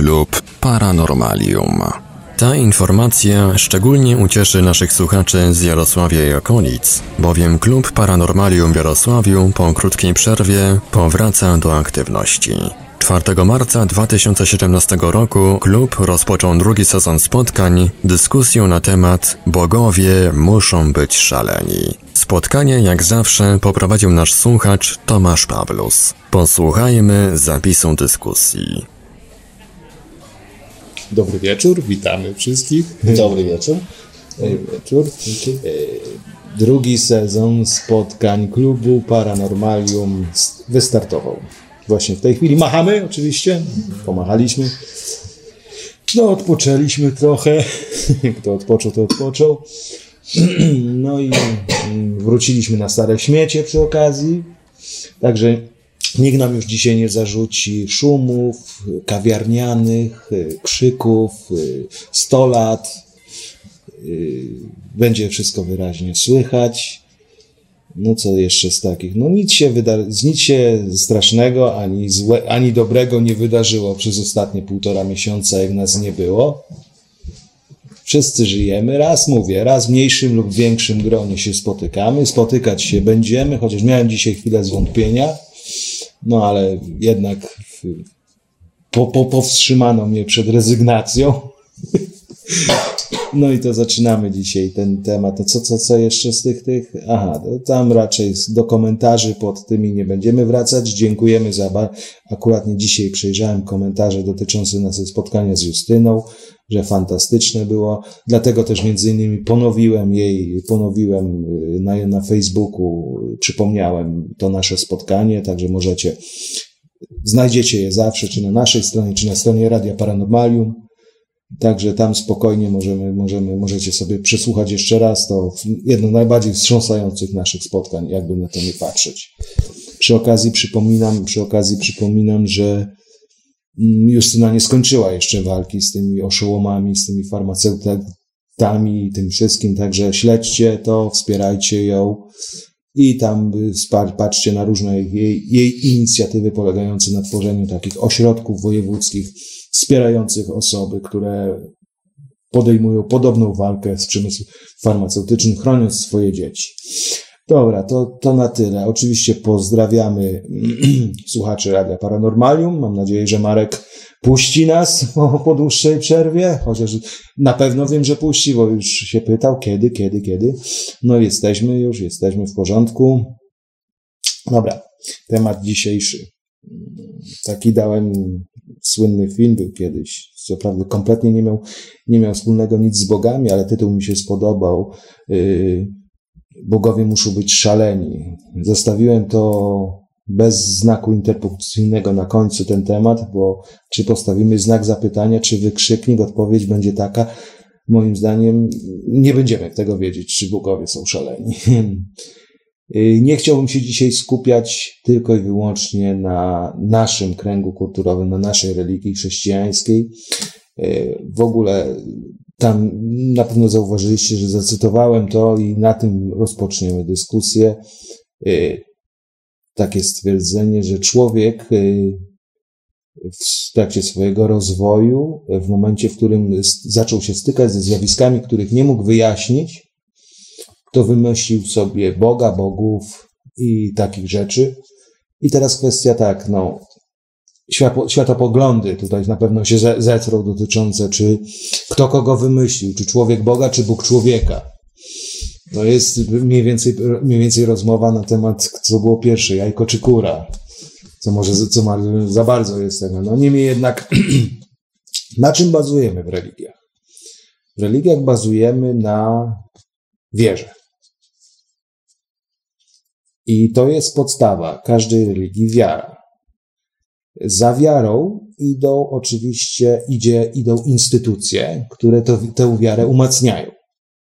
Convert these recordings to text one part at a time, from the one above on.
Klub Paranormalium. Ta informacja szczególnie ucieszy naszych słuchaczy z Jarosławia i okolic, bowiem Klub Paranormalium w Jarosławiu po krótkiej przerwie powraca do aktywności. 4 marca 2017 roku klub rozpoczął drugi sezon spotkań dyskusją na temat Bogowie muszą być szaleni. Spotkanie jak zawsze poprowadził nasz słuchacz Tomasz Pawlus. Posłuchajmy zapisu dyskusji. Dobry wieczór, witamy wszystkich. Dobry wieczór. Dobry wieczór. E, Drugi sezon spotkań klubu Paranormalium wystartował. Właśnie w tej chwili machamy, oczywiście. Pomachaliśmy. No, odpoczęliśmy trochę. Kto odpoczął, to odpoczął. No i mm, wróciliśmy na stare śmiecie przy okazji. Także nikt nam już dzisiaj nie zarzuci szumów, kawiarnianych, krzyków, y, 100 lat. Będzie wszystko wyraźnie słychać. No co jeszcze z takich? No nic się, wyda- nic się strasznego ani, złe, ani dobrego nie wydarzyło przez ostatnie półtora miesiąca, jak nas nie było. Wszyscy żyjemy. Raz mówię, raz w mniejszym lub większym gronie się spotykamy. Spotykać się będziemy, chociaż miałem dzisiaj chwilę zwątpienia. No ale jednak po, po, powstrzymano mnie przed rezygnacją. No i to zaczynamy dzisiaj ten temat. To co, co, co jeszcze z tych, tych? Aha, tam raczej do komentarzy pod tymi nie będziemy wracać. Dziękujemy za, akurat nie dzisiaj przejrzałem komentarze dotyczące naszego spotkania z Justyną, że fantastyczne było. Dlatego też między innymi ponowiłem jej, ponowiłem y, na, na Facebooku, y, przypomniałem to nasze spotkanie, także możecie, znajdziecie je zawsze, czy na naszej stronie, czy na stronie Radia Paranormalium. Także tam spokojnie możemy, możemy, możecie sobie przesłuchać jeszcze raz. To jedno z najbardziej wstrząsających naszych spotkań, jakby na to nie patrzeć. Przy okazji przypominam, przy okazji przypominam, że Justyna nie skończyła jeszcze walki z tymi oszołomami, z tymi farmaceutami i tym wszystkim, także śledźcie to, wspierajcie ją i tam patrzcie na różne jej, jej inicjatywy polegające na tworzeniu takich ośrodków wojewódzkich wspierających osoby, które podejmują podobną walkę z przemysłem farmaceutycznym, chroniąc swoje dzieci. Dobra, to, to na tyle. Oczywiście pozdrawiamy słuchaczy Radia Paranormalium. Mam nadzieję, że Marek puści nas po, po dłuższej przerwie, chociaż na pewno wiem, że puści, bo już się pytał, kiedy, kiedy, kiedy. No jesteśmy już, jesteśmy w porządku. Dobra, temat dzisiejszy. Taki dałem słynny film był kiedyś. Co prawda kompletnie nie miał, nie miał wspólnego nic z bogami, ale tytuł mi się spodobał. Yy, Bogowie muszą być szaleni. Zostawiłem to bez znaku interpunkcyjnego na końcu ten temat, bo czy postawimy znak zapytania, czy wykrzyknik, odpowiedź będzie taka. Moim zdaniem nie będziemy tego wiedzieć, czy bogowie są szaleni. Nie chciałbym się dzisiaj skupiać tylko i wyłącznie na naszym kręgu kulturowym, na naszej religii chrześcijańskiej. W ogóle tam na pewno zauważyliście, że zacytowałem to i na tym rozpoczniemy dyskusję. Y, Takie stwierdzenie, że człowiek y, w trakcie swojego rozwoju, w momencie, w którym zaczął się stykać ze zjawiskami, których nie mógł wyjaśnić, to wymyślił sobie Boga, bogów i takich rzeczy. I teraz kwestia tak, no, światopoglądy tutaj na pewno się ze- zetrą dotyczące, czy kto kogo wymyślił, czy człowiek Boga, czy Bóg człowieka. No jest mniej więcej, mniej więcej rozmowa na temat, co było pierwsze, jajko czy kura. Co może, co ma, za bardzo jest tego. No niemniej jednak, na czym bazujemy w religiach? W religiach bazujemy na wierze. I to jest podstawa każdej religii wiara. Za wiarą idą oczywiście, idzie, idą instytucje, które to, tę wiarę umacniają.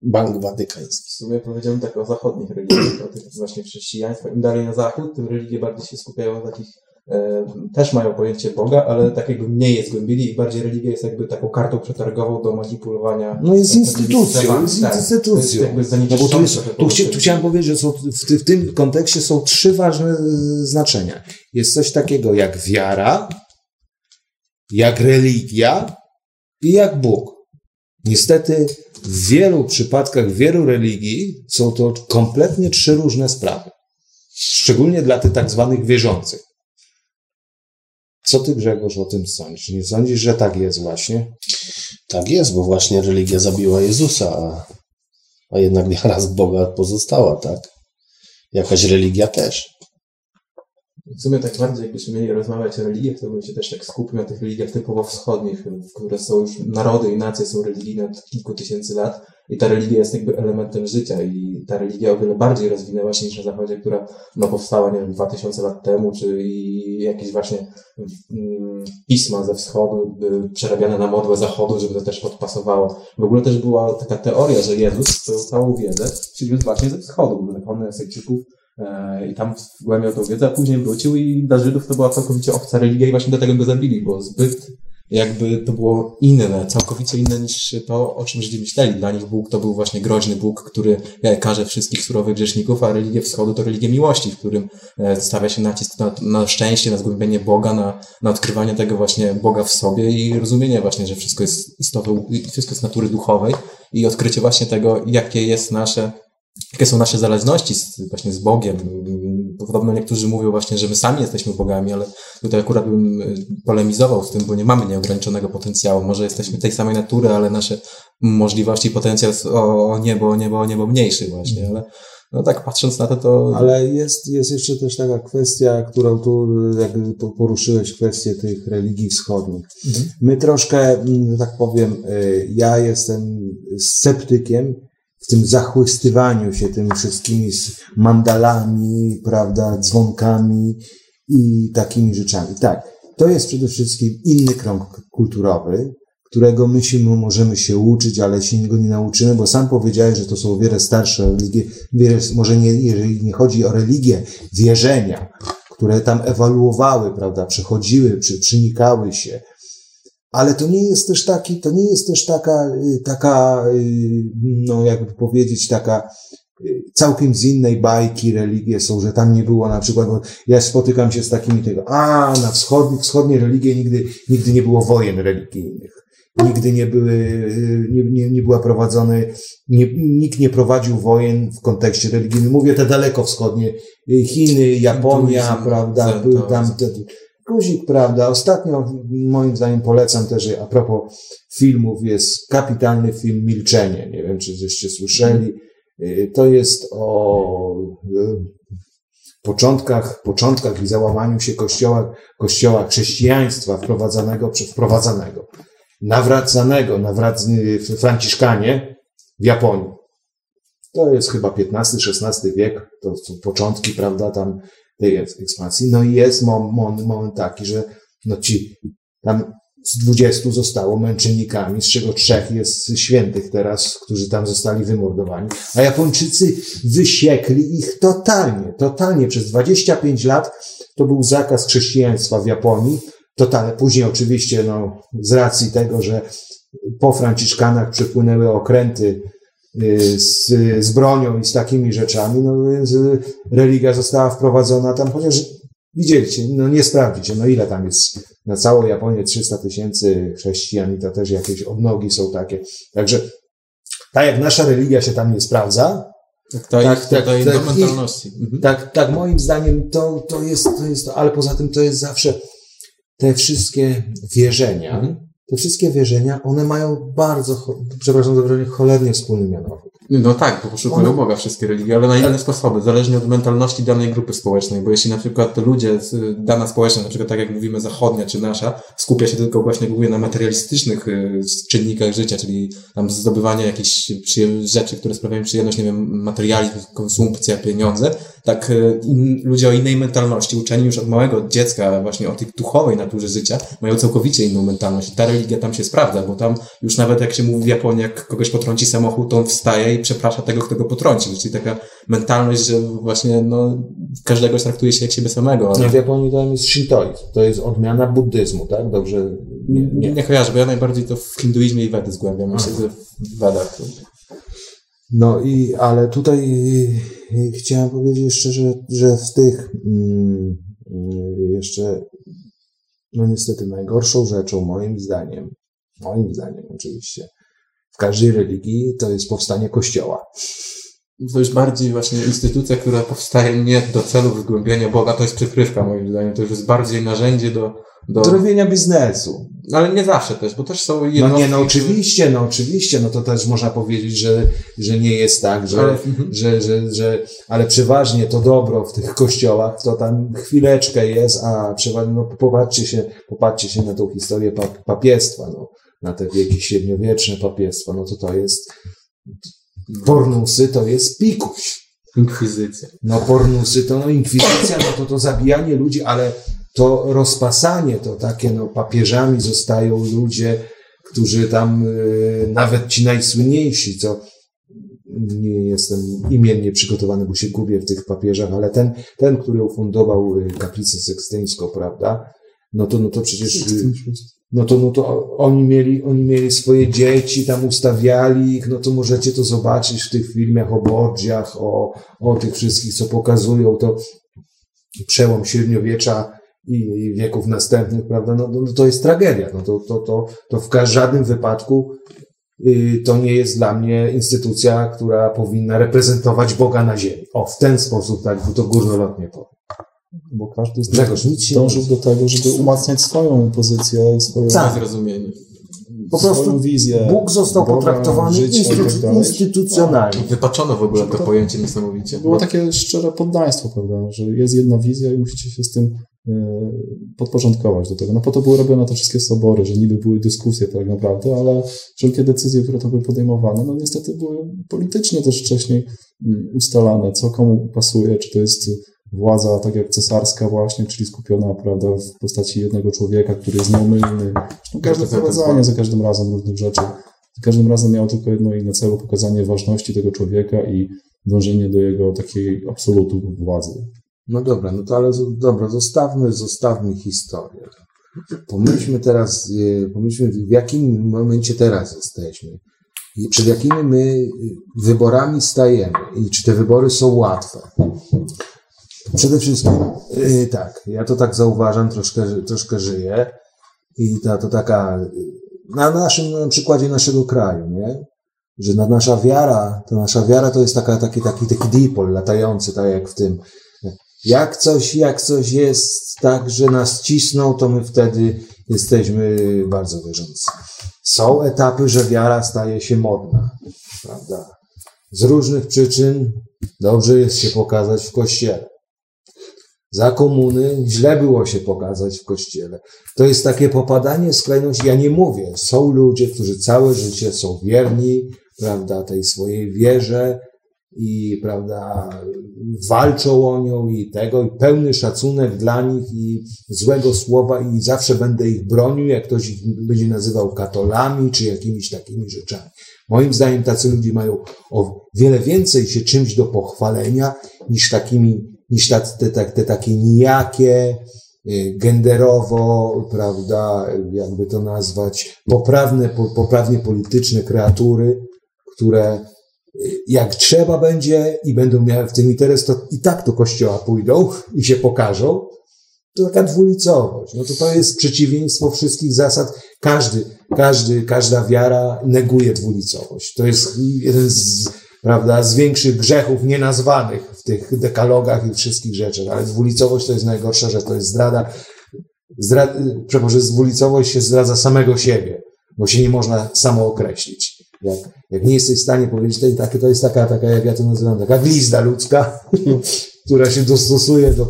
Bank Watykański. W sumie powiedziałem tak o zachodnich religiach, o tych właśnie chrześcijaństwa. Im dalej na zachód, tym religie bardziej się skupiają na takich, też mają pojęcie Boga, ale tak jakby mniej je zgłębili i bardziej religia jest jakby taką kartą przetargową do manipulowania. No jest takimi instytucją, jest Tak, jest jakby No bo tu, jest, tu, chci, po- tu chciałem powiedzieć, że są w, ty, w tym kontekście są trzy ważne y, znaczenia. Jest coś takiego jak wiara, jak religia i jak Bóg. Niestety w wielu przypadkach, w wielu religii są to kompletnie trzy różne sprawy. Szczególnie dla tych tak zwanych wierzących. Co ty, Grzegorz, o tym sądzisz? Nie sądzisz, że tak jest właśnie? Tak jest, bo właśnie religia zabiła Jezusa, a, a jednak wiara z Boga pozostała, tak? Jakaś religia też. W sumie tak bardziej jakbyśmy mieli rozmawiać o religiach, to bym się też tak skupił na tych religiach typowo wschodnich, które są już, narody i nacje są religijne od kilku tysięcy lat i ta religia jest jakby elementem życia i ta religia o wiele bardziej rozwinęła się niż na zachodzie, która no, powstała, nie wiem, 2000 lat temu, czy jakieś właśnie mm, pisma ze wschodu przerabiane na modłę zachodu, żeby to też podpasowało. W ogóle też była taka teoria, że Jezus swoją całą wiedzę przyniósł właśnie ze wschodu, był zakony Esejczyków, E, i tam wgłębiał tą wiedzę, a później wrócił i dla Żydów to była całkowicie obca religia i właśnie dlatego go zabili, bo zbyt jakby to było inne, całkowicie inne niż to, o czym Żydzi myśleli. Dla nich Bóg to był właśnie groźny Bóg, który karze wszystkich surowych grzeszników, a religia wschodu to religia miłości, w którym e, stawia się nacisk na, na szczęście, na zgłębienie Boga, na, na odkrywanie tego właśnie Boga w sobie i rozumienie właśnie, że wszystko jest istotą, wszystko jest natury duchowej i odkrycie właśnie tego, jakie jest nasze jakie są nasze zależności z, właśnie z Bogiem. Podobno niektórzy mówią właśnie, że my sami jesteśmy bogami, ale tutaj akurat bym y, polemizował z tym, bo nie mamy nieograniczonego potencjału. Może jesteśmy tej samej natury, ale nasze możliwości i potencjał jest o, o niebo, o niebo, o niebo mniejszy właśnie, ale no tak patrząc na to, to... Ale jest, jest jeszcze też taka kwestia, którą tu jakby poruszyłeś, kwestię tych religii wschodnich. Mhm. My troszkę, że tak powiem, y, ja jestem sceptykiem, w tym zachłystywaniu się tymi wszystkimi mandalami, prawda, dzwonkami i takimi rzeczami. Tak, to jest przede wszystkim inny krąg kulturowy, którego my się możemy się uczyć, ale się go nie nauczymy, bo sam powiedziałeś, że to są wiele starsze religie, wiele, może nie, jeżeli nie chodzi o religię, wierzenia, które tam ewaluowały, prawda, przechodziły, przy, się, ale to nie jest też taki, to nie jest też taka, y, taka, y, no jakby powiedzieć, taka y, całkiem z innej bajki religie są, że tam nie było na przykład, bo ja spotykam się z takimi tego, a na wschodnie, wschodnie religie nigdy, nigdy nie było wojen religijnych. Nigdy nie były, nie, nie, nie była prowadzony, nie, nikt nie prowadził wojen w kontekście religijnym. Mówię te daleko wschodnie, Chiny, Japonia, prawda, były tam, te, Guzik, prawda? Ostatnio, moim zdaniem, polecam też, a propos filmów, jest kapitalny film Milczenie. Nie wiem, czy żeście słyszeli. Y, to jest o y, początkach, początkach i załamaniu się kościoła, kościoła chrześcijaństwa wprowadzanego, wprowadzanego, nawracanego, nawrac, Franciszkanie w Japonii. To jest chyba XV-XVI wiek, to są początki, prawda, tam tej ekspansji. No i jest moment, moment taki, że no ci tam z dwudziestu zostało męczennikami, z czego trzech jest świętych teraz, którzy tam zostali wymordowani. A Japończycy wysiekli ich totalnie, totalnie. Przez 25 lat to był zakaz chrześcijaństwa w Japonii. Totalnie. Później oczywiście, no, z racji tego, że po Franciszkanach przepłynęły okręty z, z bronią i z takimi rzeczami, no więc y, religia została wprowadzona tam, chociaż widzieliście, no nie sprawdzicie, no ile tam jest na całą Japonię 300 tysięcy chrześcijan i to też jakieś odnogi są takie. Także tak jak nasza religia się tam nie sprawdza, tak, to tak, tak, tak, do mentalności. Mhm. Tak, tak, moim zdaniem to, to jest, to jest, ale poza tym to jest zawsze te wszystkie wierzenia, mhm te wszystkie wierzenia, one mają bardzo, przepraszam za wyrażenie, cholernie wspólny mianownik. No tak, bo poszukują Boga wszystkie religie, ale na inne sposoby, zależnie od mentalności danej grupy społecznej, bo jeśli na przykład ludzie, dana społeczność, na przykład tak jak mówimy zachodnia czy nasza, skupia się tylko właśnie głównie na materialistycznych y, czynnikach życia, czyli tam zdobywanie jakichś rzeczy, które sprawiają przyjemność, nie wiem, materializm, konsumpcja, pieniądze, tak y, in, ludzie o innej mentalności, uczeni już od małego dziecka właśnie o tej duchowej naturze życia, mają całkowicie inną mentalność. Ta religia tam się sprawdza, bo tam już nawet jak się mówi w Japonii, jak kogoś potrąci samochód, to on wstaje i przeprasza tego, kto go potrącił. Czyli taka mentalność, że właśnie no, każdego traktuje się jak siebie samego. Ale... w Japonii to jest shintoizm, to jest odmiana buddyzmu, tak? Dobrze? Nie, nie. nie kojarzę, bo ja najbardziej to w hinduizmie i Wedy zgłębiam. Myślę, że w Wedach. No i, ale tutaj y, chciałem powiedzieć jeszcze, że, że w tych mm, y, jeszcze No niestety najgorszą rzeczą, moim zdaniem, moim zdaniem oczywiście, w każdej religii to jest powstanie kościoła. To już bardziej właśnie instytucja, która powstaje nie do celu wygłębiania Boga, to jest przykrywka moim zdaniem. To już jest bardziej narzędzie do... do... Do robienia biznesu. Ale nie zawsze też, bo też są No jednostki... nie, no oczywiście, no oczywiście, no to też można powiedzieć, że, że nie jest tak, że, Ale- mhm. że, że, że, ale przeważnie to dobro w tych kościołach to tam chwileczkę jest, a przeważnie, no popatrzcie się, popatrzcie się na tą historię pa, papiestwa, no, na te wieki średniowieczne papiestwa, no to to jest, pornusy to jest pikuś. Inkwizycja. No pornusy to no inkwizycja, no to to zabijanie ludzi, ale to rozpasanie, to takie no papieżami zostają ludzie, którzy tam y, nawet ci najsłynniejsi, co nie jestem imiennie przygotowany, bo się gubię w tych papieżach, ale ten, ten który ufundował y, kaplicę sekstyńską, prawda? No to, no to przecież, y, no to, no to oni mieli, oni mieli swoje dzieci, tam ustawiali ich, no to możecie to zobaczyć w tych filmach o Borgiach, o, o tych wszystkich, co pokazują, to przełom średniowiecza i, wieków następnych, prawda, no, no to jest tragedia, no to, to, to, to w żadnym wypadku y, to nie jest dla mnie instytucja, która powinna reprezentować Boga na ziemi. O, w ten sposób, tak, to górnolotnie powiem. Bo każdy z Grzegorz, nic się dążył do tego, żeby umacniać swoją pozycję i swoją, Tak. Zrozumienie. Po prostu wizję. Bóg został Boga, potraktowany życia i tak instytucjonalnie. Wypaczono w ogóle to pojęcie niesamowicie. Było takie szczere poddaństwo, prawda, że jest jedna wizja i musicie się z tym e, podporządkować do tego. No po to były robione te wszystkie sobory, że niby były dyskusje tak naprawdę, ale wszelkie decyzje, które to były podejmowane, no niestety były politycznie też wcześniej mm, ustalane, co komu pasuje, czy to jest władza tak jak cesarska właśnie, czyli skupiona, prawda, w postaci jednego człowieka, który jest nieomylny. Zresztą każde za ten wprowadzanie za każdym razem różnych rzeczy, za każdym razem miało tylko jedno i na celu pokazanie ważności tego człowieka i dążenie do jego takiej absolutu władzy. No dobra, no to ale dobra, zostawmy, zostawmy historię. Pomyślmy teraz, e, pomyślmy w jakim momencie teraz jesteśmy. I przed jakimi my wyborami stajemy i czy te wybory są łatwe. Przede wszystkim, y, tak, ja to tak zauważam, troszkę, troszkę żyję i ta, to taka, y, na naszym, na przykładzie naszego kraju, nie? Że na, nasza wiara, to nasza wiara to jest taka, taki, taki, taki dipol latający, tak jak w tym, jak coś, jak coś jest tak, że nas cisną, to my wtedy jesteśmy bardzo wierzący. Są etapy, że wiara staje się modna, prawda? Z różnych przyczyn dobrze jest się pokazać w kościele. Za komuny źle było się pokazać w kościele. To jest takie popadanie w skrajności. Ja nie mówię. Są ludzie, którzy całe życie są wierni, prawda, tej swojej wierze i, prawda, walczą o nią i tego, i pełny szacunek dla nich i złego słowa i zawsze będę ich bronił, jak ktoś ich będzie nazywał katolami czy jakimiś takimi rzeczami. Moim zdaniem tacy ludzie mają o wiele więcej się czymś do pochwalenia niż takimi, niż te, te, te, takie nijakie, y, genderowo, prawda, jakby to nazwać, poprawne, po, poprawnie polityczne kreatury, które y, jak trzeba będzie i będą miały w tym interes, to i tak do kościoła pójdą i się pokażą. To taka dwulicowość. No to to jest przeciwieństwo wszystkich zasad. Każdy, każdy, każda wiara neguje dwulicowość. To jest jeden z, prawda, z większych grzechów nienazwanych w tych dekalogach i wszystkich rzeczach. Ale dwulicowość to jest najgorsza rzecz. To jest zdrada. Zdra, przepraszam, dwulicowość się zdradza samego siebie, bo się nie można samo określić. Jak, jak nie jesteś w stanie powiedzieć, to, to jest taka, taka, jak ja to nazywam, taka glizda ludzka, która się dostosuje do,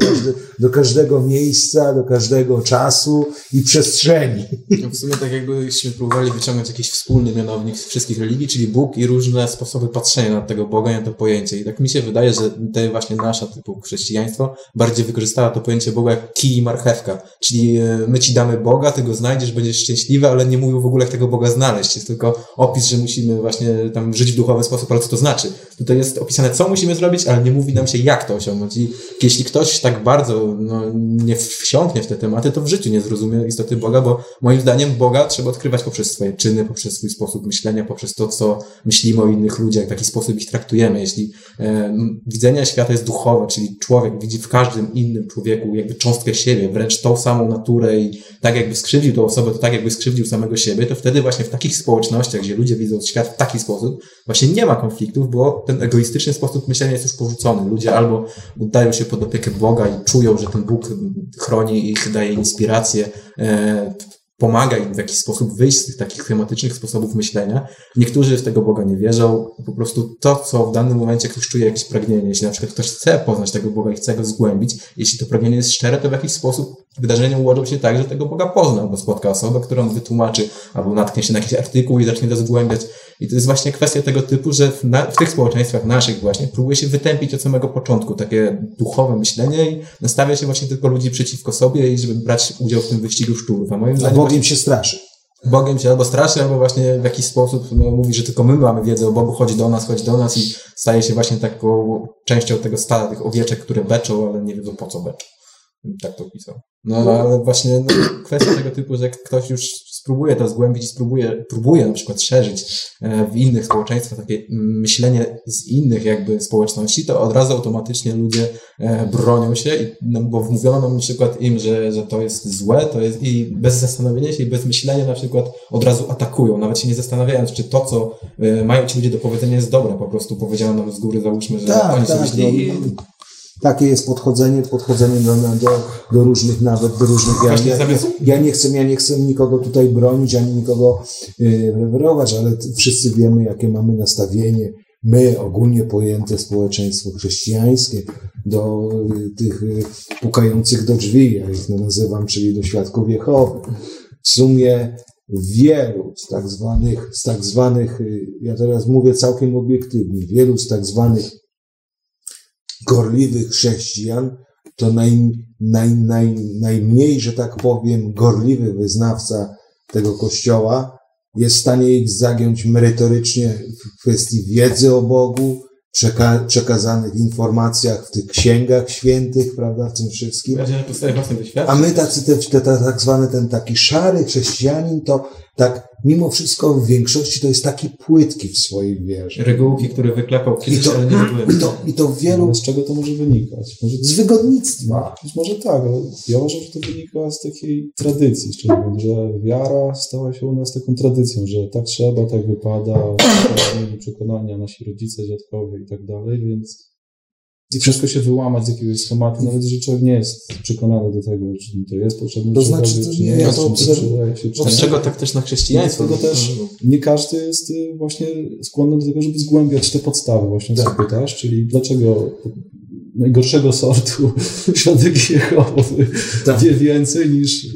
do każdego miejsca, do każdego czasu i przestrzeni. No w sumie tak jakbyśmy próbowali wyciągnąć jakiś wspólny mianownik z wszystkich religii, czyli Bóg i różne sposoby patrzenia na tego Boga i na to pojęcie. I tak mi się wydaje, że te właśnie nasza typu chrześcijaństwo bardziej wykorzystała to pojęcie Boga jak kij i marchewka. Czyli e, my ci damy Boga, ty go znajdziesz, będziesz szczęśliwy, ale nie mówił w ogóle jak tego Boga znaleźć. Jest tylko opis, że musimy właśnie tam żyć w duchowy sposób, ale co to znaczy? Tutaj jest opisane, co musimy zrobić, ale nie mówi nam się, jak to osiągnąć. Począć. I jeśli ktoś tak bardzo no, nie wsiąknie w te tematy, to w życiu nie zrozumie istoty Boga, bo moim zdaniem Boga trzeba odkrywać poprzez swoje czyny, poprzez swój sposób myślenia, poprzez to, co myślimy o innych ludziach, w jaki sposób ich traktujemy. Jeśli e, widzenie świata jest duchowe, czyli człowiek widzi w każdym innym człowieku jakby cząstkę siebie, wręcz tą samą naturę i tak jakby skrzywdził tą osobę, to tak jakby skrzywdził samego siebie, to wtedy właśnie w takich społecznościach, gdzie ludzie widzą świat w taki sposób, właśnie nie ma konfliktów, bo ten egoistyczny sposób myślenia jest już porzucony. Ludzie albo oddają się pod opiekę Boga i czują, że ten Bóg chroni ich, daje inspirację, e, pomaga im w jakiś sposób wyjść z tych takich schematycznych sposobów myślenia. Niektórzy w tego Boga nie wierzą. Po prostu to, co w danym momencie ktoś czuje jakieś pragnienie, jeśli na przykład ktoś chce poznać tego Boga i chce go zgłębić, jeśli to pragnienie jest szczere, to w jakiś sposób wydarzenie ułożą się tak, że tego Boga pozna, bo spotka osobę, którą wytłumaczy, albo natknie się na jakiś artykuł i zacznie to zgłębiać. I to jest właśnie kwestia tego typu, że w, na, w tych społeczeństwach naszych właśnie próbuje się wytępić od samego początku takie duchowe myślenie i nastawia się właśnie tylko ludzi przeciwko sobie i żeby brać udział w tym wyścigu szczurów. A moim zdaniem Bogiem właśnie się straszy. Bogiem się albo straszy, albo właśnie w jakiś sposób no, mówi, że tylko my mamy wiedzę o Bogu, chodzi do nas, chodzi do nas i staje się właśnie taką częścią tego stada, tych owieczek, które beczą, ale nie wiedzą po co beczą. Tak to pisał. No ale właśnie no, kwestia tego typu, że ktoś już spróbuje to zgłębić i spróbuje, próbuje na przykład szerzyć e, w innych społeczeństwach takie mm, myślenie z innych jakby społeczności, to od razu automatycznie ludzie e, bronią się, no, bo wmówiono nam na przykład im, że, że to jest złe, to jest i bez zastanowienia się i bez myślenia na przykład od razu atakują, nawet się nie zastanawiając, czy to, co e, mają ci ludzie do powiedzenia jest dobre, po prostu powiedziano nam z góry, załóżmy, że Tak, oni są tak. źli. No, takie jest podchodzenie, podchodzenie do, do, do różnych, nawet do różnych. Ja, ja, ja, nie chcę, ja nie chcę nikogo tutaj bronić, ani nikogo y, referować, ale t- wszyscy wiemy, jakie mamy nastawienie. My, ogólnie pojęte społeczeństwo chrześcijańskie, do y, tych y, pukających do drzwi, ja ich nazywam, czyli do świadków Jehowy. W sumie wielu z tak zwanych, z tak zwanych, ja teraz mówię całkiem obiektywnie, wielu z tak zwanych gorliwych chrześcijan, to naj, naj, naj, najmniej, że tak powiem, gorliwy wyznawca tego kościoła jest w stanie ich zagiąć merytorycznie w kwestii wiedzy o Bogu, przeka- przekazanych informacjach w tych księgach świętych, prawda, w tym wszystkim. A my tacy, te, te, te, tak zwany ten taki szary chrześcijanin, to tak mimo wszystko w większości to jest taki płytki w swojej wierze. Regułki, które wyklepał I kiedyś, to, ale nie zbyłem. i to, i to w wielu Ale z czego to może wynikać? Może z wygodnictwa. Być może tak, ale ja uważam, że to wynika z takiej tradycji, szczerze mówiąc, że wiara stała się u nas taką tradycją, że tak trzeba, tak wypada, mieli przekonania nasi rodzice, dziadkowie i tak dalej, więc i wszystko się wyłamać z jakiegoś schematu, nawet jeżeli człowiek nie jest przekonany do tego, czy to jest potrzebne, To czy znaczy, to czy nie, ja jest, to czy obserw- przydaje się, czy Od nie. czego tak też na chrześcijaństwo? Dlatego też nie każdy jest y, właśnie skłonny do tego, żeby zgłębiać te podstawy, właśnie co Tak. pytasz, czyli dlaczego najgorszego sortu świadek Jehowy Tak. wie więcej niż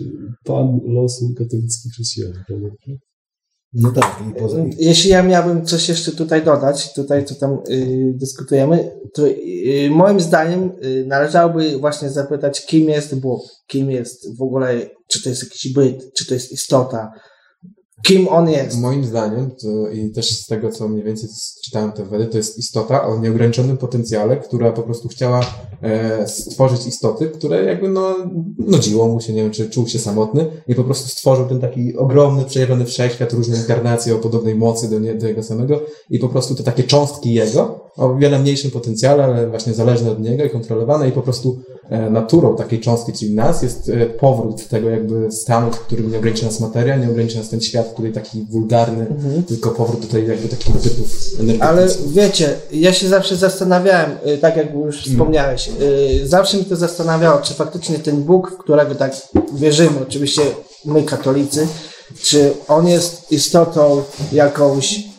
pan losu katolickich chrześcijan, prawda? No tak, poza Jeśli ja miałbym coś jeszcze tutaj dodać, tutaj co tam y, dyskutujemy, to y, moim zdaniem y, należałoby właśnie zapytać, kim jest Bóg, kim jest w ogóle, czy to jest jakiś byt, czy to jest istota, kim on jest. Moim zdaniem, i też z tego, co mniej więcej czytałem te wedy, to jest istota o nieograniczonym potencjale, która po prostu chciała e, stworzyć istoty, które jakby no, nudziło mu się, nie wiem, czy czuł się samotny i po prostu stworzył ten taki ogromny, przejawiony wszechświat, różne inkarnacje o podobnej mocy do, nie, do jego samego i po prostu te takie cząstki jego o wiele mniejszym potencjale, ale właśnie zależne od niego i kontrolowane i po prostu e, naturą takiej cząstki, czyli nas, jest e, powrót tego jakby stanu, w którym nie ogranicza nas materia, nie ogranicza nas ten świat, który taki wulgarny, tylko powrót tej jakby takich bytów energetycznych. Ale wiecie, ja się zawsze zastanawiałem, y, tak jak już wspomniałeś, y, zawsze mi to zastanawiało, czy faktycznie ten Bóg, w którego tak wierzymy, oczywiście my katolicy, czy on jest istotą jakąś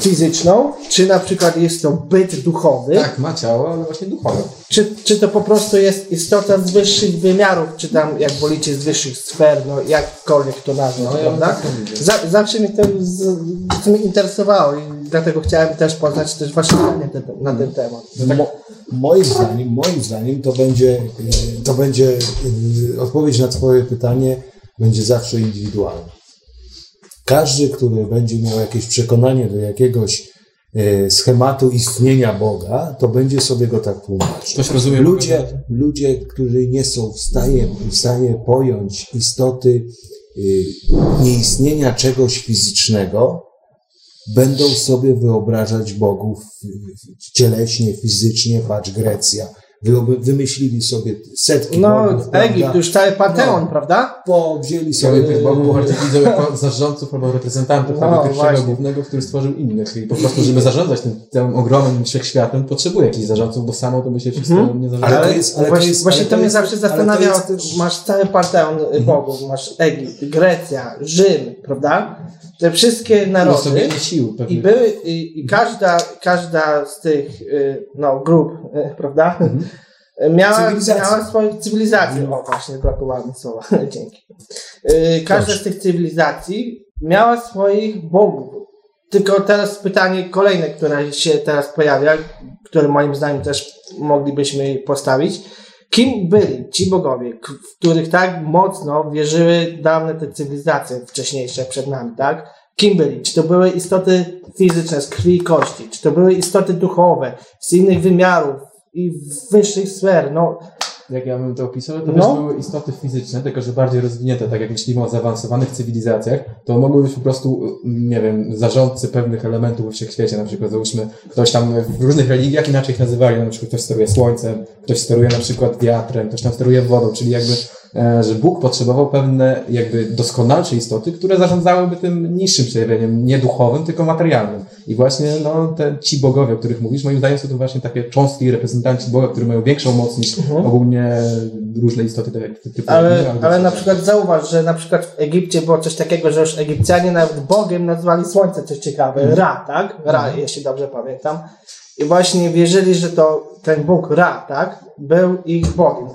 fizyczną, czy na przykład jest to byt duchowy, Tak, ma ciało, ale właśnie duchowe. czy, czy to po prostu jest istota z wyższych wymiarów, czy tam jak wolicie z wyższych sfer, no jakkolwiek to nazwać, No, ja prawda? tak to widział. Za, zawsze mnie to z, to mnie interesowało i dlatego chciałem też poznać też wasze zdanie te, na ten temat. Mo, moim zdaniem, moim zdaniem to będzie, e, to będzie e, odpowiedź na Twoje pytanie będzie zawsze indywidualna. Każdy, który będzie miał jakieś przekonanie do jakiegoś e, schematu istnienia Boga, to będzie sobie go tak tłumaczył. Ktoś rozumie Ludzie, ludzie, którzy nie są w stanie, w stanie pojąć istoty y, nieistnienia czegoś fizycznego, będą sobie wyobrażać bogów cieleśnie, fizycznie, patrz Grecja. Wy- Wymyślili sobie setki No, bogów, prawda? Egipt, już cały Panteon, No. prawda? Po, wzięli Sobie sobie tych bogów bardziej widzą jako zarządców albo reprezentantów No, tego pierwszego głównego, który stworzył innych. I po prostu, żeby zarządzać tym całym ogromnym wszechświatem, potrzebuje jakichś zarządców, bo samo to by się wszystko Mhm. nie zarządzało. Ale to jest- ale to właśnie, jest- właśnie ale to, to mnie jest- zawsze ale to zastanawiało. jest-. Ty masz cały panteon y, bogów, masz Egipt, Grecja, Rzym, prawda? Te wszystkie narody. Sił. I były, i, i każda, każda z tych y, no, grup, y, prawda? Miała, Cywilizacji. miała swoją cywilizację. O, właśnie, brakowało mi słowa. Dzięki. Y, Każda z tych cywilizacji miała swoich bogów. Tylko teraz pytanie kolejne, które się teraz pojawia, które moim zdaniem też moglibyśmy postawić. Kim byli ci bogowie, w których tak mocno wierzyły dawne te cywilizacje wcześniejsze przed nami, tak? Kim byli? Czy to były istoty fizyczne z krwi i kości? Czy to były istoty duchowe z innych wymiarów i wyższych sfer? No, Jak ja bym to opisał, to No. też były istoty fizyczne, tylko że bardziej rozwinięte, tak jak myślimy o zaawansowanych cywilizacjach, to mogły być po prostu, nie wiem, zarządcy pewnych elementów we wszechświecie, na przykład załóżmy, ktoś tam w różnych religiach inaczej ich nazywali, na przykład ktoś steruje słońcem, ktoś steruje na przykład wiatrem, ktoś tam steruje wodą, czyli jakby, że Bóg potrzebował pewne jakby doskonalsze istoty, które zarządzałyby tym niższym przejawieniem, nie duchowym, tylko materialnym. I właśnie, no, te, ci bogowie, o których mówisz, moim zdaniem są to właśnie takie cząstki i reprezentanci Boga, które mają większą moc niż ogólnie różne istoty tak jak typu ale, ale na przykład zauważ, że na przykład w Egipcie było coś takiego, że już Egipcjanie nawet Bogiem nazwali słońce, coś ciekawe. Ra, tak? Ra, jeśli dobrze pamiętam. I właśnie wierzyli, że to ten Bóg Ra, tak? Był ich Bogiem,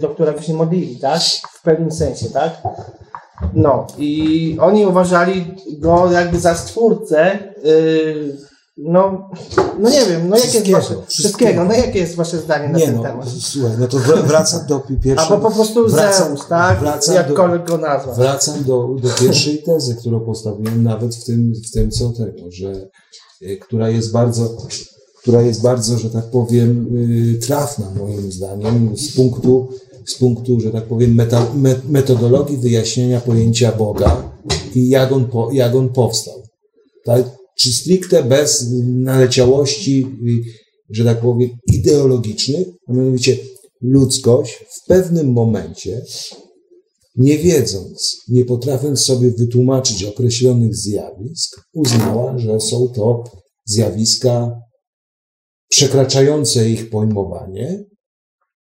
do którego się modlili, tak? W pewnym sensie, tak? No i oni uważali go jakby za stwórcę, yy, no, no nie wiem, no jakie jest Wszystkiego, wasze, wszystkiego. wszystkiego, no jakie jest wasze zdanie na Nie ten no, temat? słuchaj, no to wr- wracam do pi- pierwszej... Albo po prostu wracam- Zeus, tak? wracam Jakkolwiek go nazwać. Wracam do, do pierwszej tezy, którą postawiłem nawet w tym, w tym co tego, że która jest bardzo, która jest bardzo, że tak powiem, y, trafna moim zdaniem z punktu, z punktu, że tak powiem, meta, me, metodologii wyjaśnienia pojęcia Boga i jak on, po, jak on powstał. Tak? Czy stricte bez naleciałości, y, że tak powiem, ideologicznych, a mianowicie ludzkość w pewnym momencie nie wiedząc, nie potrafiąc sobie wytłumaczyć określonych zjawisk, uznała, że są to zjawiska przekraczające ich pojmowanie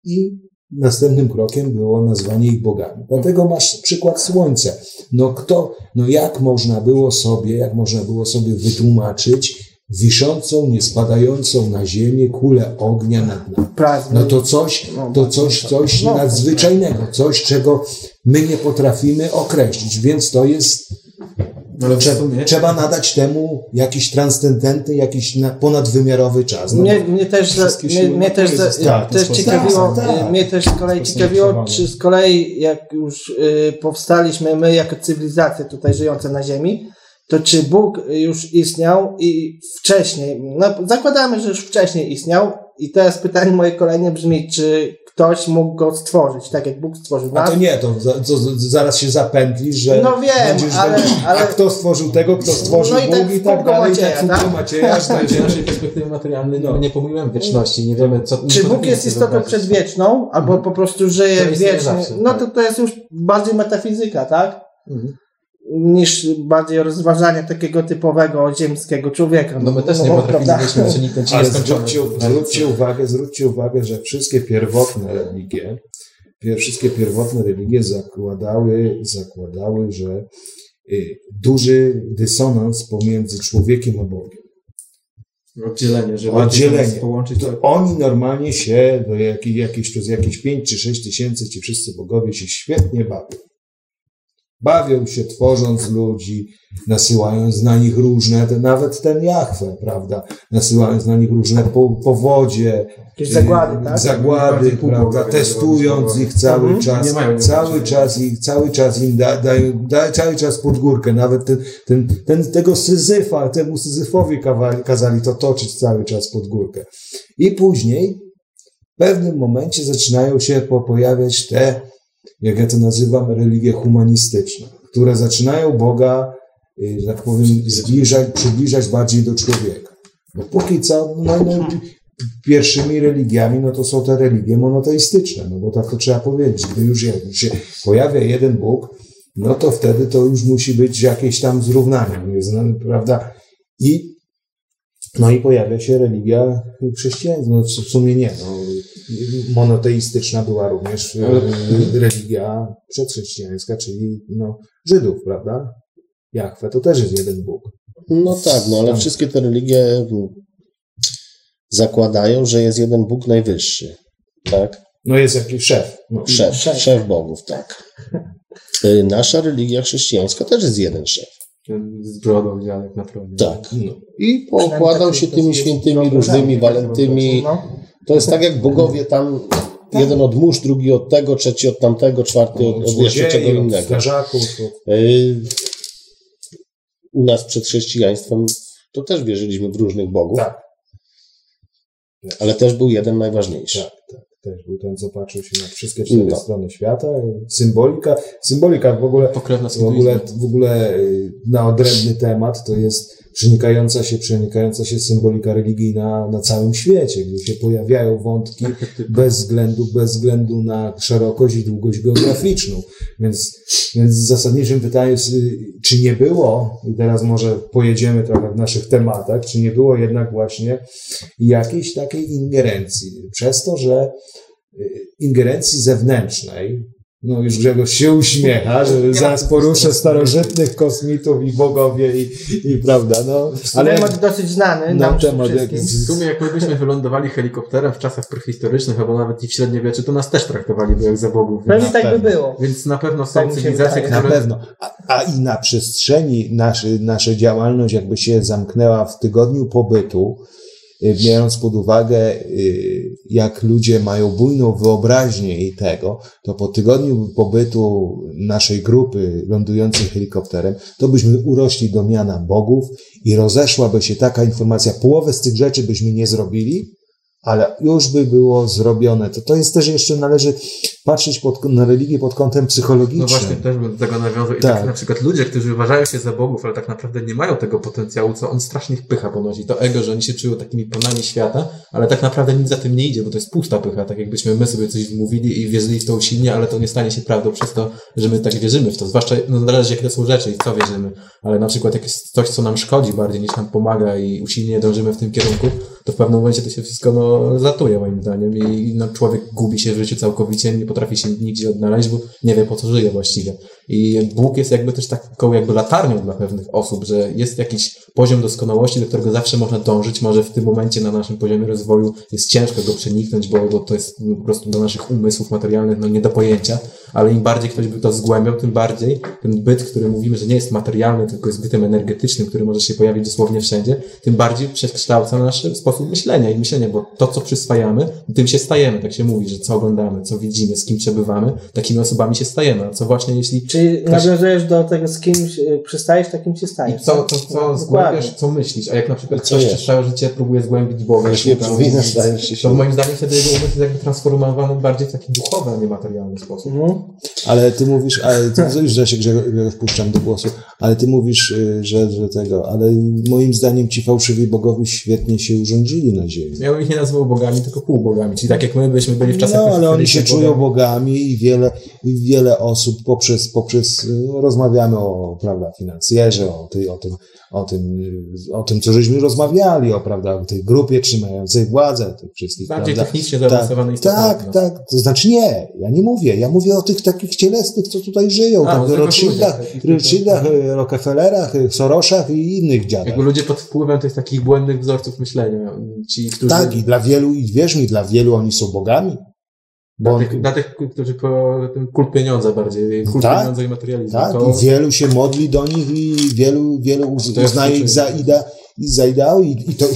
i następnym krokiem było nazwanie ich bogami. Dlatego masz przykład słońca. No kto, no jak można było sobie, jak można było sobie wytłumaczyć wiszącą, nie spadającą na ziemię kulę ognia nad nami? No to coś, to coś, coś No, nadzwyczajnego, coś, czego my nie potrafimy określić, więc to jest, trze, trzeba nadać temu jakiś transcendentny, jakiś na, ponadwymiarowy czas. No, Mnie, mnie też, mnie, mnie też, ten też ciekawiło, Tak, tak. mnie też z kolei ciekawiło, czy z kolei jak już y, powstaliśmy my jako cywilizacja tutaj żyjąca na Ziemi, to czy Bóg już istniał i wcześniej, no zakładamy, że już wcześniej istniał i teraz pytanie moje kolejne brzmi, czy ktoś mógł go stworzyć, tak jak Bóg stworzył a nas? to nie, to, to, zaraz się zapętlisz, że No wiem, będziesz, ale- ale- a kto stworzył tego, kto stworzył No i tak Bóg i w tak dalej, i Macieja, tak w kółko tak? Macieja, Z znajdzie naszej perspektywy materialnej No. no. nie pomyliłem wieczności, nie wiemy co... Czy Bóg jest istotą wyobrazić. przedwieczną, albo po prostu żyje wiecznie? no tak. to to jest już bardziej metafizyka, tak? Mhm. Niż bardziej rozważanie takiego typowego ziemskiego człowieka. No my też nie potrafiliśmy przeniknąć Ale nieskończonej zwróćcie, uwagę, zwróćcie uwagę, że wszystkie pierwotne religie, wszystkie pierwotne religie zakładały, zakładały, że y, duży dysonans pomiędzy człowiekiem a Bogiem. Oddzielenie, że Oddzielenie. połączyć. To oni normalnie się do jakich, jakieś, przez jakieś 5 czy 6 tysięcy ci wszyscy bogowie się świetnie bawią. Bawią się tworząc ludzi, nasyłając na nich różne, nawet ten Jachwę, prawda? Nasyłając na nich różne po, powodzie, Jakieś zagłady, tak? zagłady, prawda? Testując ich cały Mhm. czas, cały czas ich, cały czas im da, dają, da, cały czas pod górkę, nawet ten, ten, ten, tego Syzyfa, temu Syzyfowi kawali, kazali to toczyć cały czas pod górkę. I później w pewnym momencie zaczynają się po, pojawiać te, jak ja to nazywam, religie humanistyczne, które zaczynają Boga, y, że tak powiem, zbliżać, przybliżać bardziej do człowieka. Bo póki co, no, no, pierwszymi religiami, no to są te religie monoteistyczne, no bo tak to trzeba powiedzieć, gdy już się pojawia jeden Bóg, no to wtedy to już musi być jakieś tam zrównanie, prawda? I no i pojawia się religia chrześcijańska. No w sumie nie. No, monoteistyczna była również e, religia przedchrześcijańska, czyli no, Żydów, prawda? Jachwę to też jest jeden Bóg. No tak, no ale Tam. wszystkie te religie mm, zakładają, że jest jeden Bóg najwyższy. Tak? No jest jakiś szef. No, Szef, szef bogów, tak. Y, Nasza religia chrześcijańska też jest jeden szef. Z brodą dziadek na tronie. Tak. no. I poukładał się tymi świętymi różnymi, walentymi. No. To jest tak jak bogowie tam, jeden od mórz, drugi od tego, trzeci od tamtego, czwarty od, od jeszcze czego innego. Y, U nas przed chrześcijaństwem to też wierzyliśmy w różnych bogów, Tak, ale też był jeden najważniejszy. tak, tak. Też był ten, co patrzył się na wszystkie cztery No. strony świata. Symbolika, symbolika w ogóle w ogóle, w ogóle y, na odrębny temat to jest przenikająca się, przenikająca się symbolika religijna na całym świecie, gdzie się pojawiają wątki bez względu, bez względu na szerokość i długość geograficzną. Więc, więc zasadniczym pytaniem jest, czy nie było, i teraz może pojedziemy trochę w naszych tematach, czy nie było jednak właśnie jakiejś takiej ingerencji, przez to, że y, ingerencji zewnętrznej, no już Grzegorz się uśmiecha, że zaraz poruszę starożytnych kosmitów i bogowie i, i prawda, no, ale Temat dosyć znany na nam temat wszystkim. W sumie jak my byśmy wylądowali helikopterem w czasach prehistorycznych, albo nawet i w średniowieczu, to nas też traktowaliby jak za bogów. Pewnie Więc, tak by było. więc na pewno Tak są się cywilizacje, wydaje. Na które... pewno. A, a i na przestrzeni naszy, nasza działalność jakby się zamknęła w tygodniu pobytu, biorąc pod uwagę, y, jak ludzie mają bujną wyobraźnię i tego, to po tygodniu pobytu naszej grupy lądującej helikopterem, to byśmy urośli do miana bogów i rozeszłaby się taka informacja, połowę z tych rzeczy byśmy nie zrobili, ale już by było zrobione. To, to jest też jeszcze należy patrzeć pod, na religię pod kątem No psychologicznym. właśnie, też bym do tego nawiązał. I Tak. tak. na przykład ludzie, którzy uważają się za bogów, ale tak naprawdę nie mają tego potencjału, co on strasznie ich pycha ponosi. To ego, że oni się czują takimi panami świata, ale tak naprawdę nic za tym nie idzie, bo to jest pusta pycha. Tak jakbyśmy my sobie coś wmówili i wierzyli w to usilnie, ale to nie stanie się prawdą przez to, że my tak wierzymy w to. Zwłaszcza, no zależy jakie to są rzeczy i co wierzymy. Ale na przykład jak jest coś, co nam szkodzi bardziej niż nam pomaga i usilnie dążymy w tym kierunku, to w pewnym momencie to się wszystko no, zatuje moim zdaniem i no, człowiek gubi się w życiu całkowicie, nie potrafi się nigdzie odnaleźć, bo nie wie po co żyje właściwie. I Bóg jest jakby też taką jakby latarnią dla pewnych osób, że jest jakiś poziom doskonałości, do którego zawsze można dążyć. Może w tym momencie na naszym poziomie rozwoju jest ciężko go przeniknąć, bo, to jest po prostu do naszych umysłów materialnych no, nie do pojęcia, ale im bardziej ktoś by to zgłębiał, tym bardziej ten byt, który mówimy, że nie jest materialny, tylko jest bytem energetycznym, który może się pojawić dosłownie wszędzie, tym bardziej przekształca nasz sposób myślenia i myślenia, bo to, co przyswajamy, tym się stajemy. Tak się mówi, że co oglądamy, co widzimy, z kim przebywamy, takimi osobami się stajemy. A co właśnie jeśli Czyli Ktoś- nawiązujesz do tego, z kimś y, przystajesz, takim się i stajesz. co, tak? No, co zgłębiasz, co myślisz, a jak na przykład Co ktoś przez całe życie próbuje zgłębić Boga, Jeśli nie szuka- przypominasz, stajesz się to moim zdaniem wtedy jego umysł jest jakby transformowany bardziej w taki duchowy, a nie materialny sposób. Mhm. Ale ty mówisz, ale ty, już że się Grzegorz wpuszczam do głosu, ale ty mówisz, y, że, że tego, ale moim zdaniem ci fałszywi bogowie świetnie się urządzili na ziemi. Ja bym ich nie nazywał bogami, tylko półbogami, czyli tak jak my byśmy byli w czasach No, ale oni się czują bogami. i wiele, i wiele osób poprzez, poprzez, y, rozmawiamy o, prawda, finansjerze, o, tej, o tym, o tym, o tym, co żeśmy rozmawiali, o, prawda, o tej grupie trzymającej władzę, tych wszystkich, Bardziej prawda. technicznie zaawansowanej Tak, tak, tak. To znaczy nie, ja nie mówię. Ja mówię o tych takich cielesnych, co tutaj żyją. A, tych Rothschildach, Rothschildach, y, Rockefellerach, y, Sorosach i innych dziadach. Jakby ludzie pod wpływem tych takich błędnych wzorców myślenia, ci, którzy... Tak, i dla wielu, i wierz mi, dla wielu oni są bogami. Bo Dla tych, dla tych, którzy po ten kult pieniądza bardziej, kult Tak? pieniądza i materializmu. tak, to, i wielu się modli do nich i wielu, wielu jest uznaje ich za, współczucie. ida, i za ideał i, i, to,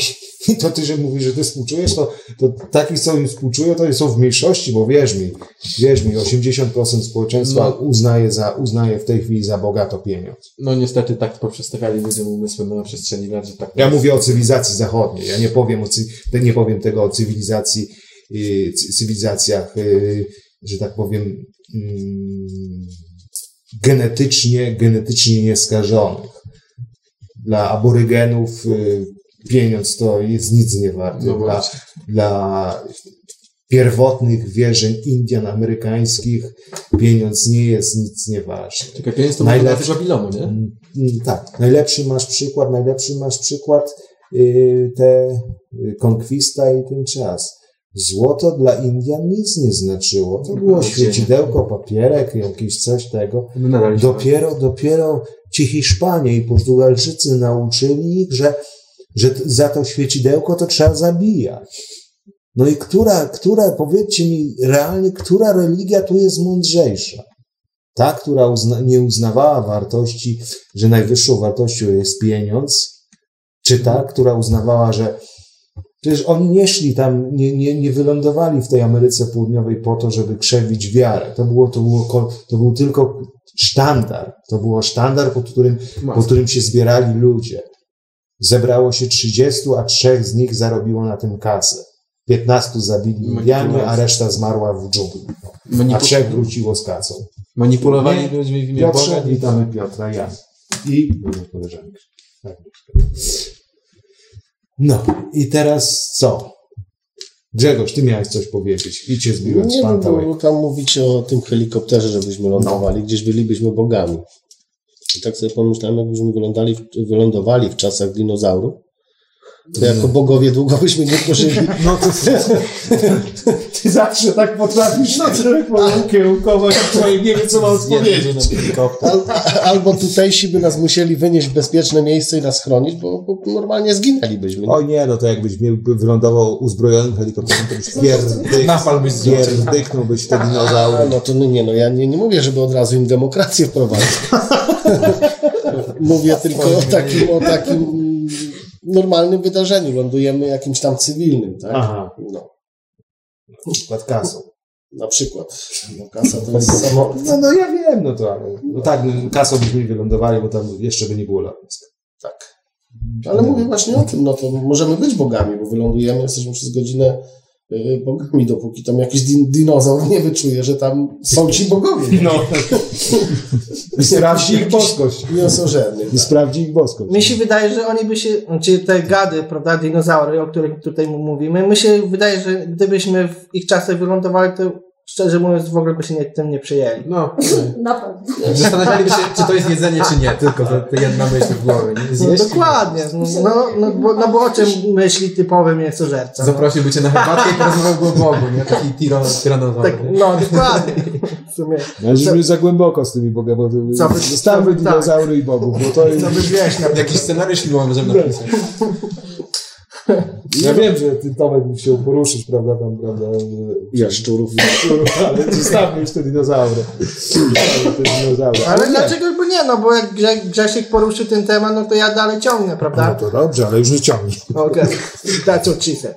i to ty, że mówisz, że ty współczujesz, to, to takich, co im współczują, to są w mniejszości, bo wierz mi, wierz mi, 80% społeczeństwa No. uznaje, za, uznaje w tej chwili za bogato pieniądz. no niestety tak poprzestawiali ludziom umysły na przestrzeni lat, że tak Ja mówię o cywilizacji zachodniej. Ja nie powiem, o, nie powiem tego o cywilizacji, cy- cywilizacjach, y, że tak powiem, mm, genetycznie, genetycznie nieskażonych. Dla aborygenów y, pieniądz to jest nic nie warty. No dla, dla pierwotnych wierzeń Indian amerykańskich pieniądz nie jest nic nieważny. Tylko pieniądz to Najlepszy-. Babilonu, nie? Mm, mm, Tak, najlepszy masz przykład, najlepszy masz przykład yy, te y, konkwista i ten czas. Złoto dla Indian nic nie znaczyło. To było No, świecidełko, papierek, jakiś coś tego. Nie Dopiero, dopiero ci Hiszpanie i Portugalczycy nauczyli ich, że, że za to świecidełko to trzeba zabijać. No i która, która, powiedzcie mi realnie, która religia tu jest mądrzejsza? Ta, która uzna, nie uznawała wartości, że najwyższą wartością jest pieniądz, czy ta, która uznawała, że przecież oni nie szli tam, nie, nie, nie wylądowali w tej Ameryce Południowej po to, żeby krzewić wiarę. To było, to było, to był tylko sztandar. To było sztandar, pod którym, pod którym się zbierali ludzie. Zebrało się 30, a trzech z nich zarobiło na tym kasę. 15 zabili Indianie, a reszta zmarła w dżungli. A Manipu- trzech wróciło z kacą. Manipulowali Nie. ludźmi w imię Boga. Piotrze, witamy Piotra, ja. I moją koleżankę. Tak. No, i teraz co? Grzegorz, ty miałeś coś powiedzieć i cię zbiłem z Nie, no, tam mówicie o tym helikopterze, żebyśmy lądowali, gdzieś bylibyśmy bogami. I tak sobie pomyślałem, jakbyśmy wylądali, wylądowali w czasach dinozaurów, to jako bogowie długo byśmy nie pożyli. No to ty zawsze tak potrafisz no, człowieku kiełkować, człowiek nie wie, co ma odpowiedzieć. Al, albo tutejsi by nas musieli wynieść w bezpieczne miejsce i nas chronić, bo, bo normalnie zginęlibyśmy. O nie, no to jakbyś by wylądował uzbrojonym helikopterem, to byś pierdyk, Napal byś te dinozaury. no to no nie, no ja nie, nie mówię, żeby od razu im demokrację wprowadzić. mówię tylko o takim, o takim normalnym wydarzeniu. Lądujemy jakimś tam cywilnym, tak? Aha. No, Pod kasą. na przykład. No, kasa to jest samo. No, no ja wiem, no to ale, no tak, no, kasą byśmy wylądowali, bo tam jeszcze by nie było lotnisk. Tak. Ale mówię właśnie o tym, no to możemy być bogami, bo wylądujemy, jesteśmy przez godzinę bogami, dopóki tam jakiś din dinozaur nie wyczuje, że tam są ci bogowie. No. I sprawdzi ich boskość. I sprawdzi ich boskość. Mi się wydaje, że oni by się, czy te gady, prawda, dinozaury, o których tutaj mu mówimy, mi się wydaje, że gdybyśmy w ich czasach wylądowali, to szczerze mówiąc w ogóle by się nie, tym nie przejęli. No, Na pewno. zastanawialiby się, czy to jest jedzenie, czy nie. Tylko to, to jedna myśl w głowie. Nie? No, dokładnie, no, no, no, bo, no bo o czym myśli typowy mięsożerca? No. Zaprosiłby cię na herbatkę i porozmawiał go o Bogu, nie? Taki tyranozaur. Tak, no, dokładnie. W sumie. No, za głęboko z tymi bogami, bo by- zostawmy tak. dinozaury i bogów, bo to jest... Co byś wiesz, na Jakiś scenariusz filmowy możemy napisać. Ja wiem, że ty Tomek by chciał poruszyć, prawda, tam, prawda, Jaszczurów. ale zostawmy już te dinozaury. Te dinozaury. Ale nie. dlaczego by nie? No bo jak Grze- Grzesiek poruszył ten temat, no to ja dalej ciągnę, No prawda? to dobrze, ale już nie ciągnij. Okej, that's what she said.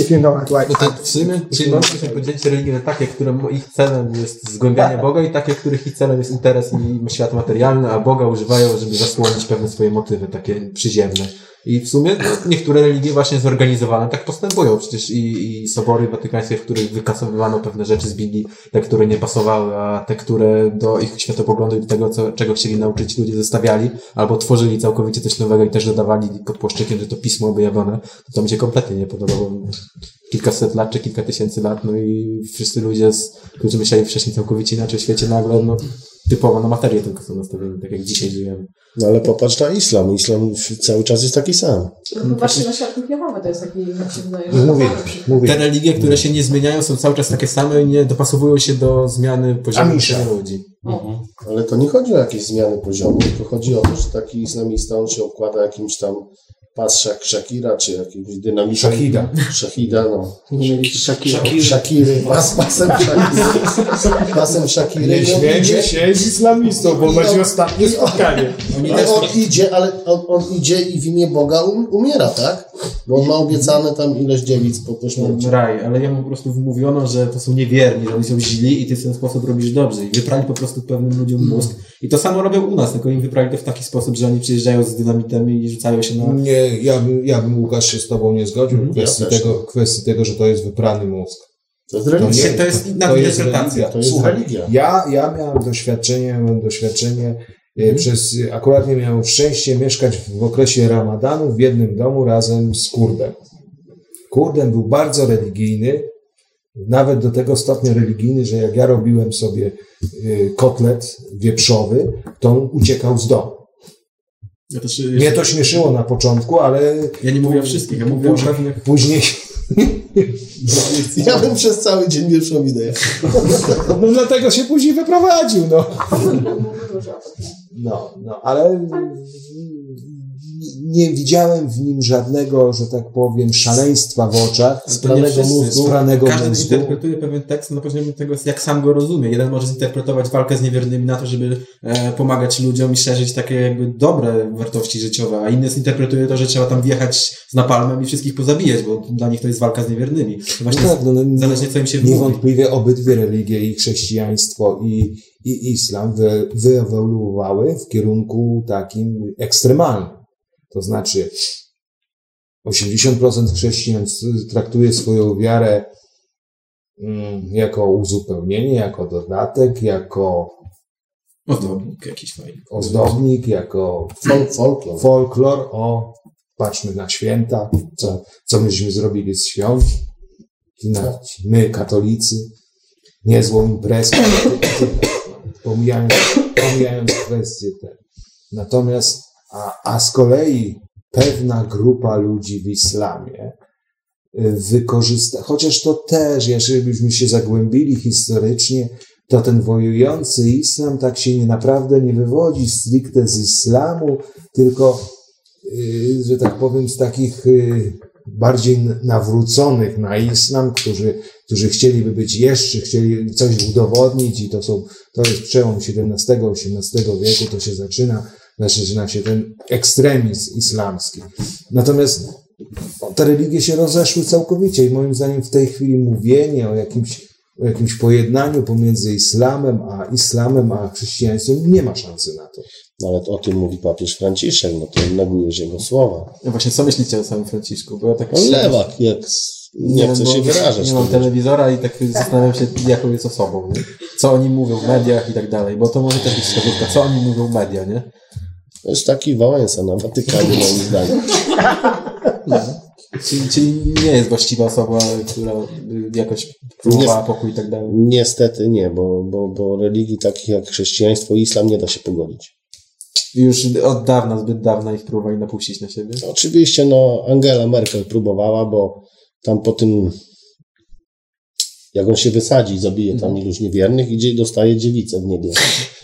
If you know No like. to w sumie, czyli moglibyśmy podzielić religie na takie, które ich celem jest zgłębianie Boga i takie, których ich celem jest interes i świat materialny, a Boga używają, żeby zasłonić pewne swoje motywy, takie przyziemne. I w sumie no, niektóre religie właśnie zorganizowane tak postępują. Przecież i, i sobory watykańskie, w których wykasowywano pewne rzeczy z Biblii, te, które nie pasowały, a te, które do ich światopoglądu i do tego, co, czego chcieli nauczyć ludzie, zostawiali, albo tworzyli całkowicie coś nowego i też dodawali pod płaszczykiem, że to pismo objawione, to to mi się kompletnie nie podobało. Kilkaset lat czy kilka tysięcy lat, no i wszyscy ludzie, z, którzy myśleli wcześniej całkowicie inaczej o świecie, nagle, no, typowo na materię tylko są nastawieni, tak jak dzisiaj żyjemy. No ale popatrz na islam. Islam cały czas jest taki sam. No właśnie na Jehowy to jest taki, jak się wydaje, że Mówię, mówię. Te religie, które się nie zmieniają, są cały czas takie same i nie dopasowują się do zmiany poziomu ludzi. O, Ale to nie chodzi o jakieś zmiany poziomu, tylko chodzi o to, że taki islamista, on się okłada jakimś tam pas Shak- Shakira, czy jakimś dynamicznym... Shahida. Shahida, no. Shakira. Shakiry, pas, pasem Shakiry. Pasem Shakiry. Nie I on śmiejmy idzie- się z islamistą, bo będzie on- ostatnie spotkanie. Ale on idzie, ale on, on idzie i w imię Boga um, umiera, tak? Bo on ma obiecane tam ileś dziewic po, śmierci. raj, ale jemu po prostu wmówiono, że to są niewierni, że oni są źli i ty w ten sposób robisz dobrze. I wyprali po prostu pewnym ludziom mózg. I to samo robią u nas, tylko im wyprali to w taki sposób, że oni przyjeżdżają z dynamitami i rzucają się na... Nie, ja bym, ja bym Łukasz się z tobą nie zgodził w kwestii, Ja tego, kwestii tego, że to jest wyprany mózg. To jest religia. To jest inna to jest interpretacja. religia. To jest Słuchaj, religia. Ja, ja miałem doświadczenie, miałem doświadczenie e, przez, akurat nie miałem szczęście mieszkać w okresie ramadanu w jednym domu razem z Kurdem. Kurdem był bardzo religijny, nawet do tego stopnia religijny, że jak ja robiłem sobie e, kotlet wieprzowy, to on uciekał z domu. Ja, też, Mnie to śmieszyło na początku, ale ja nie mówię o wszystkich, ja mówię o Później- pewnych... później Ja bym przez cały dzień wieprzowi dojechał. No dlatego się później wyprowadził, no. No, no, ale nie widziałem w nim żadnego, że tak powiem, szaleństwa w oczach, Spranego mózgu. spranego Każdy mózgu. interpretuje pewien tekst na poziomie tego, jak sam go rozumie. Jeden może zinterpretować walkę z niewiernymi na to, żeby e, pomagać ludziom i szerzyć takie jakby dobre wartości życiowe, a inny zinterpretuje to, że trzeba tam wjechać z napalmem i wszystkich pozabijać, bo dla nich to jest walka z niewiernymi. To No właśnie tak, no, no, zależnie co im się mówi. niewątpliwie obydwie religie, i chrześcijaństwo, i, i islam, wy, wyewoluowały w kierunku takim ekstremalnym. To znaczy, 80% chrześcijan traktuje swoją wiarę mm, jako uzupełnienie, jako dodatek, jako Ozdobnik jakiś fajny. ozdobnik, jako Folk, folklor. folklor, o, patrzmy na święta, co, co myśmy zrobili z świąt, my, katolicy, niezłą imprezkę, pomijając, pomijając kwestie te. Natomiast, a, a z kolei pewna grupa ludzi w islamie y, wykorzysta, chociaż to też, jeżeli byśmy się zagłębili historycznie, to ten wojujący islam tak się nie naprawdę nie wywodzi stricte z islamu, tylko, y, że tak powiem, z takich y, bardziej nawróconych na islam, którzy, którzy chcieliby być jeszcze, chcieli coś udowodnić i to są, to jest przełom XVII-XVIII wieku, to się zaczyna, zaczyna się ten ekstremizm islamski. Natomiast te religie się rozeszły całkowicie i moim zdaniem w tej chwili mówienie o jakimś, o jakimś pojednaniu pomiędzy islamem a islamem a chrześcijaństwem nie ma szansy na to. No ale o tym mówi papież Franciszek, no to negujesz jego słowa. No właśnie, co myślicie o samym Franciszku? Bo ja tak On lewak, jak nie bo się wyrażać. Nie mam telewizora i tak zastanawiam się, jaką jest osobą. Nie? Co oni mówią w mediach i tak dalej, bo to może też być wskazówka, co oni mówią w media, nie? To jest taki Wałęsa na Watykanie, moim zdaniem. Czyli, czyli nie jest właściwa osoba, która jakoś próbowała pokój i tak dalej. Niestety nie, bo, bo, bo religii takich jak chrześcijaństwo i islam nie da się pogodzić. Już od dawna, zbyt dawna ich próbowali napuścić na siebie. Oczywiście, no, Angela Merkel próbowała, bo tam po tym, jak on się wysadzi i zabije tam iluś niewiernych, idzie i dostaje dziewicę w niebie.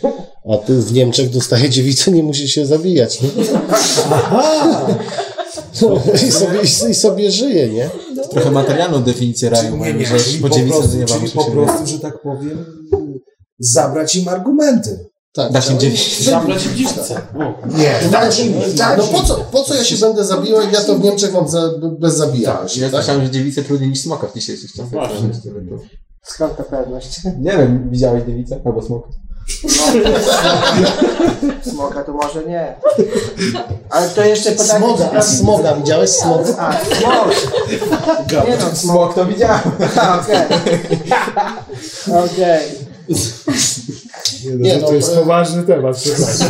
A tu w Niemczech dostaje dziewicę, nie musi się zabijać. Nie? No, I, sobie, I sobie żyje, nie? Trochę materialną definicję raju mają, że czyli po prostu, nie czyli musi po prostu, że tak powiem, zabrać im argumenty. Tak, Dać im dziewicy. Zabrać im. Nie, dać im, dać No im. po co, po co ja się będę zabijał, jak ja to w Niemczech mam za, bez zabijania się, Ja tak? słyszałem, że dziewice trudniej niż smoka w dzisiejszych czasach. Właśnie. Skąd ta pewność? Nie wiem, widziałeś dziewicę albo smoka? Smoka to może nie. Ale to jeszcze pytanie... Smoga, a smoga, widziałeś smoga? A, smok. Nie no, smok. Smok to widziałem. Okej. Okej. Nie, Nie, no, no, to jest poważny temat.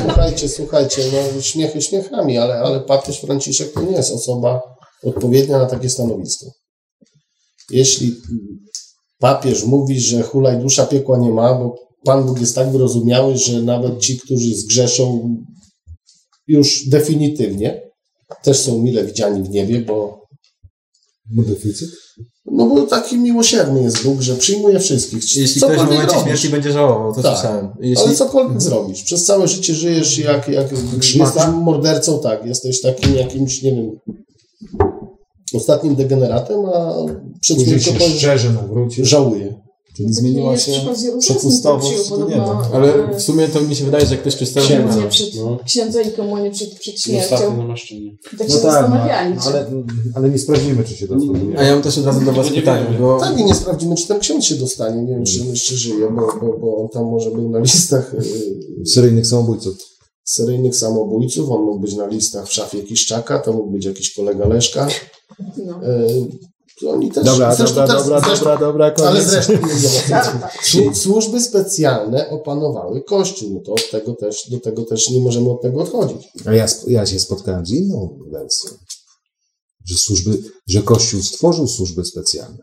Słuchajcie, słuchajcie, no śmiechy śmiechami, ale, ale papież Franciszek to nie jest osoba odpowiednia na takie stanowisko. Jeśli papież mówi, że hulaj dusza piekła nie ma, bo Pan Bóg jest tak wyrozumiały, że nawet ci, którzy zgrzeszą już definitywnie, też są mile widziani w niebie, bo No deficyt? no bo taki miłosierny jest Bóg, że przyjmuje wszystkich. Jeśli ktoś w momencie robisz. śmierci będzie żałował, to Tak. słyszałem. Ale Jeśli... cokolwiek zrobisz, przez całe życie żyjesz jak, jak jesteś mordercą, tak, jesteś takim jakimś, nie wiem, ostatnim degeneratem, a przed Później się szczerze nawrócił. żałuje. Czyli Taki zmieniła się przepustowość do nieba. Ale w sumie to mi się wydaje, że ktoś przedstawił księdza, na przed, no. księdza i komunię przed, przed śmiercią. tak się No tak, no, zastanawiali, czy ale, ale nie sprawdzimy, czy się to spełni. A ja mam też od razu do Was No No pytanie, bo Tak, i nie sprawdzimy, czy ten ksiądz się dostanie. Nie wiem, czy on jeszcze żyje, bo, bo, bo on tam może był na listach yy, Seryjnych samobójców. seryjnych samobójców, on mógł być na listach w szafie Kiszczaka, to mógł być jakiś kolega Leszka. no. Oni też, Dobra, zresztą dobra, dobra, zresztą, dobra, dobra, koniec. Ale zresztą Słu- służby specjalne opanowały Kościół. No to od tego też, do tego też nie możemy od tego odchodzić. A ja, ja się spotkałem z inną wersją, że służby, że Kościół stworzył służby specjalne.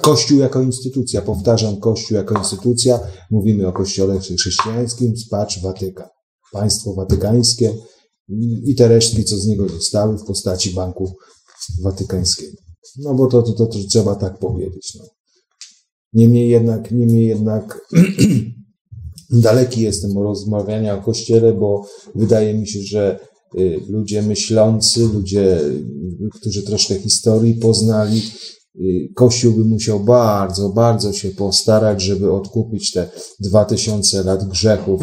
Kościół jako instytucja, powtarzam, Kościół jako instytucja, mówimy o Kościele chrześcijańskim, patrz Watykan, państwo watykańskie i i te resztki, co z niego zostały w postaci Banku Watykańskiego. No bo to, to, to, to trzeba tak powiedzieć. No. Niemniej jednak, niemniej jednak daleki jestem rozmawiania o Kościele, bo wydaje mi się, że y, ludzie myślący, ludzie, y, którzy troszkę historii poznali, y, Kościół by musiał bardzo, bardzo się postarać, żeby odkupić te dwa tysiące lat grzechów,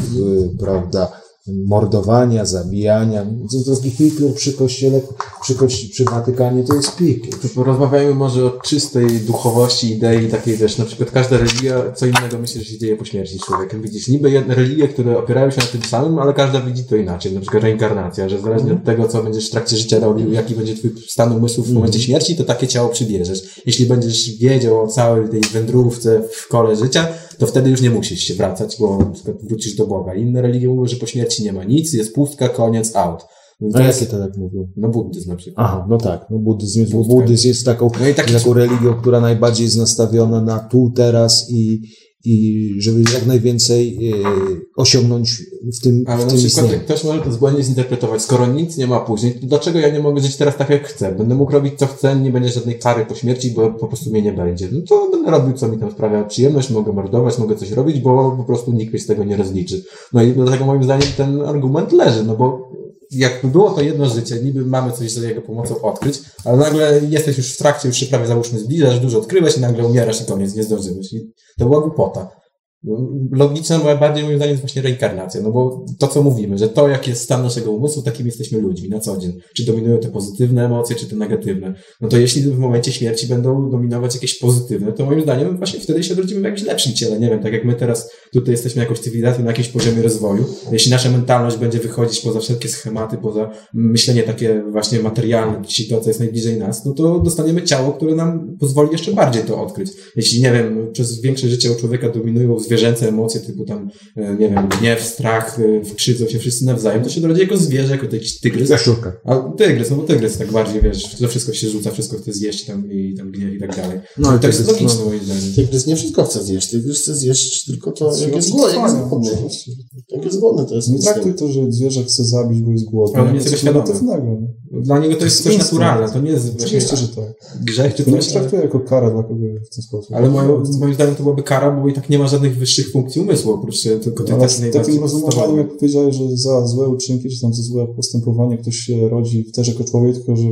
prawda, mordowania, zabijania. To Drogi Hitler przy kościele, przy, kości- przy Watykanie to jest pik. to porozmawiajmy może o czystej duchowości, idei takiej, wiesz, na przykład każda religia co innego myśli, że się dzieje po śmierci człowieka. Widzisz, niby religie, które opierają się na tym samym, ale każda widzi to inaczej. Na przykład reinkarnacja, że zależnie od tego, co będziesz w trakcie życia robił, jaki będzie twój stan umysłu w momencie śmierci, to takie ciało przybierzesz. Jeśli będziesz wiedział o całej tej wędrówce w kole życia, to wtedy już nie musisz się wracać, bo na przykład wrócisz do Boga. Inne religie mówią, że po śmierci nie ma nic, jest pustka, koniec, out. A jakie to tak mówią? No buddyzm na przykład. Aha, no tak, no buddyzm jest, buddyzm jest taką, No i taki- taką religią, która najbardziej jest nastawiona na tu, teraz i, i żeby jak najwięcej e, osiągnąć w tym, Ale w na tym przykład istnieniu. ktoś może to błędnie zinterpretować. Skoro nic nie ma później, to dlaczego ja nie mogę żyć teraz tak, jak chcę? Będę mógł robić co chcę, nie będzie żadnej kary po śmierci, bo po prostu mnie nie będzie. No to będę robił, co mi tam sprawia przyjemność, mogę mordować, mogę coś robić, bo po prostu nikt mi z tego nie rozliczy. No i dlatego moim zdaniem ten argument leży, no bo jakby było to jedno życie, niby mamy coś z jego pomocą odkryć, ale nagle jesteś już w trakcie, już się prawie załóżmy zbliżasz, dużo odkryłeś i nagle umierasz i koniec, nie zdążyłeś. I to była głupota. Logiczna moja bardziej moim zdaniem jest właśnie reinkarnacja, no bo to co mówimy, że to jak jest stan naszego umysłu, takim jesteśmy ludźmi na co dzień. Czy dominują te pozytywne emocje, czy te negatywne. No to jeśli w momencie śmierci będą dominować jakieś pozytywne, to moim zdaniem właśnie wtedy się odrodzimy w jakimś lepszym ciele. Nie wiem, tak jak my teraz tutaj jesteśmy jakąś cywilizacją na jakimś poziomie rozwoju. Jeśli nasza mentalność będzie wychodzić poza wszelkie schematy, poza myślenie takie właśnie materialne, czyli to, co jest najbliżej nas, no to dostaniemy ciało, które nam pozwoli jeszcze bardziej to odkryć. Jeśli, nie wiem, przez większe życie u człowieka dominują zwierzęce emocje, typu tam, e, nie wiem, gniew, strach, e, krzywdzą się wszyscy nawzajem, to się dorodzi jako zwierzę, jako jakiś tygrys. Jaszczurka. A tygrys, no bo tygrys tak bardziej, wiesz, to wszystko się rzuca, wszystko chce zjeść tam i tam gniew i tak dalej. No, i to jest tygrys, logiczne no. moim zdaniem. Tygrys nie wszystko chce zjeść. Tygrys chce zjeść tylko to, jak jest głodny. Jak jest głodny. To jest Nie traktuj to, że zwierzę chce zabić, bo jest głodny. Ale nie jest coś negatywnego. Dla niego to jest coś naturalne, to nie jest Oczywiście, że tak. grzech czy coś. ale- traktuję jako karę dla kogoś w ten sposób. Ale moim, moim zdaniem to byłaby kara, bo i tak nie ma żadnych wyższych funkcji umysłu, oprócz e, tylko tych Ale najbardziej takim podstawowych. jak powiedziałeś, że za złe uczynki, czy tam za złe postępowanie ktoś się rodzi też jako człowiek, tylko że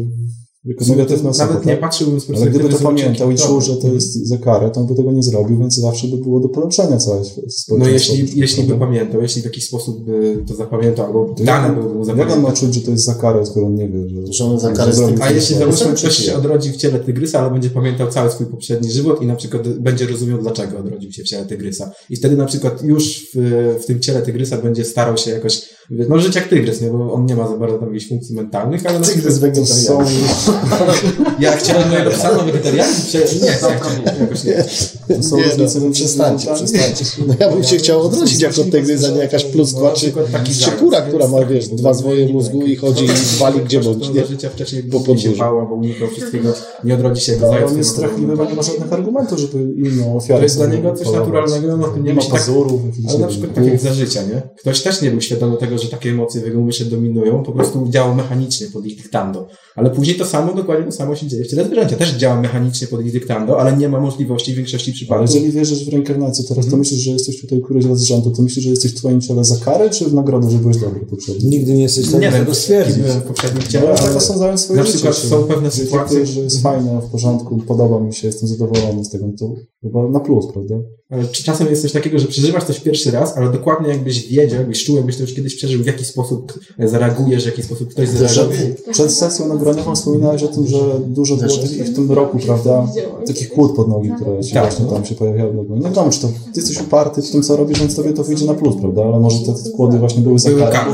jako negatywna osoba. Nawet nie tak? patrzyłbym z Ale gdyby perspektywy to pamiętał i czuł, to- że to jest za karę, to on by tego nie zrobił, więc zawsze by było do polepszenia całe No społeczeństwo. jeśli, jeśli by pamiętał, jeśli w jakiś sposób by to zapamiętał, albo dane byłyby mu Jak on ma czuć, że to jest za karę, skoro on nie wie, że, Że on za karę zrobił. A jeśli załóżmy ktoś się odrodzi w ciele tygrysa, ale będzie pamiętał cały swój poprzedni żywot i na przykład będzie rozumiał, dlaczego odrodził się w ciele tygrysa. I wtedy na przykład już w, w tym ciele tygrysa będzie starał się jakoś, no żyć jak tygrys, nie? bo on nie ma za bardzo tam jakichś funkcji mentalnych, ale Tygrys To wegetarianin. ja chciałem mojego psa na wegetarianizm, prze- nie, nie, jakoś nie. To są Nie, różnice no, przestańcie, zwierzętami. przestańcie. No ja bym się chciał odrodzić jako tygrys, a nie jakaś pluskwa, czy, czy kura, która ma, wiesz, dwa zwoje mózgu i chodzi i wali gdzie bądź, nie? Do życia wcześniej Po po podwórzu. się bał, bo unikał wszystkiego, nie odrodzi się Ale zając. on jest strachliwy, bo nie ma żadnych argumentów, żeby inną ofiarę To jest dla niego coś naturalnego, no, nie nie ma tak- pazurów, Ale na nie przykład tak jak za życia, nie? Ktoś też nie był świadomy tego, że takie emocje w jego umyśle dominują, po prostu działał mechanicznie pod ich dyktando. Ale później to samo samo, dokładnie to samo się dzieje w ciele zwierzęcia. Też działa mechanicznie pod ich dyktando, ale nie ma możliwości w większości Ale przypadków. jeżeli wierzysz w reinkarnację teraz, to myślisz, że jesteś tutaj któryś raz z rzędu, to myślisz, że jesteś w twoim ciele za karę, czy w nagrodę, że byłeś dobry poprzednio? Nigdy nie jesteś w stanie Nie wiem, tego stwierdzić. byłem w poprzednim Ja ciele, tak ale osądzałem swoje na życie. przykład czy- są pewne sytuacje- że jest fajne, w porządku, podoba mi się, jestem zadowolony z tego, no to chyba na plus, prawda? Ale czy czasem jest coś takiego, że przeżywasz coś pierwszy raz, ale dokładnie jakbyś wiedział, jakbyś czuł, jakbyś to już kiedyś przeżył, w jaki sposób e, zareagujesz, w jaki sposób ktoś zareaguje. przed sesją nagraniową wspominałeś o tym, że dużo było w tym roku, prawda, takich kłód pod nogi, które ci Tak. właśnie tam się pojawiały. Nie wiem, czy to ty jesteś uparty w tym, co robisz, więc tobie to wyjdzie na plus, prawda, ale może te kłody właśnie były za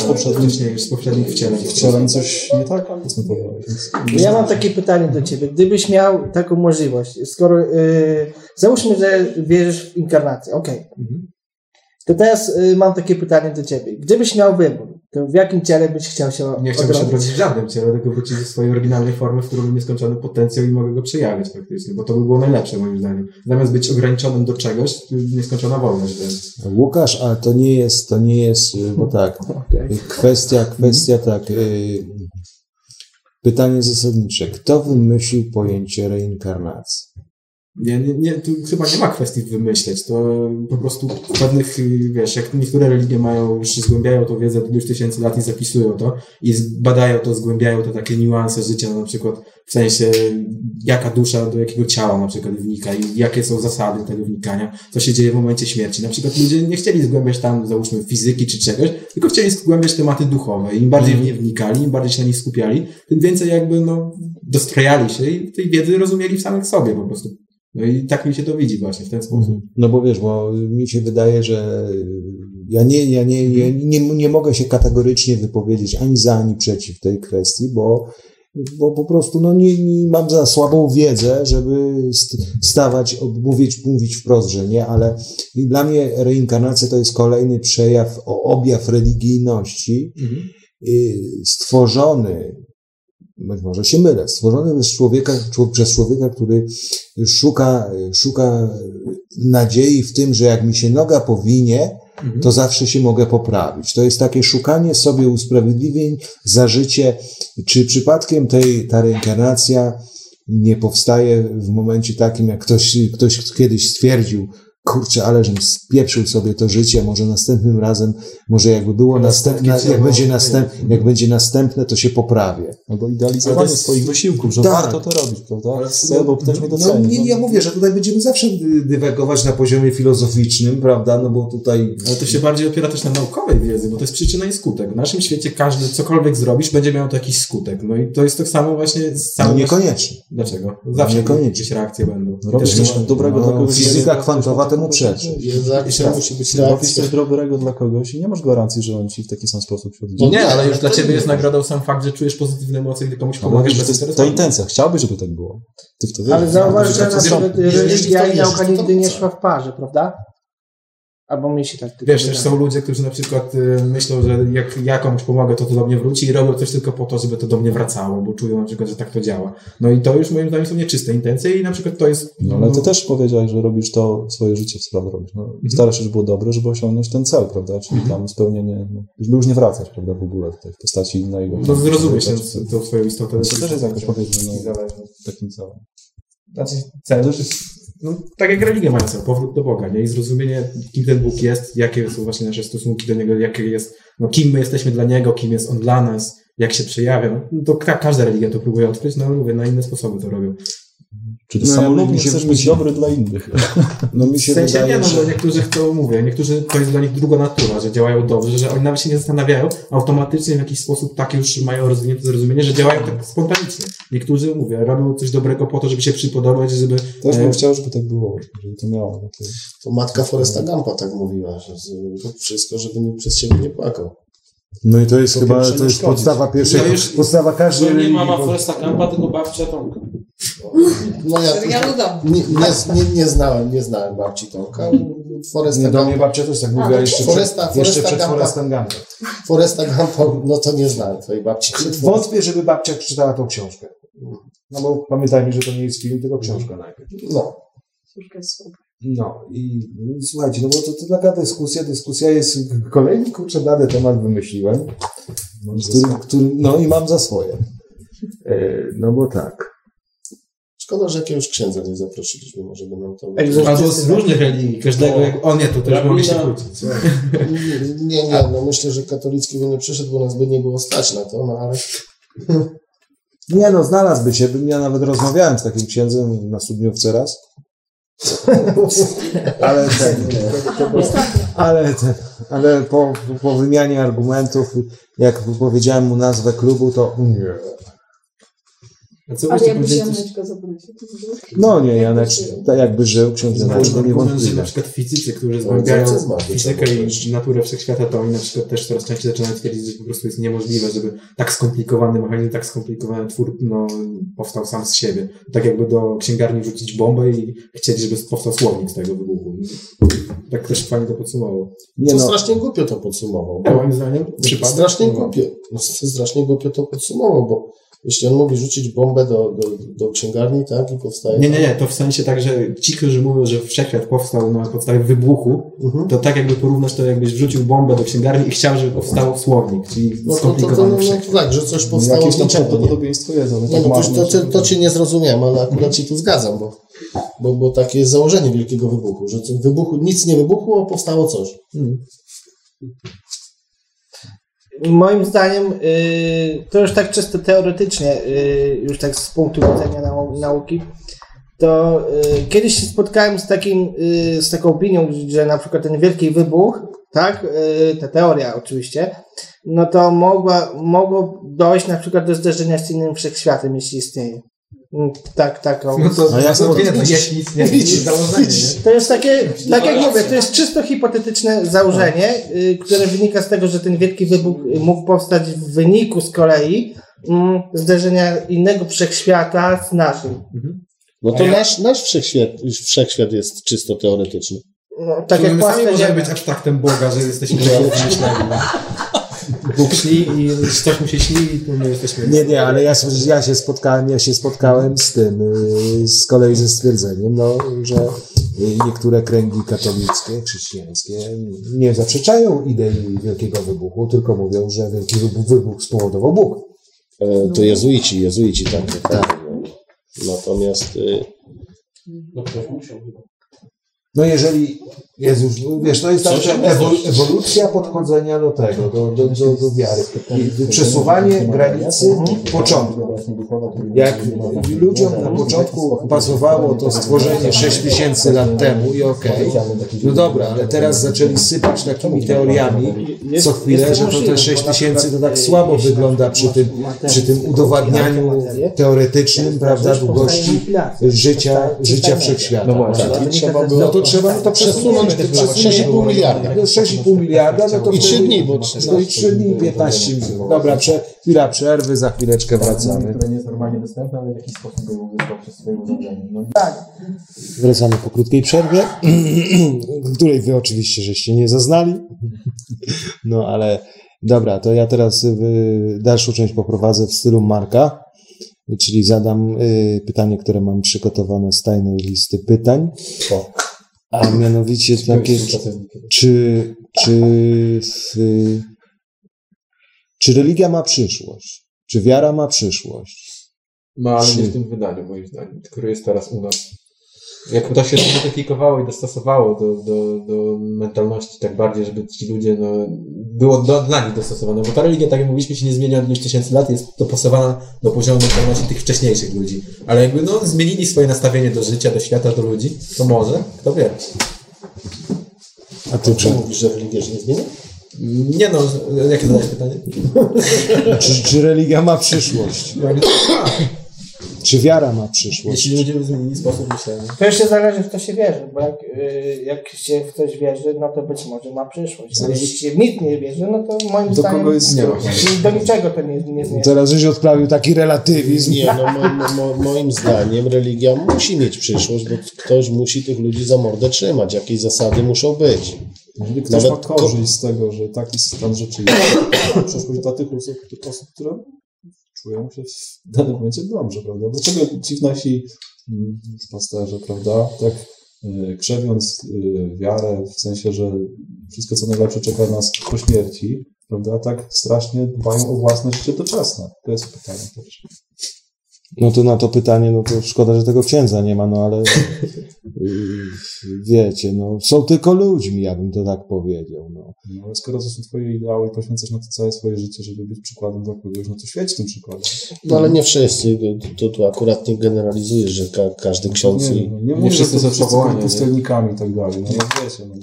poprzednim wcześniej już z poprzednich wcieleń. wcieleń coś nie tak. Ja mam takie pytanie do ciebie. Gdybyś miał taką możliwość, skoro yy, załóżmy, że wierzysz w inkarnację, okej. Mhm. To teraz yy, mam takie pytanie do ciebie. Gdybyś miał wybór, to w jakim ciele byś chciał się Nie chciałbym się odrodzić? w żadnym ciele, tylko wrócić do swojej oryginalnej formy, w którą mam nieskończony potencjał i mogę go przejawiać praktycznie, bo to by było najlepsze moim zdaniem. Zamiast być ograniczonym do czegoś, to nieskończona wolność. Więc. Łukasz, ale to nie jest, to nie jest, y, bo tak, Okej. y, kwestia, kwestia tak, y, pytanie zasadnicze. Kto wymyślił pojęcie reinkarnacji? Nie, nie, nie, tu chyba nie ma kwestii wymyśleć. To po prostu w pewnych, wiesz, jak niektóre religie mają, już zgłębiają tą wiedzę już tysięcy lat i zapisują to i badają to, zgłębiają te takie niuanse życia, na przykład w sensie jaka dusza do jakiego ciała na przykład wnika i jakie są zasady tego wnikania, co się dzieje w momencie śmierci. Na przykład ludzie nie chcieli zgłębiać tam, załóżmy, fizyki czy czegoś, tylko chcieli zgłębiać tematy duchowe. Im bardziej w nie wnikali, im bardziej się na nich skupiali, tym więcej jakby, no, dostrojali się i tej wiedzy rozumieli w samych sobie po prostu. No i tak mi się to widzi właśnie w ten sposób. No bo wiesz, bo mi się wydaje, że ja nie, ja nie, ja nie, nie mogę się kategorycznie wypowiedzieć ani za, ani przeciw tej kwestii, bo, bo po prostu no nie, nie mam za słabą wiedzę, żeby st- stawać, mówić, mówić wprost, że nie, ale dla mnie reinkarnacja to jest kolejny przejaw, o- objaw religijności, y, stworzony, być może się mylę, stworzony przez człowieka, czło- przez człowieka, który szuka, szuka nadziei w tym, że jak mi się noga powinie, to zawsze się mogę poprawić. To jest takie szukanie sobie usprawiedliwień za życie. Czy przypadkiem tej, ta reinkarnacja nie powstaje w momencie takim, jak ktoś, ktoś kiedyś stwierdził, kurczę, ale żem spieprzył sobie to życie, może następnym razem, może jakby było następne, jak będzie, następ, jak będzie następne, to się poprawię. Albo Ale idealizowanie to jest- swoich wysiłków, że Tak. warto to robić, prawda? Chcę, bo ktoś mnie No, doceni. nie, ja mówię, że tutaj będziemy zawsze dy- dywagować na poziomie filozoficznym, prawda, no bo tutaj Ale to się bardziej opiera też na naukowej wiedzy, bo to jest przyczyna i skutek. W naszym świecie każdy, cokolwiek zrobisz, będzie miał to jakiś skutek. No i to jest tak samo właśnie z no samym... niekoniecznie. Dlaczego? Zawsze Niekoniecznie. jakieś reakcje będą. Robisz coś dobrego No, fizyka kwantowa temu przeczy. Jeszcze musi być Robisz reakcja. coś dobrego dla kogoś i nie masz gwarancji, że on ci w taki sam sposób się No nie, ale już ale dla ciebie jest nagrodą sam fakt, że czujesz pozytywne emocje, gdy komuś No, pomagasz to jest ta intencja. Chciałbyś, żeby tak było. Ty w to. Ale zauważ, że religia i nauka nigdy nie szła w parze, prawda? Albo mi się tak tylko Wiesz, też są ludzie, którzy na przykład y, myślą, że jak ja komuś pomogę, to to do mnie wróci i robią coś tylko po to, żeby to do mnie wracało, bo czują na przykład, że tak to działa. No i to już moim zdaniem są nieczyste intencje i na przykład to jest... No, ale ty też powiedziałeś, że robisz to, swoje życie w sprawie robisz. No, Mhm. Starasz się, żeby było dobre, żeby osiągnąć ten cel, prawda? Czyli tam spełnienie, no, żeby już nie wracać, prawda, w ogóle tutaj w postaci innego. No zrozumiesz tę- tą swoją istotę. To też jest jakoś powiedzmy, no, takim celem. Znaczy, cel to jest, no, tak jak religia ma cel, powrót do Boga, nie? I zrozumienie, kim ten Bóg jest, jakie są właśnie nasze stosunki do Niego, jakie jest, no, kim my jesteśmy dla Niego, kim jest On dla nas, jak się przejawia. No, to ka- każda religia to próbuje odkryć, no ale mówię, na inne sposoby to robią. Czy ty No, ja samolubnie się- chcesz być dobry dla innych? No mi W się sensie wydaje, nie, no że... niektórzy chcą, mówię, niektórzy to jest dla nich druga natura, że działają dobrze, że oni nawet się nie zastanawiają, automatycznie w jakiś sposób takie już mają rozwinięte zrozumienie, że działają tak spontanicznie. Niektórzy, mówię, robią coś dobrego po to, żeby się przypodobać, żeby... Też e, bym chciał, żeby tak było, żeby to miało. takie- To matka Foresta Gampa tak mówiła, że rób wszystko, żeby nikt przez ciebie nie płakał. No i to jest Po chyba, to jest podstawa pierwszej, To już- podstawa każdej To nie mama Foresta Campa, tylko babcia Tomka. No ja nie, nie, nie, nie znałem, nie znałem babci Tomka. Foresta Nie, do mnie babcia też tak mówiła, jeszcze Foresta- przed, jeszcze Foresta przed. Forestem Gampa. Foresta Gampa, no to nie znałem twojej babci. Wątpię, żeby babcia czytała tą książkę. No bo pamiętajmy, że to nie jest film, tylko książka najpierw. No, Córka jest super. No i no i słuchajcie, no bo to, to taka dyskusja, dyskusja jest, kolejny kurczę dany temat wymyśliłem, który, który, no i mam za swoje. E, No bo tak. Szkoda, że jakiegoś księdza nie zaprosiliśmy, może by nam to... Albo z różnych religii, każdego jak... O nie, to też mogę się Rabina- kłócić. Nie, nie, no myślę, że katolicki by nie przyszedł, bo nas by nie było stać na to, no ale... Nie no, znalazłby się. Bym ja nawet rozmawiałem z takim księdzem na studniówce raz. Ale ten, ale, ten, ale po, po wymianie argumentów, jak powiedziałem mu nazwę klubu, to nie. A co Ale coś- Janeczka było- No nie, Janek, tak jakby żył, ksiądz Argument, że niewątpliwie. na przykład fizycy, którzy zgłębiają fizykę to i naturę wszechświata, to oni na przykład też coraz częściej zaczynają twierdzić, że po prostu jest niemożliwe, żeby tak skomplikowany mechanizm, tak skomplikowany twór no, powstał sam z siebie. Tak jakby do księgarni wrzucić bombę i chcieli, żeby powstał słownik z tego wybuchu. Tak też fajnie to podsumowało. Nie no, strasznie głupio to podsumował. A moim zdaniem przypadek... Strasznie głupio. No, strasznie głupio to podsumował, bo jeśli on mówi rzucić bombę do, do, do księgarni, tak, i powstaje... Nie, nie, nie, to w sensie tak, że ci, którzy mówią, że wszechświat powstał na podstawie wybuchu, Mhm. to tak jakby porównasz to, jakbyś wrzucił bombę do księgarni i chciał, żeby powstał słownik, czyli No to, to, to, skomplikowany no, no, tak, że coś powstało Jakieś tam prawdopodobieństwo jest, ale Nie, tak no to, marne, to, to, to cię nie zrozumiałem, ale akurat ci tu zgadzam, bo, bo, bo takie jest założenie wielkiego wybuchu, że wybuchu, nic nie wybuchło, a powstało coś. Moim zdaniem, y, to już tak czysto teoretycznie, y, już tak z punktu widzenia nau- nauki, to y, kiedyś się spotkałem z, takim, y, z taką opinią, że na przykład ten wielki wybuch, tak, y, ta teoria oczywiście, no to mogła, mogło dojść na przykład do zderzenia z innym wszechświatem, jeśli istnieje. Mm, Tak, taką. No to, A ja no to sobie- wie, no jeśli istnieje, to jest założenie, nie? To jest takie, tak jak mówię, to jest czysto hipotetyczne założenie, y, które wynika z tego, że ten wielki wybuch mógł powstać w wyniku z kolei mm, zderzenia innego wszechświata z naszym. No to nasz, nasz wszechświat, wszechświat jest czysto teoretyczny. No, tak jak my sami możemy być abstraktem Boga, że jesteśmy. Bóg śni i coś mu się śni i to my jesteśmy... nie, nie, ale ja, ja się spotkałem, ja się spotkałem z tym, y, z kolei ze stwierdzeniem, no, że y, niektóre kręgi katolickie, chrześcijańskie nie zaprzeczają idei wielkiego wybuchu, tylko mówią, że wielki wybuch, wybuch spowodował Bóg. E, To jezuici, jezuici tak. tak. Natomiast y, No jeżeli Jezus, wiesz, to jest tak, że ewol- ewolucja podchodzenia do tego, do, do, do, do wiary. I przesuwanie granicy początku. Jak ludziom na początku pasowało to stworzenie 6 tysięcy lat temu i okej, no dobra, ale teraz zaczęli sypać takimi teoriami co chwilę, że to te 6 tysięcy to tak słabo wygląda przy tym, przy tym udowadnianiu teoretycznym, prawda, długości życia, życia wszechświata. No właśnie. No to trzeba no to przesunąć te 6,5 miliarda. No 6,5 miliarda, no to I trzy wtedy- dni, bo- No i 3 dni i 15 minut. Dobra, prze, chwila przerwy, za chwileczkę wracamy. które nie jest normalnie dostępne, ale w jakiś sposób go uzyskał przez swoje urządzenie. No, Wracamy po krótkiej przerwie, której wy oczywiście żeście nie zaznali. No ale dobra, to ja teraz y, dalszą część poprowadzę w stylu Marka, czyli zadam y, pytanie, które mam przygotowane z tajnej listy pytań. A mianowicie takie, czy, czy, w, czy religia ma przyszłość? Czy wiara ma przyszłość? Ma, ale nie Czy- w tym wydaniu, moim zdaniem, które jest teraz u nas. Jak to się zmodyfikowało i dostosowało do, do, do mentalności tak bardziej, żeby ci ludzie, no, było do, dla nich dostosowane, bo ta religia, tak jak mówiliśmy, się nie zmienia od iluś tysięcy lat, jest dopasowana do poziomu mentalności tych wcześniejszych ludzi. Ale jakby, no, zmienili swoje nastawienie do życia, do świata, do ludzi, to może, kto wie. A ty czy, Czy mówisz, że religia się nie zmienia? Nie no, jakie zadałeś pytanie? czy, czy religia ma przyszłość? Czy wiara ma przyszłość? Jeśli ludzie zmienili sposób myślenia. To jeszcze zależy, w co się wierzy, bo jak, y, jak się w coś wierzy, no to być może ma przyszłość. Ale jeśli się w nic nie wierzy, no to moim Do zdaniem kogo jest nie ma. do niczego to nie, nie zmienia. Teraz żeś odprawił taki relatywizm. Nie, no mo, mo, mo, moim zdaniem religia musi mieć przyszłość, bo ktoś musi tych ludzi za mordę trzymać. Jakieś zasady muszą być. Jeżeli ktoś Nawet ma korzyść z tego, że taki stan rzeczy jest, przyszłość dla tych osób, które czują się w danym momencie dobrze, prawda? Dlaczego ci nasi mm, pasterze, prawda, tak y, krzewiąc y, wiarę w sensie, że wszystko co najlepsze czeka nas po śmierci, prawda, tak strasznie dbają o własne życie doczesne? To jest pytanie też. No to na to pytanie, no to szkoda, że tego księdza nie ma, no ale yy, wiecie, no są tylko ludźmi, ja bym to tak powiedział. No. No, ale skoro to są twoje ideały i poświęcasz na to całe swoje życie, żeby być przykładem dla kogoś, no to świeć tym przykładem. No ale nie wszyscy, to tu akurat nie generalizujesz, że ka każdy ksiądz... Nie, no, nie, wszyscy są to wszyscy nie? pustelnikami i tak dalej. No, no wiecie, no.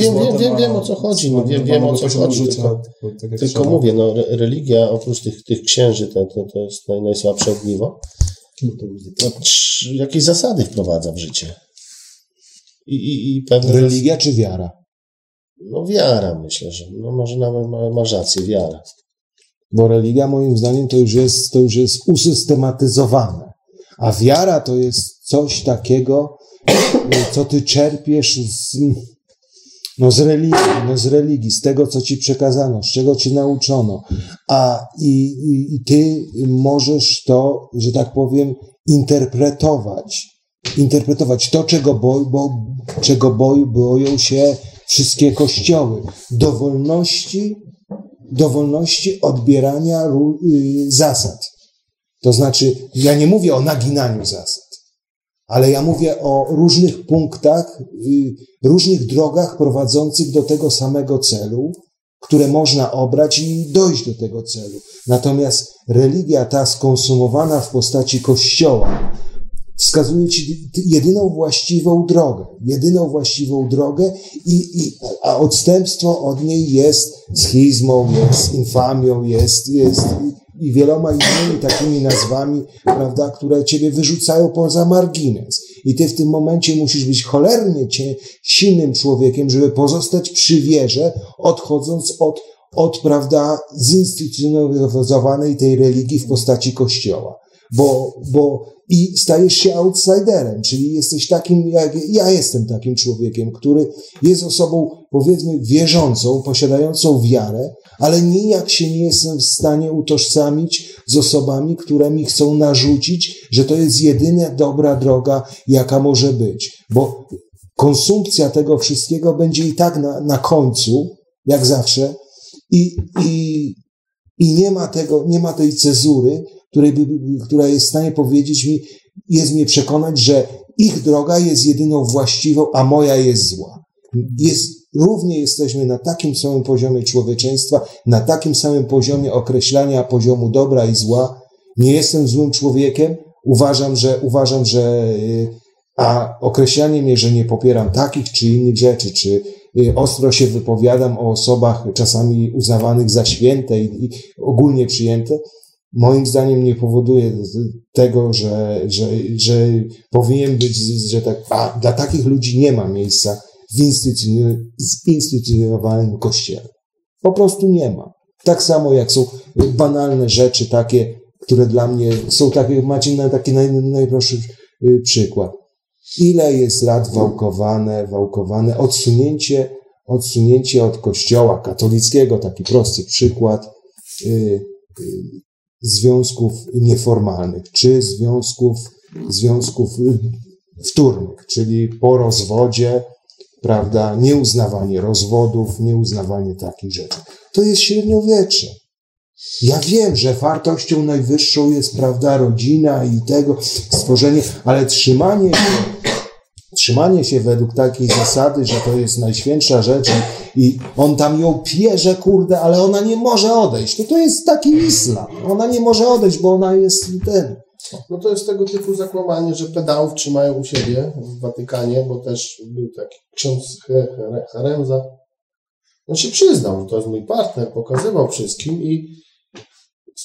Wiem, wiem, wiem, wiem, o co chodzi, no, wiem, sławnym wiem, o co chodzi, Życia, tylko- tylko, tak Tylko mówię, no re- religia oprócz tych, tych księży to, to, to jest naj, najsłabsze ogniwo. No, trz- jakieś zasady wprowadza w życie. I, i, i pewne... Religia czy wiara? No wiara myślę, że no może nawet ma, masz rację, wiara. Bo religia moim zdaniem to już jest, to już jest usystematyzowane. A wiara to jest coś takiego, co ty czerpiesz z, no z religii, no z religii, z tego, co ci przekazano, z czego cię nauczono. A i, i, i ty możesz to, że tak powiem, interpretować. Interpretować to, czego, bo, czego boją się wszystkie kościoły. Do wolności do wolności odbierania y, zasad. To znaczy, ja nie mówię o naginaniu zasad, ale ja mówię o różnych punktach, różnych drogach prowadzących do tego samego celu, które można obrać i dojść do tego celu. Natomiast religia ta skonsumowana w postaci kościoła wskazuje ci jedyną właściwą drogę, jedyną właściwą drogę i, i, a odstępstwo od niej jest schizmą, jest infamią, jest, jest i, wieloma innymi takimi nazwami, prawda, które ciebie wyrzucają poza margines. I ty w tym momencie musisz być cholernie silnym człowiekiem, żeby pozostać przy wierze, odchodząc od, od, prawda, zinstytucjonalizowanej tej religii w postaci kościoła. Bo, bo i stajesz się outsiderem, czyli jesteś takim, jak ja jestem takim człowiekiem, który jest osobą, powiedzmy, wierzącą, posiadającą wiarę, ale nijak się nie jestem w stanie utożsamić z osobami, które mi chcą narzucić, że to jest jedyna dobra droga, jaka może być. Bo konsumpcja tego wszystkiego będzie i tak na, na końcu, jak zawsze, i, i, i nie ma tego, nie ma tej cezury, której która jest w stanie powiedzieć mi, jest mnie przekonać, że ich droga jest jedyną właściwą, a moja jest zła. Jest, równie jesteśmy na takim samym poziomie człowieczeństwa, na takim samym poziomie określania poziomu dobra i zła. Nie jestem złym człowiekiem. Uważam, że, uważam, że, a określanie mnie, że nie popieram takich czy innych rzeczy, czy y, ostro się wypowiadam o osobach czasami uznawanych za święte i ogólnie przyjęte, moim zdaniem nie powoduje tego, że, że, że powinien być, że tak, a dla takich ludzi nie ma miejsca w instytucjon- zinstytucjonowanym kościele. Po prostu nie ma. Tak samo jak są banalne rzeczy takie, które dla mnie są takie, macie na taki naj, najprostszy y, przykład. Ile jest lat wałkowane, wałkowane, odsunięcie, odsunięcie od kościoła katolickiego, taki prosty przykład, y, y, związków nieformalnych, czy związków, związków y, wtórnych, czyli po rozwodzie, prawda, nieuznawanie rozwodów, nieuznawanie takich rzeczy. To jest średniowiecze. Ja wiem, że wartością najwyższą jest, prawda, rodzina i tego stworzenie, ale trzymanie się, trzymanie się według takiej zasady, że to jest najświętsza rzecz i, on tam ją pierze, kurde, ale ona nie może odejść. To to jest taki islam. Ona nie może odejść, bo ona jest ten. No to jest tego typu zakłamanie, że pedałów trzymają u siebie w Watykanie, bo też był taki ksiądz He- Here- Heremza. On się przyznał, że to jest mój partner, pokazywał wszystkim i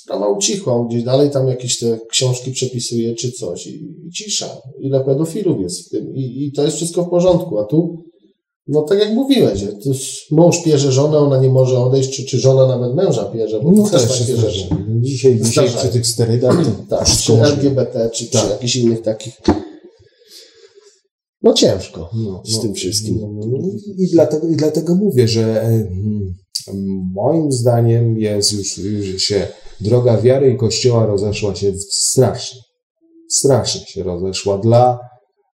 sprawa ucichła. Gdzieś dalej tam jakieś te książki przepisuje czy coś i, i cisza. Ile pedofilów jest w tym I, i to jest wszystko w porządku, a tu no tak jak mówiłeś, mąż pierze żonę, ona nie może odejść, czy, czy żona nawet męża pierze, bo No też też takie jest rzeczy. Dzisiaj, dzisiaj przy tych sterydach to Tak, LGBT, czy, Tak. jakichś innych takich. No ciężko No, z no, tym wszystkim. no, no, no. I, dlatego, I dlatego mówię, że moim zdaniem jest już, już się droga wiary i kościoła rozeszła się strasznie. Strasznie się rozeszła dla,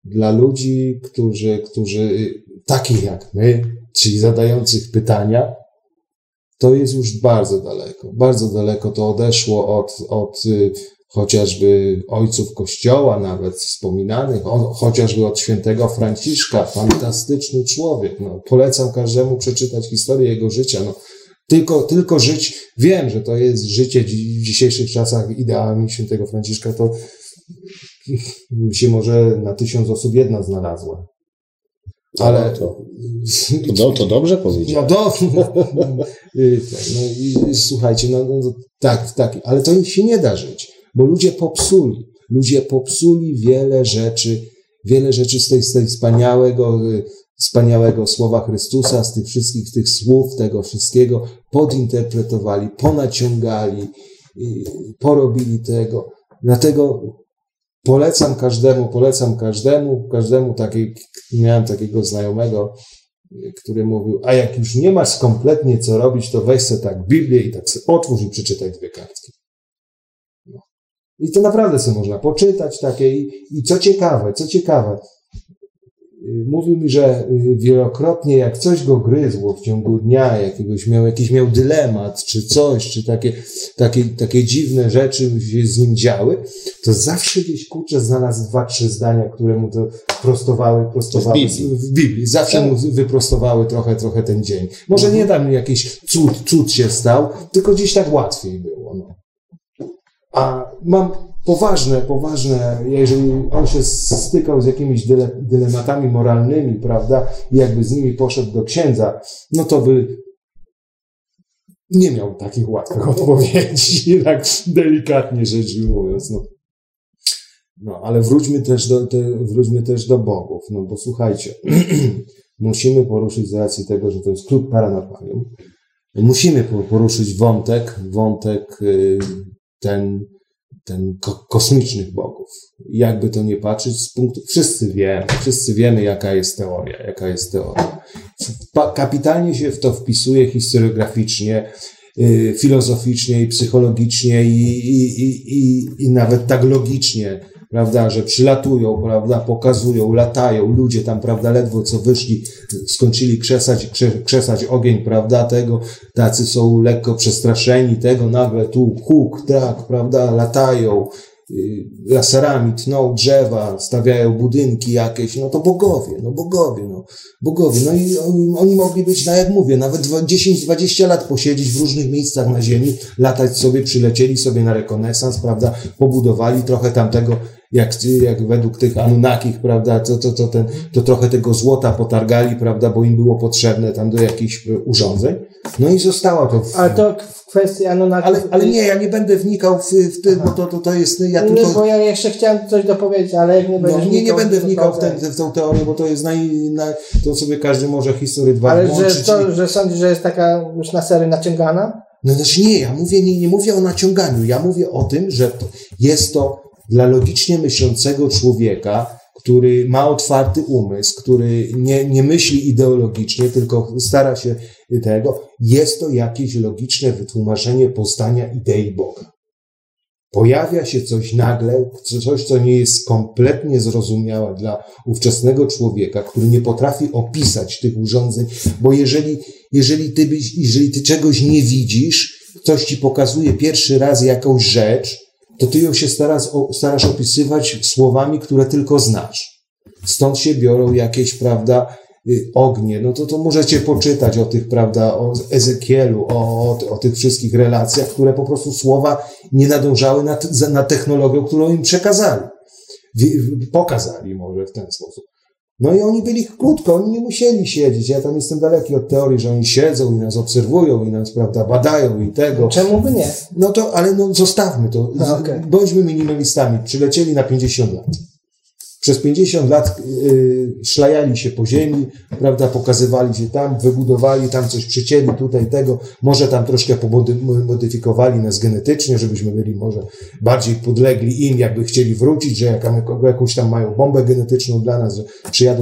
dla ludzi, którzy, którzy takich jak my, czyli zadających pytania, to jest już bardzo daleko. Bardzo daleko to odeszło od, od y, chociażby ojców Kościoła, nawet wspominanych, chociażby od świętego Franciszka, fantastyczny człowiek. No, polecam każdemu przeczytać historię jego życia. No, tylko, tylko żyć, wiem, że to jest życie w dzisiejszych czasach ideałami świętego Franciszka, to się może na tysiąc osób jedna znalazła. Ale No to, to, do, to dobrze powiedział. no do, no i i słuchajcie, no, no no, tak, tak, ale to się nie da żyć, bo ludzie popsuli, ludzie popsuli wiele rzeczy, wiele rzeczy z tej, z tej wspaniałego, y, wspaniałego słowa Chrystusa, z tych wszystkich tych słów, tego wszystkiego podinterpretowali, ponaciągali, y, porobili tego. Dlatego polecam każdemu, polecam każdemu, każdemu takiej, miałem takiego znajomego, który mówił, a jak już nie masz kompletnie co robić, to weź sobie tak Biblię i tak sobie otwórz i przeczytaj dwie kartki. No. I to naprawdę sobie można poczytać takie i, i co ciekawe, co ciekawe, mówił mi, że y, wielokrotnie jak coś go gryzło w ciągu dnia, jakiegoś miał, jakiś miał dylemat, czy coś, czy takie, takie, takie dziwne rzeczy się z nim działy, to zawsze gdzieś kurczę znalazł dwa, trzy zdania, które mu to prostowały, prostowały W Biblii. w Biblii. Zawsze mu wyprostowały trochę, trochę ten dzień. Może nie tam jakiś cud, cud się stał, tylko gdzieś tak łatwiej było. No. A mam poważne, poważne, jeżeli on się stykał z jakimiś dyle, dylematami moralnymi, prawda, i jakby z nimi poszedł do księdza, no to by nie miał takich łatwych odpowiedzi, tak delikatnie rzecz ujmując. No. No, ale wróćmy też do, te, wróćmy też do bogów, no bo słuchajcie, musimy poruszyć z racji tego, że to jest klub paranormalium, musimy po- poruszyć wątek, wątek y, ten, ten ko- kosmicznych bogów. Jakby to nie patrzeć z punktu, wszyscy wiemy, wszyscy wiemy jaka jest teoria, jaka jest teoria. Kapitalnie się w to wpisuje historiograficznie, y, filozoficznie i psychologicznie i, i, i, i, i nawet tak logicznie, prawda, że przylatują, prawda, pokazują, latają, ludzie tam, prawda, ledwo co wyszli, skończyli krzesać, krze, krzesać ogień, prawda, tego, tacy są lekko przestraszeni, tego nagle tu huk, tak, prawda, latają, y, laserami tną drzewa, stawiają budynki jakieś, no to bogowie, no bogowie, no bogowie. No i oni, oni mogli być, no jak mówię, nawet dwa- 10-20 lat posiedzieć w różnych miejscach na ziemi, latać sobie, przylecieli sobie na rekonesans, prawda, pobudowali trochę tamtego, jak, jak według tych Anunnakich, prawda, to, to, to, ten, to trochę tego złota potargali, prawda, bo im było potrzebne tam do jakichś e, urządzeń. No i zostało to. W, Ale to w kwestii Anunnaków... ale, ale nie, ja nie będę wnikał w, w bo to, to, to jest, ja Nie, tylko... bo ja jeszcze chciałem coś dopowiedzieć, ale jak nie No, będziesz nie, nie będę wnikał w, ten, w tą teorię, bo to jest naj, naj, to sobie każdy może historię dwa Ale włączyć. że, to, że sądzisz, że jest taka już na serio naciągana? No znaczy nie, ja mówię, nie, nie mówię o naciąganiu, ja mówię o tym, że to, jest to dla logicznie myślącego człowieka, który ma otwarty umysł, który nie, nie myśli ideologicznie, tylko stara się tego, jest to jakieś logiczne wytłumaczenie powstania idei Boga. Pojawia się coś nagle, coś, co nie jest kompletnie zrozumiałe dla ówczesnego człowieka, który nie potrafi opisać tych urządzeń, bo jeżeli, jeżeli, ty, byś, jeżeli ty czegoś nie widzisz, ktoś ci pokazuje pierwszy raz jakąś rzecz, to ty ją się starasz, starasz opisywać słowami, które tylko znasz. Stąd się biorą jakieś, prawda, y, ognie. No to, to możecie poczytać o tych, prawda, o Ezekielu, o, o, o tych wszystkich relacjach, które po prostu słowa nie nadążały na, te- za- na technologię, którą im przekazali. Pokazali może w ten sposób. No i oni byli krótko, oni nie musieli siedzieć. Ja tam jestem daleki od teorii, że oni siedzą i nas obserwują i nas, prawda, badają i tego. Czemu by nie? No to, ale no zostawmy to. A, okej. Bądźmy minimalistami. Przylecieli na 50 lat. Przez 50 lat y, szlajali się po ziemi, prawda, pokazywali się tam, wybudowali tam coś, przycięli tutaj tego, może tam troszkę pomody- modyfikowali nas genetycznie, żebyśmy byli może bardziej podlegli im, jakby chcieli wrócić, że jak, jakąś tam mają bombę genetyczną dla nas, że przyjadą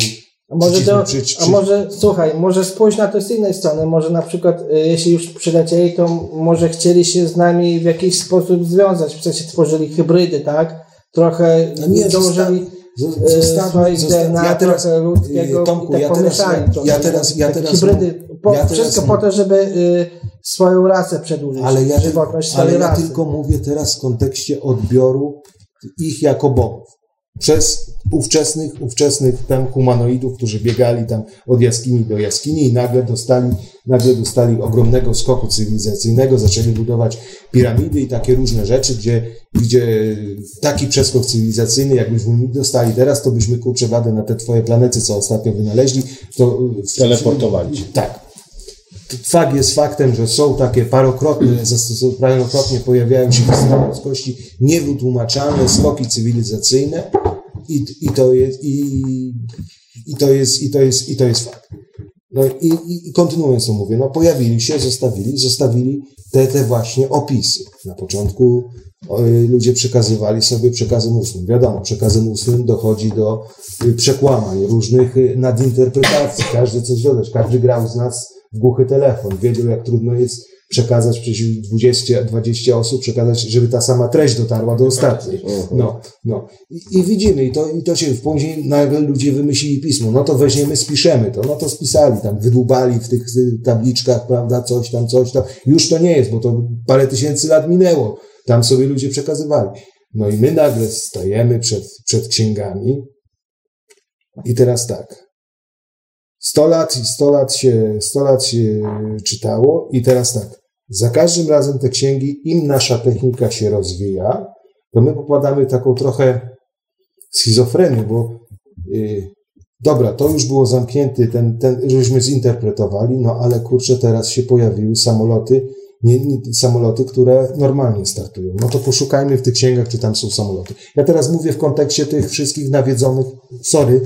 A może, to, a może słuchaj, może spójrz na to z innej strony. Może na przykład, y, jeśli już przylecieli, to może chcieli się z nami w jakiś sposób związać. W sensie tworzyli hybrydy, tak? Trochę No nie, dołożyli zosta- y, zostawmy- swoich zosta- DNA, ja teraz- y, Tomku, tak ja teraz- pomieszali ja- teraz- ja teraz hybrydy. Po, ja wszystko po to, żeby y, swoją rasę przedłużyć. Ale ja, żywotność ale ja tylko mówię teraz w kontekście odbioru ich jako bogów. Przez ówczesnych, ówczesnych tam humanoidów, którzy biegali tam od jaskini do jaskini i nagle dostali, nagle dostali ogromnego skoku cywilizacyjnego, zaczęli budować piramidy i takie różne rzeczy, gdzie, gdzie taki przeskok cywilizacyjny, jakbyśmy dostali teraz, to byśmy kurczę wadę na te twoje planety, co ostatnio wynaleźli, to Teleportowali tak. Fakt jest faktem, że są takie parokrotne, parokrotnie pojawiają się w historii ludzkości niewytłumaczalne skoki cywilizacyjne i, i, to jest, i, i, to jest, i, to jest, i to jest fakt. No i, i, i kontynuując to mówię, no pojawili się, zostawili, zostawili te, te właśnie opisy. Na początku ludzie przekazywali sobie przekazem ustnym. Wiadomo, przekazem ustnym dochodzi do y, przekłamań, różnych y, nadinterpretacji. Każdy coś dodać. Każdy grał z nas w głuchy telefon. Wiedział, jak trudno jest przekazać przecież 20, 20 osób, przekazać, żeby ta sama treść dotarła do ostatniej. No, no. I, i widzimy, i to, i to się później nagle ludzie wymyślili pismo. No to weźmiemy, spiszemy to. No to spisali tam, wydłubali w tych tabliczkach, prawda, coś tam, coś tam. Już to nie jest, bo to parę tysięcy lat minęło. Tam sobie ludzie przekazywali. No i my nagle stajemy przed, przed księgami i teraz tak. 100 lat, 100 lat się, 100 lat się czytało i teraz tak. Za każdym razem te księgi, im nasza technika się rozwija, to my pokładamy taką trochę schizofrenię, bo yy, dobra, to już było zamknięty, ten, ten, żeśmy zinterpretowali, no ale kurczę, teraz się pojawiły samoloty, nie, nie, samoloty, które normalnie startują. No to poszukajmy w tych księgach, czy tam są samoloty. Ja teraz mówię w kontekście tych wszystkich nawiedzonych, sorry,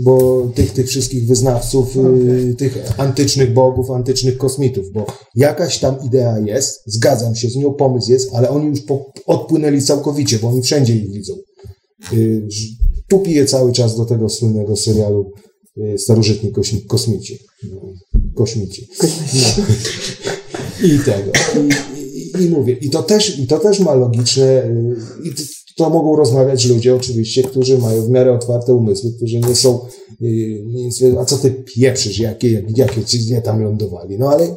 bo tych, tych wszystkich wyznawców, y, tych antycznych bogów, antycznych kosmitów, bo jakaś tam idea jest, zgadzam się z nią, pomysł jest, ale oni już po, odpłynęli całkowicie, bo oni wszędzie ich widzą. Y, tu piję cały czas do tego słynnego serialu y, Starożytni kośmi, kosmici. No, kośmici. No. I tego. I, i, I mówię, i to też, i to też ma logiczne, to, mogą rozmawiać ludzie oczywiście, którzy mają w miarę otwarte umysły, którzy nie są, nie, a co ty pieprzysz, jakie, jak- jakie, ci gdzie tam lądowali. No ale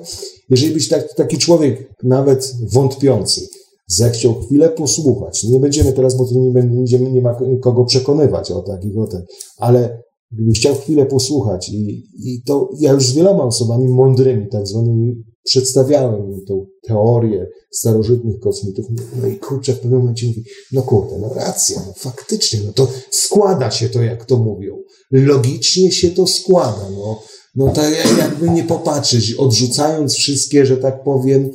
jeżeli byś tak, taki człowiek, nawet wątpiący, zechciał chwilę posłuchać, nie będziemy teraz, bo tu nie będziemy, nie ma kogo przekonywać o takich, o tak, ale gdyby chciał chwilę posłuchać i, i to ja już z wieloma osobami mądrymi, tak zwanymi, przedstawiałem im tą teorię starożytnych kosmitów, no i kurczę, w pewnym momencie mówi, no kurde, no racja, no faktycznie, no to składa się to, jak to mówią. Logicznie się to składa, no. No ja- jakby nie popatrzeć, odrzucając wszystkie, że tak powiem,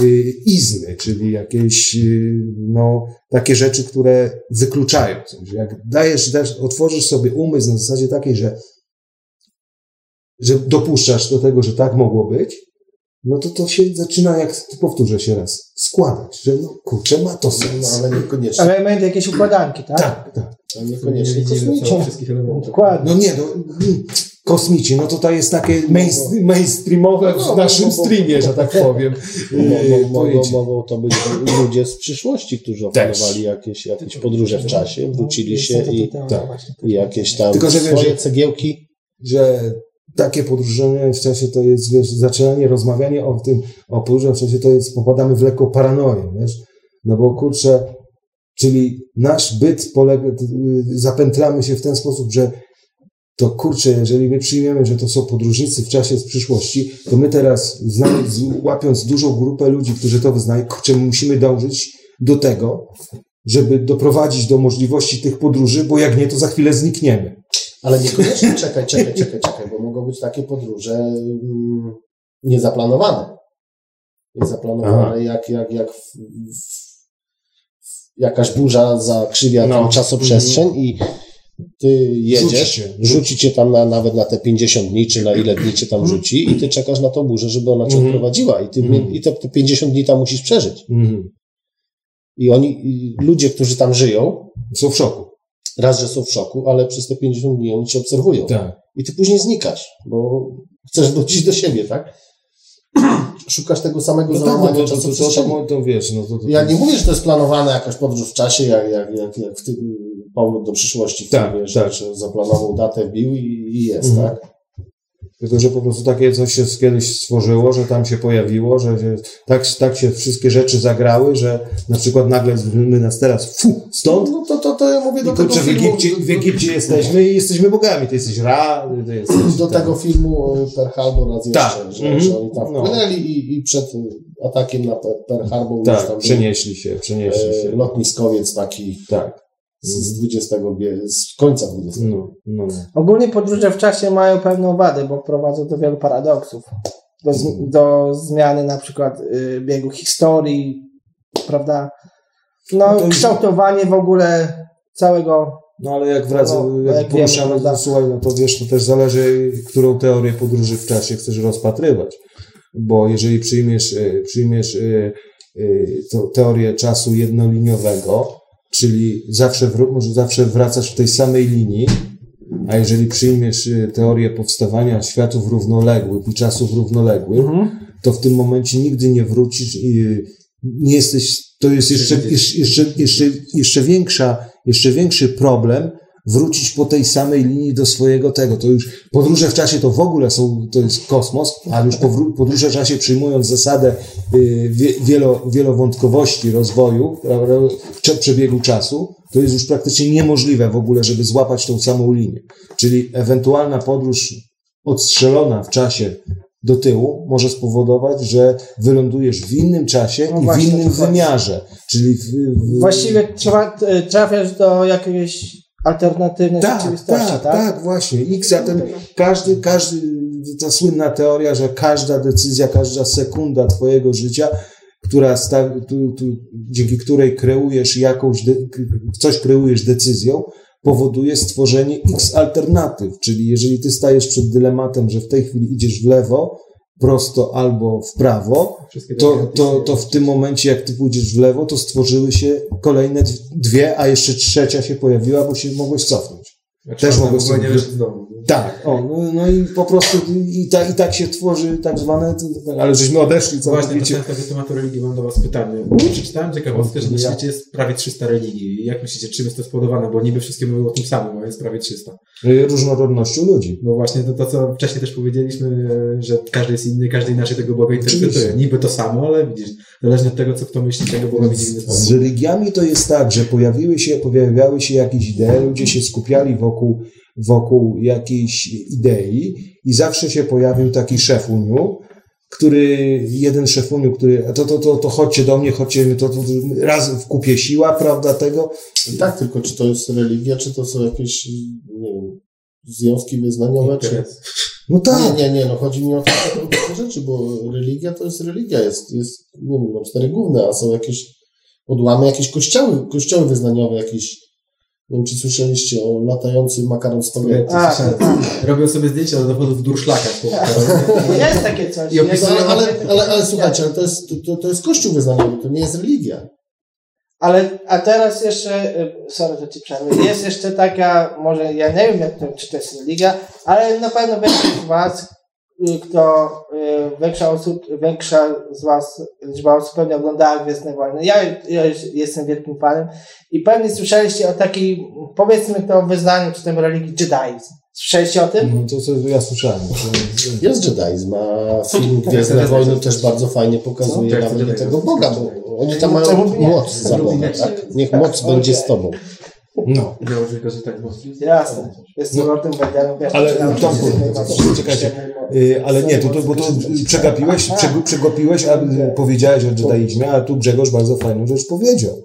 y, izny, czyli jakieś, y, no, takie rzeczy, które wykluczają. Jak dajesz, dasz, otworzysz sobie umysł na zasadzie takiej, że, że dopuszczasz do tego, że tak mogło być, no to to się zaczyna, jak powtórzę się raz, składać, że no kurczę, ma to No, sens. ale niekoniecznie. Element jakieś układanki, tak? Tak, tak. Ale niekoniecznie kosmici. wszystkich elementów. Dokładnie. No nie, no, kosmici, no to to jest takie main, mainstreamowe No, w naszym streamie, że tak powiem. Yy, mo- Mogą, to być ludzie z przyszłości, którzy opanowali jakieś, jakieś podróże w czasie, wrócili się i, Tak. i jakieś tam Tylko, że swoje że- cegiełki. że takie podróżowanie w czasie to jest, wiesz, zaczynanie, rozmawianie o tym, o podróżach w czasie to jest, popadamy w lekką paranoję, wiesz, no bo kurczę, czyli nasz byt polega, y, zapętlamy się w ten sposób, że to kurczę, jeżeli my przyjmiemy, że to są podróżnicy w czasie z przyszłości, to my teraz, znając, łapiąc dużą grupę ludzi, którzy to wyznają, kurczę, my musimy dążyć do tego, żeby doprowadzić do możliwości tych podróży, bo jak nie, to za chwilę znikniemy. Ale niekoniecznie czekaj, czekaj, czekaj, czekaj, bo mogą być takie podróże mm, niezaplanowane. Niezaplanowane, jak, jak, jak w, w, jakaś burza zakrzywia No. tam czasoprzestrzeń i ty jedziesz, Rzuci cię. rzuci cię tam na, nawet na te 50 dni, czy na ile dni cię tam rzuci i ty czekasz na tą burzę, żeby ona cię Mhm. odprowadziła i ty Mhm. i te, te 50 dni tam musisz przeżyć. Mhm. I oni, i ludzie, którzy tam żyją, Są w szoku. Raz, że są w szoku, ale przez te 50 dni oni cię obserwują. Tak. I ty później znikasz, bo chcesz wrócić do siebie, tak? Szukasz tego samego No tak, no załamania to, to, to, to, to, to wiesz, no to, to, Ja nie mówię, że to jest planowana jakaś podróż w czasie, jak, jak, jak, jak w tym powrót do przyszłości w Tak, filmie, tak. że zaplanował datę, wbił i, i jest, Mhm. tak? Tylko, że po prostu takie coś się kiedyś stworzyło, że tam się pojawiło, że tak, tak się wszystkie rzeczy zagrały, że na przykład nagle my nas teraz, fu, stąd, No to, to, to ja mówię do tego kurczę, w Egipcie, w Egipcie jesteśmy i jesteśmy bogami, ty jesteś Ra, ty jesteś... do tego filmu y, Pearl Harbor raz jeszcze, Tak. że, Mhm. że oni tam No. wpłynęli i, i przed y, atakiem na Pe- Pearl Harbor już Tak, tam przenieśli się, przenieśli był, się. e, lotniskowiec taki Tak. Z, z XX wie- z końca XX. No, no, no. Ogólnie podróże w czasie mają pewną wadę, bo prowadzą do wielu paradoksów. Do, z- do zmiany na przykład y, biegu historii, prawda? No, No kształtowanie w ogóle całego. No ale jak wraca, No, jak jak poruszamy, wiemy, to, prawda? słuchaj, no to wiesz, to też zależy, którą teorię podróży w czasie chcesz rozpatrywać. Bo jeżeli przyjmiesz, e, przyjmiesz e, to teorię czasu jednoliniowego, czyli zawsze, może zawsze wracasz w tej samej linii, a jeżeli przyjmiesz e, teorię powstawania światów równoległych i czasów równoległych, to w tym momencie nigdy nie wrócisz i y, nie jesteś, to jest jeszcze, jeszcze, jeszcze, jeszcze, jeszcze większa, jeszcze większy problem wrócić po tej samej linii do swojego tego. To już podróże w czasie to w ogóle są, to jest kosmos, a już podróże w czasie przyjmując zasadę y, wie- wielo, wielowątkowości rozwoju, przebiegu czasu, to jest już praktycznie niemożliwe w ogóle, żeby złapać tą samą linię. Czyli ewentualna podróż odstrzelona w czasie do tyłu może spowodować, że wylądujesz w innym czasie No i w właśnie, innym to chodzi. wymiarze. Czyli w, w, Właściwie trzeba, y, trafiasz do jakiejś alternatywnej tak, rzeczywistości, tak, tak? tak, właśnie. X, a ten, każdy, każdy, ta słynna teoria, że każda decyzja, każda sekunda twojego życia, która sta, tu, tu, dzięki której kreujesz jakąś, de, coś kreujesz decyzją, powoduje stworzenie X alternatyw. Czyli jeżeli ty stajesz przed dylematem, że w tej chwili idziesz w lewo, prosto albo w prawo, to, to, to w tym momencie, jak ty pójdziesz w lewo, to stworzyły się kolejne dwie, a jeszcze trzecia się pojawiła, bo się mogłeś cofnąć. Też czwarta mogę z. Tak, o, no, no i po prostu i, ta, i tak się tworzy tak zwane, ale żeśmy odeszli Właśnie, to całkowicie. często do tematu religii mam do Was pytanie. Przeczytałem ciekawostkę, że na świecie jest prawie 300 religii. Jak myślicie, czym jest to spowodowane? Bo niby wszystkie mówią o tym samym, a jest prawie 300. Y, Różnorodnością ludzi. No właśnie, to, to co wcześniej też powiedzieliśmy, że każdy jest inny, każdy inaczej tego Boga interpretuje. Niby to samo, ale widzisz, zależnie od tego, co kto myśli, tego Boga widzi inny Z sposób. religiami to jest tak, że pojawiły się, pojawiały się jakieś idee, ludzie się skupiali wokół, wokół jakiejś idei i zawsze się pojawił taki szefuniu, który, jeden szefuniu, który, to, to, to, to chodźcie do mnie, chodźcie, to, to, to raz w kupie siła, prawda, tego. Tak, tylko czy to jest religia, czy to są jakieś, nie wiem, związki wyznaniowe, czy... No tak. Nie, nie, nie, no chodzi mi o takie takie rzeczy, bo religia to jest religia, jest, jest nie wiem, mam cztery główne, a są jakieś odłamy, jakieś kościoły, kościoły wyznaniowe, jakieś, nie wiem, czy słyszeliście o latającym makaron spaghetti. A, Słyszałem. Robią sobie zdjęcia do dowodów w durszlakach. Jest takie coś. I Jego- opisują- ale, ale, ale, ale słuchajcie, ale to jest, to- to, to jest kościół wyznaniowy, to nie jest religia. Ale, a teraz jeszcze, y, sorry, że ci przerwę, jest jeszcze taka, może ja nie wiem, jak to, czy to jest religia, ale na pewno większość z was, kto, y, większa, osób, większa z was, liczba osób pewnie oglądała Gwiezdne Wojny. Ja, ja jestem wielkim fanem i pewnie słyszeliście o takiej, powiedzmy to wyznaniu, czy tym religii Jediizm. Słyszeliście o tym? No to co ja słyszałem. że- Jest Jedaizm, a film to- Gwiezdne to- to- Wojny to- też bardzo fajnie pokazuje to nawet tego Boga, bo oni tam mają moc za Boga, tak? Niech moc Okej. będzie z tobą. No. Miało tylko, że tak było. Jasne. Jest no, Lordem Vaderem, wiesz, Ale Tomku, czekajcie, y, ale nie, to, to, bo to przegapiłeś, przegu- przegapiłeś, a powiedziałeś o Jedaizmie, a tu Grzegorz bardzo fajną rzecz powiedział.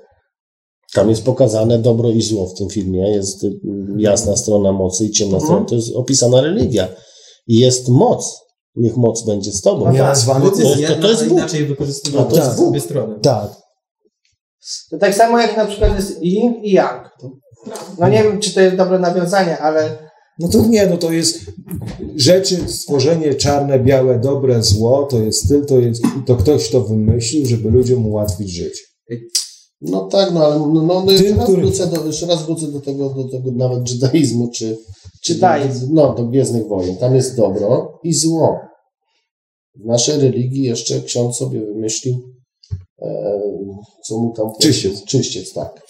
Tam jest pokazane dobro i zło w tym filmie. Jest y, jasna strona mocy i ciemna strona. To jest opisana religia. I jest moc. Niech moc będzie z tobą. Nie nazwany Moc jest to- jedna, to jest Bóg. inaczej wykorzystywana No to jest przez Bóg. obie strony. Tak. To tak samo jak na przykład jest yin i yang. No nie wiem, czy to jest dobre nawiązanie, ale No to nie, no to jest rzeczy, stworzenie czarne, białe, dobre, zło, to jest styl, to jest, to ktoś to wymyślił, żeby ludziom ułatwić życie. No tak, no ale no, no, no jeszcze, Tym, raz który- wrócę do, jeszcze raz wrócę do tego, do tego nawet judaizmu, czy, czy do, no, do Gwiezdnych Wojen. Tam jest dobro i zło. W naszej religii jeszcze ksiądz sobie wymyślił, e, co mu tam... Czyściec. Czyściec, tak.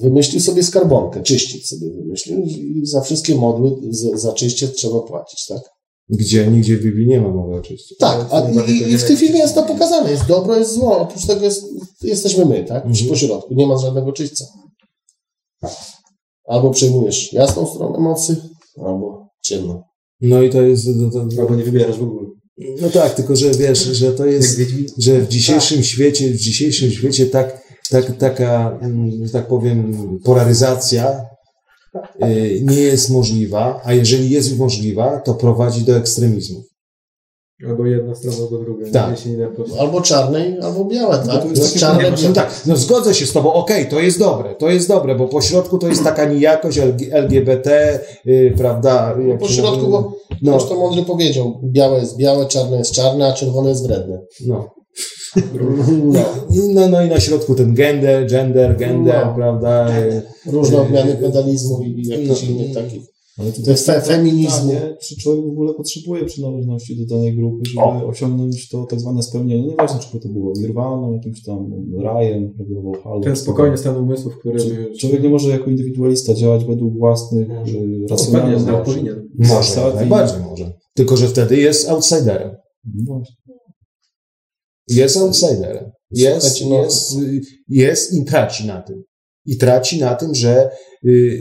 Wymyślił sobie skarbonkę, czyścić sobie wymyślił i za wszystkie modły, za, za czyściec trzeba płacić, tak? Gdzie nigdzie w Biblii nie ma mowy o czyści. Tak, a i, i w tym filmie jest to pokazane. Jest dobro, jest zło. Oprócz tego jest, jesteśmy my, tak? Mhm. Po środku. Nie ma żadnego czyśćca. Albo przejmujesz jasną stronę mocy, albo ciemną. No i to jest... To, to, Albo nie wybierasz w ogóle. No tak, tylko że wiesz, że to jest... Że w dzisiejszym świecie, w dzisiejszym świecie tak, tak, taka, mm, że tak powiem, polaryzacja y, nie jest możliwa, a jeżeli jest możliwa, to prowadzi do ekstremizmu. Albo jedna strona, albo druga. Tak. Nie się nie da po- Albo czarne, albo białe, tak? to jest czarne, no tak, no zgodzę się z tobą, okej, to jest dobre, to jest dobre, bo po środku to jest taka nijakość LG, LGBT, y, prawda? jak Po środku, mówi, bo no, ktoś to mądry powiedział. Białe jest białe, czarne jest czarne, a czerwone jest wredne. no. No. No, no i na środku ten gender, gender, gender, No. prawda? y, Różne y, odmiany pedalizmu i jakichś no, innych takich. Ale tutaj To jest fe- feminizmu. pytanie, Czy człowiek w ogóle potrzebuje przynależności do danej grupy, żeby O. osiągnąć to tak zwane spełnienie? Nieważne, czy to było nirwaną, jakimś tam rajem, prawda, Valhalla, Ten spokojny stan umysłów, który... Czy człowiek nie może jako indywidualista działać według własnych, y, Dokładnie, racjonalnych że powinien. Może, zasad i- najbardziej może. Tylko, że wtedy jest outsiderem. No właśnie. Jest outsiderem. Jest, no- jest, y, jest i traci na tym. I traci na tym, że y,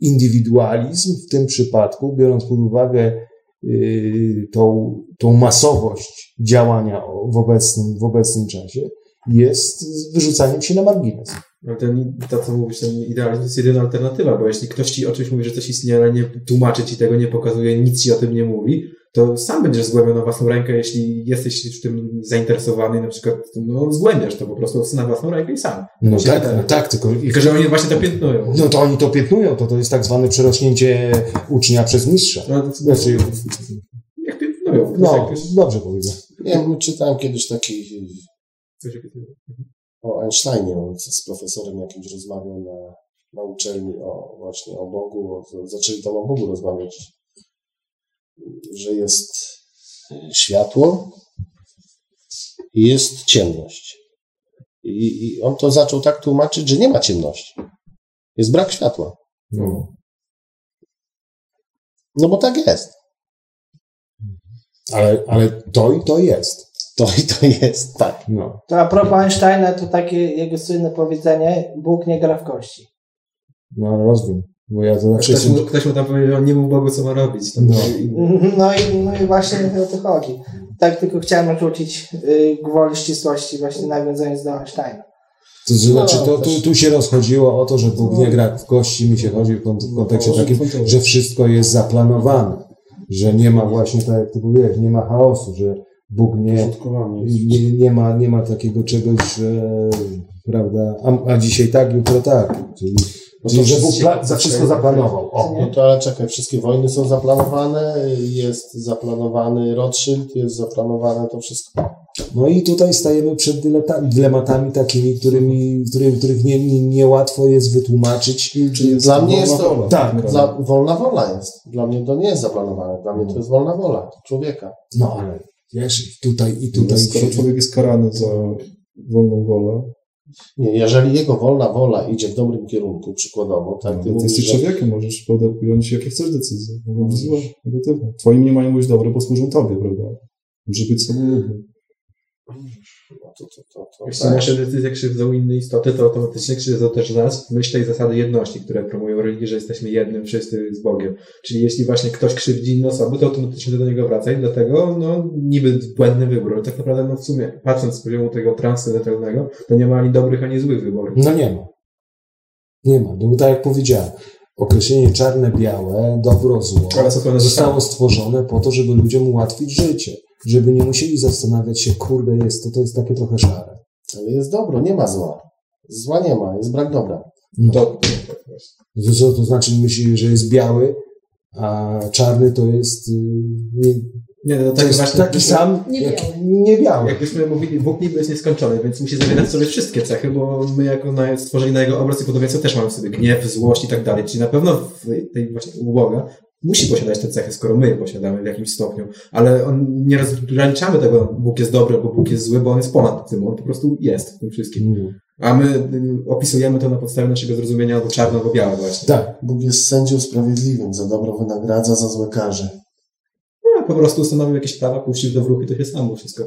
indywidualizm w tym przypadku, biorąc pod uwagę y, tą, tą masowość działania w obecnym, w obecnym czasie, jest wyrzucaniem się na margines. Ale ten, to co mówisz, ten idealizm jest jedyna alternatywa, bo jeśli ktoś ci o czymś mówi, że coś istnieje, ale nie tłumaczy ci tego, nie pokazuje, nic ci o tym nie mówi, to sam będziesz zgłębiał na własną rękę, jeśli jesteś w tym zainteresowany i na przykład no, zgłębiasz to po prostu na własną rękę i sam. No tak, no tak, tylko, i- Tylko, że oni właśnie to piętnują. no to oni to piętnują, to to jest tak zwane przerośnięcie ucznia przez mistrza. No, to, Znaczy, jak piętnują. To jest no, jakoś- dobrze powiedział. Nie wiem, czytałem kiedyś taki coś jak o Einsteinie, on z profesorem jakimś rozmawiał na, na uczelni o właśnie o Bogu, o, zaczęli tam o Bogu rozmawiać, że jest światło i jest ciemność. I, I on to zaczął tak tłumaczyć, że nie ma ciemności. Jest brak światła. No. No bo tak jest. Ale, ale to i to jest. To i to jest, tak. No. To a propos Einsteina, to takie jego słynne powiedzenie, Bóg nie gra w kości. No rozwój. Bo ja to zawsze Ktoś jestem... mu, ktoś mu tam powiedział, że on nie mów Bogu, co ma robić. To No. i- No i, no i właśnie o to chodzi. Tak tylko chciałem narzucić y, gwoli ścisłości, właśnie nawiązując do Einsteina. To znaczy, No, to, też- tu, tu się rozchodziło o to, że Bóg nie gra w kości, mi się chodzi w kont- w kontekście takim, że wszystko jest zaplanowane. Że nie ma właśnie, tak jak ty powiedziałeś, nie ma chaosu, że Bóg nie, nie, nie, ma, nie ma takiego czegoś, że, prawda, a, a dzisiaj tak, jutro tak. Czyli, No czyli że Bóg wszystko- za wszystko zaplanował. O. No to ale czekaj, wszystkie wojny są zaplanowane, jest zaplanowany Rothschild, jest zaplanowane to wszystko. No i tutaj stajemy przed dylematami takimi, którymi, których, których nie, nie, niełatwo jest wytłumaczyć. Czyli jest Dla mnie wolna jest to- wola. Tak. Dla, wolna wola jest. Dla mnie to nie jest zaplanowane. Dla mnie to jest wolna wola człowieka. No ale wiesz, tutaj i tutaj. Skoro człowiek jest karany za wolną wolę, jeżeli jego wolna wola idzie w dobrym kierunku, przykładowo, tak, no, ty jesteś że... człowiekiem, możesz podjąć jakie chcesz decyzje. Mogą być złe, negatywne. Twoim nie mają być dobre, bo służą tobie, prawda? Może być samolubny. To, to, to, to, Jeśli tak. nasze decyzje krzywdzą inne istoty, to automatycznie krzywdzą też nas w myśl tej zasady jedności, które promują religię, że jesteśmy jednym wszyscy z Bogiem. Czyli jeśli właśnie ktoś krzywdzi inne osoby, to automatycznie do niego wraca i dlatego no, niby błędny wybór, ale tak naprawdę no, w sumie patrząc z poziomu tego transcendentalnego, to nie ma ani dobrych, ani złych wyborów. No nie ma. Nie ma. No bo tak jak powiedziałem, określenie czarne-białe, dobro-zło zostało stworzone po to, żeby ludziom ułatwić życie. Żeby nie musieli zastanawiać się, kurde, jest to, to jest takie trochę szare. Ale jest dobro, nie ma zła. Zła nie ma, jest brak dobra. No. To, To, co to znaczy, myśli, że jest biały, a czarny to jest, y, nie, nie, no, to tak jest właśnie, taki sam, Nie jak, biały. nie biały. Jakbyśmy mówili, Bóg niby jest nieskończony, więc musi zawierać sobie wszystkie cechy, bo my jako na, stworzeni na jego obraz i podobieństwo też mamy sobie gniew, złość i tak dalej. Czyli na pewno w tej właśnie u Boga musi posiadać te cechy, skoro my je posiadamy w jakimś stopniu. Ale on, nie rozgraniczamy tego, Bóg jest dobry albo Bóg jest zły, bo on jest ponad tym. On po prostu jest w tym wszystkim. A my y, opisujemy to na podstawie naszego zrozumienia albo czarno, albo białe właśnie. Tak, Bóg jest sędzią sprawiedliwym, za dobro wynagradza, za złe karze. No, po prostu ustanowił jakieś prawa, puścił do w ruch i to się samo wszystko.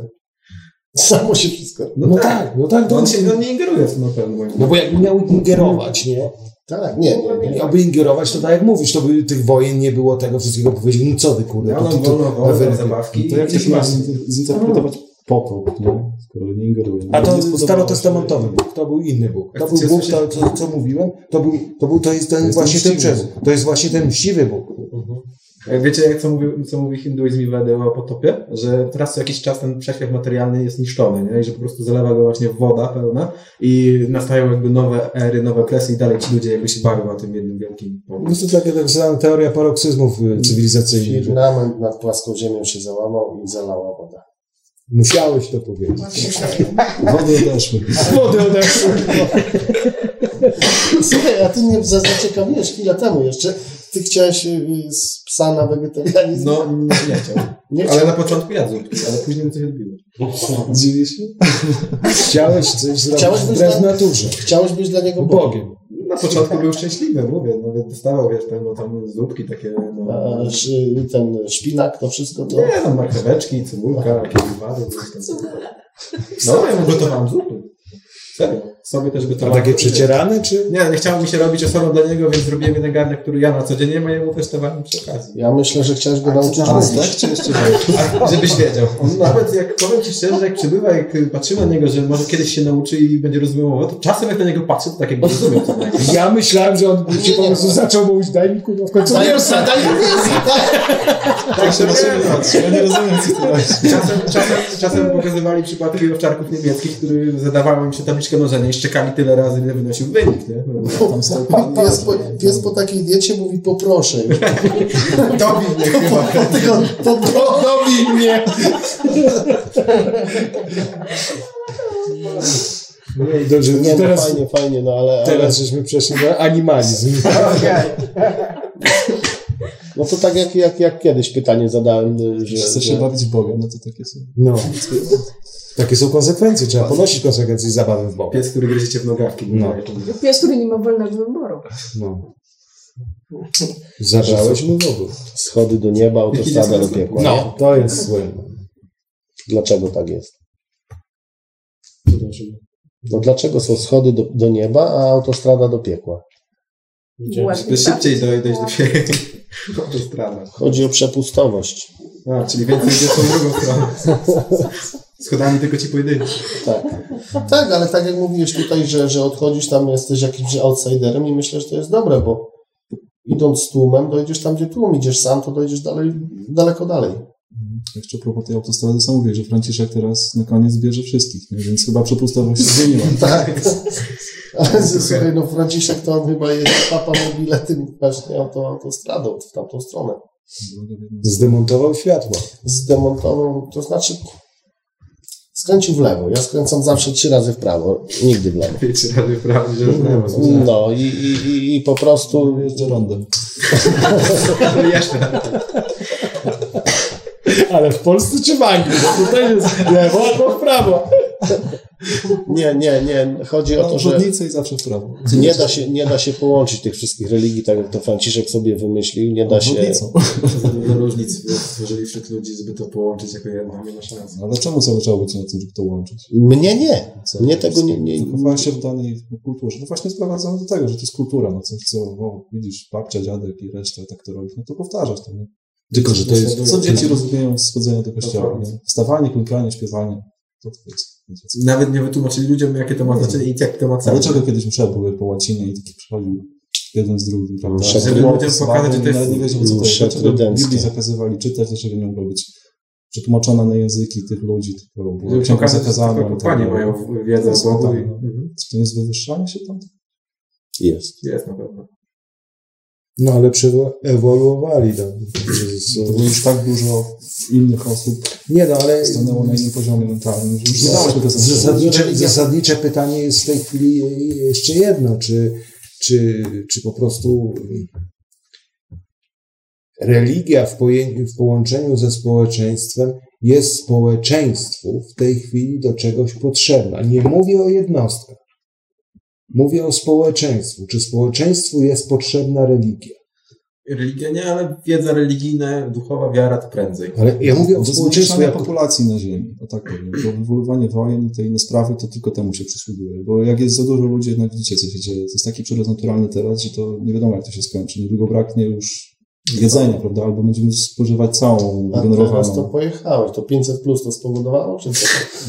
Samo się wszystko. No tak, no tak. No To, on, się, on nie ingeruje w to na pewno. no bo jakby miał ingerować, nie? Tak, nie, nie, nie. Miałby ingerować, to tak jak mówisz, to by tych wojen nie było, tego wszystkiego powiedział, no co ty kurde, Ja to, nam to, wolno to, zabawki To jak ma masz- zinterpretować potop, nie? skoro nie ingeruje. A Nie to starotestamentowy Bóg, to był inny Bóg. To A był Bóg, to, to, co mówiłem, to był, to był, to jest ten właśnie ten przewód. To jest właśnie ten mściwy Bóg. Jak Wiecie, jak co mówi, co mówi hinduizm i Wedy o potopie? Że teraz co jakiś czas ten przeświat materialny jest niszczony, nie? I że po prostu zalewa go właśnie woda pełna i nastają jakby nowe ery, nowe kresy i dalej ci ludzie jakby się bawią na tym jednym wielkim Bogu. No to taka tak zwana teoria paroksyzmów y, cywilizacyjnych. Firmament nad płaską ziemią się załamał i zalała woda. Musiałeś to powiedzieć. Wody odeszły. Wody odeszły. Słuchaj, a ty mnie za- zaciekawiłeś chwilę temu jeszcze. Ty chciałeś y, z psa na wegetarianizm. No, nie, nie chciał. nie Ale na początku jadł zupki, ale później coś odbiło. Dziwię się? Chciałeś coś zrobić Chciałeś wbrew dla- naturze. Chciałeś być dla niego Bogiem. Bogiem. Na początku był szczęśliwy, mówię, nawet dostawał, wiesz, tam, no, tam zupki takie, no, A ten szpinak, to wszystko to. nie, tam marcheweczki, cebulka, jakieś coś tam. No, ja mu gotowałem zupy. Serio. Sobie też A gotowałem. takie przecierane, czy? Nie, nie chciało mi się robić osobą dla niego, więc zrobiłem jeden garnek, który ja na co dzień jem, a jemu testowałem przy okazji. Ja myślę, że chciałeś go nauczyć A, tak, czy jeszcze nie? A, żebyś wiedział. On nawet jak powiem Ci szczerze, jak przybywa, jak patrzymy na niego, że może kiedyś się nauczy i będzie rozumiał mowę, to czasem jak na niego patrzę, to tak jakby niego. Ja myślałem, że on się po prostu zaczął mówić, daj mi kurwa w końcu Daj mi daj mi tak. Tak się Ja nie rozumiem, co to. Czasem, czasem, czasem pokazywali przypadki owczarków niemieckich, którzy zadawało im się tabliczkę mnożenia i szczekali tyle razy, ile wynosił wynik, nie? No, Tam stał Pies po, pies po takiej diecie mówi poproszę. Dobi mnie chyba. Poproszę mnie. Nie, i dobrze, Nie, no teraz, fajnie, fajnie, no ale, ale teraz żeśmy przeszli na animalizm. no to tak jak, jak, jak kiedyś pytanie zadałem, że, Chcesz się że bawić w Boga, no to takie są. No. Takie są konsekwencje, trzeba ponosić konsekwencje zabawy w Boga. Pies, który gryzie cię w nogawki. No. Pies, który nie ma wolnego wyboru. No. Zabrałeś mu wodę. schody do nieba, autostrada do piekła. No, to jest słynne. Dlaczego tak jest? No dlaczego są schody do, do nieba, a autostrada do piekła? Żeby szybciej dojść do siebie. Autostrada. Chodzi o przepustowość. A, czyli więcej idzie w drugą stronę. Schodami tylko ci pojedynczy. Tak. tak, ale tak jak mówiłeś tutaj, że, że odchodzisz tam, jesteś jakimś outsiderem i myślę, że to jest dobre, bo idąc z tłumem, dojdziesz tam, gdzie tłum, idziesz sam, to dojdziesz dalej, daleko dalej. Jeszcze a propos tej autostrady, sam mówię, że Franciszek teraz na koniec bierze wszystkich, nie? więc chyba przepustowość się zmieniła. Tak. Ale słuchaj, no Franciszek to on chyba jest papa mobile tym właśnie auto, autostradą w tamtą stronę. Zdemontował światła. Zdemontował, to znaczy skręcił w lewo. Ja skręcam zawsze trzy razy w prawo, nigdy w lewo. Trzy razy w prawo, że w lewo. No i, i, i, i po prostu Jeżdżę rondem. No jeszcze. Ale w Polsce czy w Anglii? Tutaj jest lewo albo w prawo. nie, nie, nie. Chodzi o No, to, że i zawsze w prawo. nie da, się, nie da się połączyć tych wszystkich religii, tak jak to Franciszek sobie wymyślił. Nie da się. Za dużo różnic stworzyli wśród ludzi, żeby to połączyć jako jedno. Nie ma szans. Ale czemu zależało ci na tym, żeby to łączyć? Mnie nie. Mnie tego nie. nie, Wychowałem się w danej kulturze. No właśnie sprowadzamy do tego, że to jest kultura. No coś, co o, widzisz, babcia, dziadek i reszta tak to robi, no to powtarzasz to. Nie? Tylko, że to jest... Co dzieci rozumieją z chodzenia do kościoła? Nie? Wstawanie, klękanie, śpiewanie. To. Nawet nie wytłumaczyli ludziom, jakie to ma znaczenie i jak to ma cel. dlaczego kiedyś msze były po łacinie i taki przychodził jeden z drugim, prawda? Msze Żeby ludziom pokazać, że to jest- nie wiedział, co to jest. Dlaczego. Biblii zakazywali czytać, dlaczego nie mogło być przetłumaczona na języki tych ludzi, tylko było że zakazana. tak kapłani mają wiedzę o Bogu. i- Tak, no. Mhm. Czy to nie jest wywyższanie się tam? Jest. Jest na pewno. No ale ewoluowali. No. To było już tak dużo innych osób Nie no, ale stanęło na innym poziomie mentalnym, że już tego zastosować. zasadnicze, zasadnicze pytanie jest w tej chwili jeszcze jedno, czy, czy, czy po prostu religia w, poje- w połączeniu ze społeczeństwem jest społeczeństwu w tej chwili do czegoś potrzebna. Nie mówię o jednostkach. Mówię o społeczeństwu. Czy społeczeństwu jest potrzebna religia? Religia nie, ale wiedza religijna, duchowa wiara to prędzej. Ale ja mówię o społeczeństwie jako... populacji na Ziemi, o tak powiem. Bo wywoływanie wojen i te inne sprawy to tylko temu się przysługuje. Bo jak jest za dużo ludzi, jednak widzicie, co się dzieje. To jest taki przyrost naturalny teraz, że to nie wiadomo, jak to się skończy. Niedługo braknie już jedzenia, prawda? Albo będziemy spożywać całą A teraz to pojechałeś. To 500 plus to spowodowało? Czy co?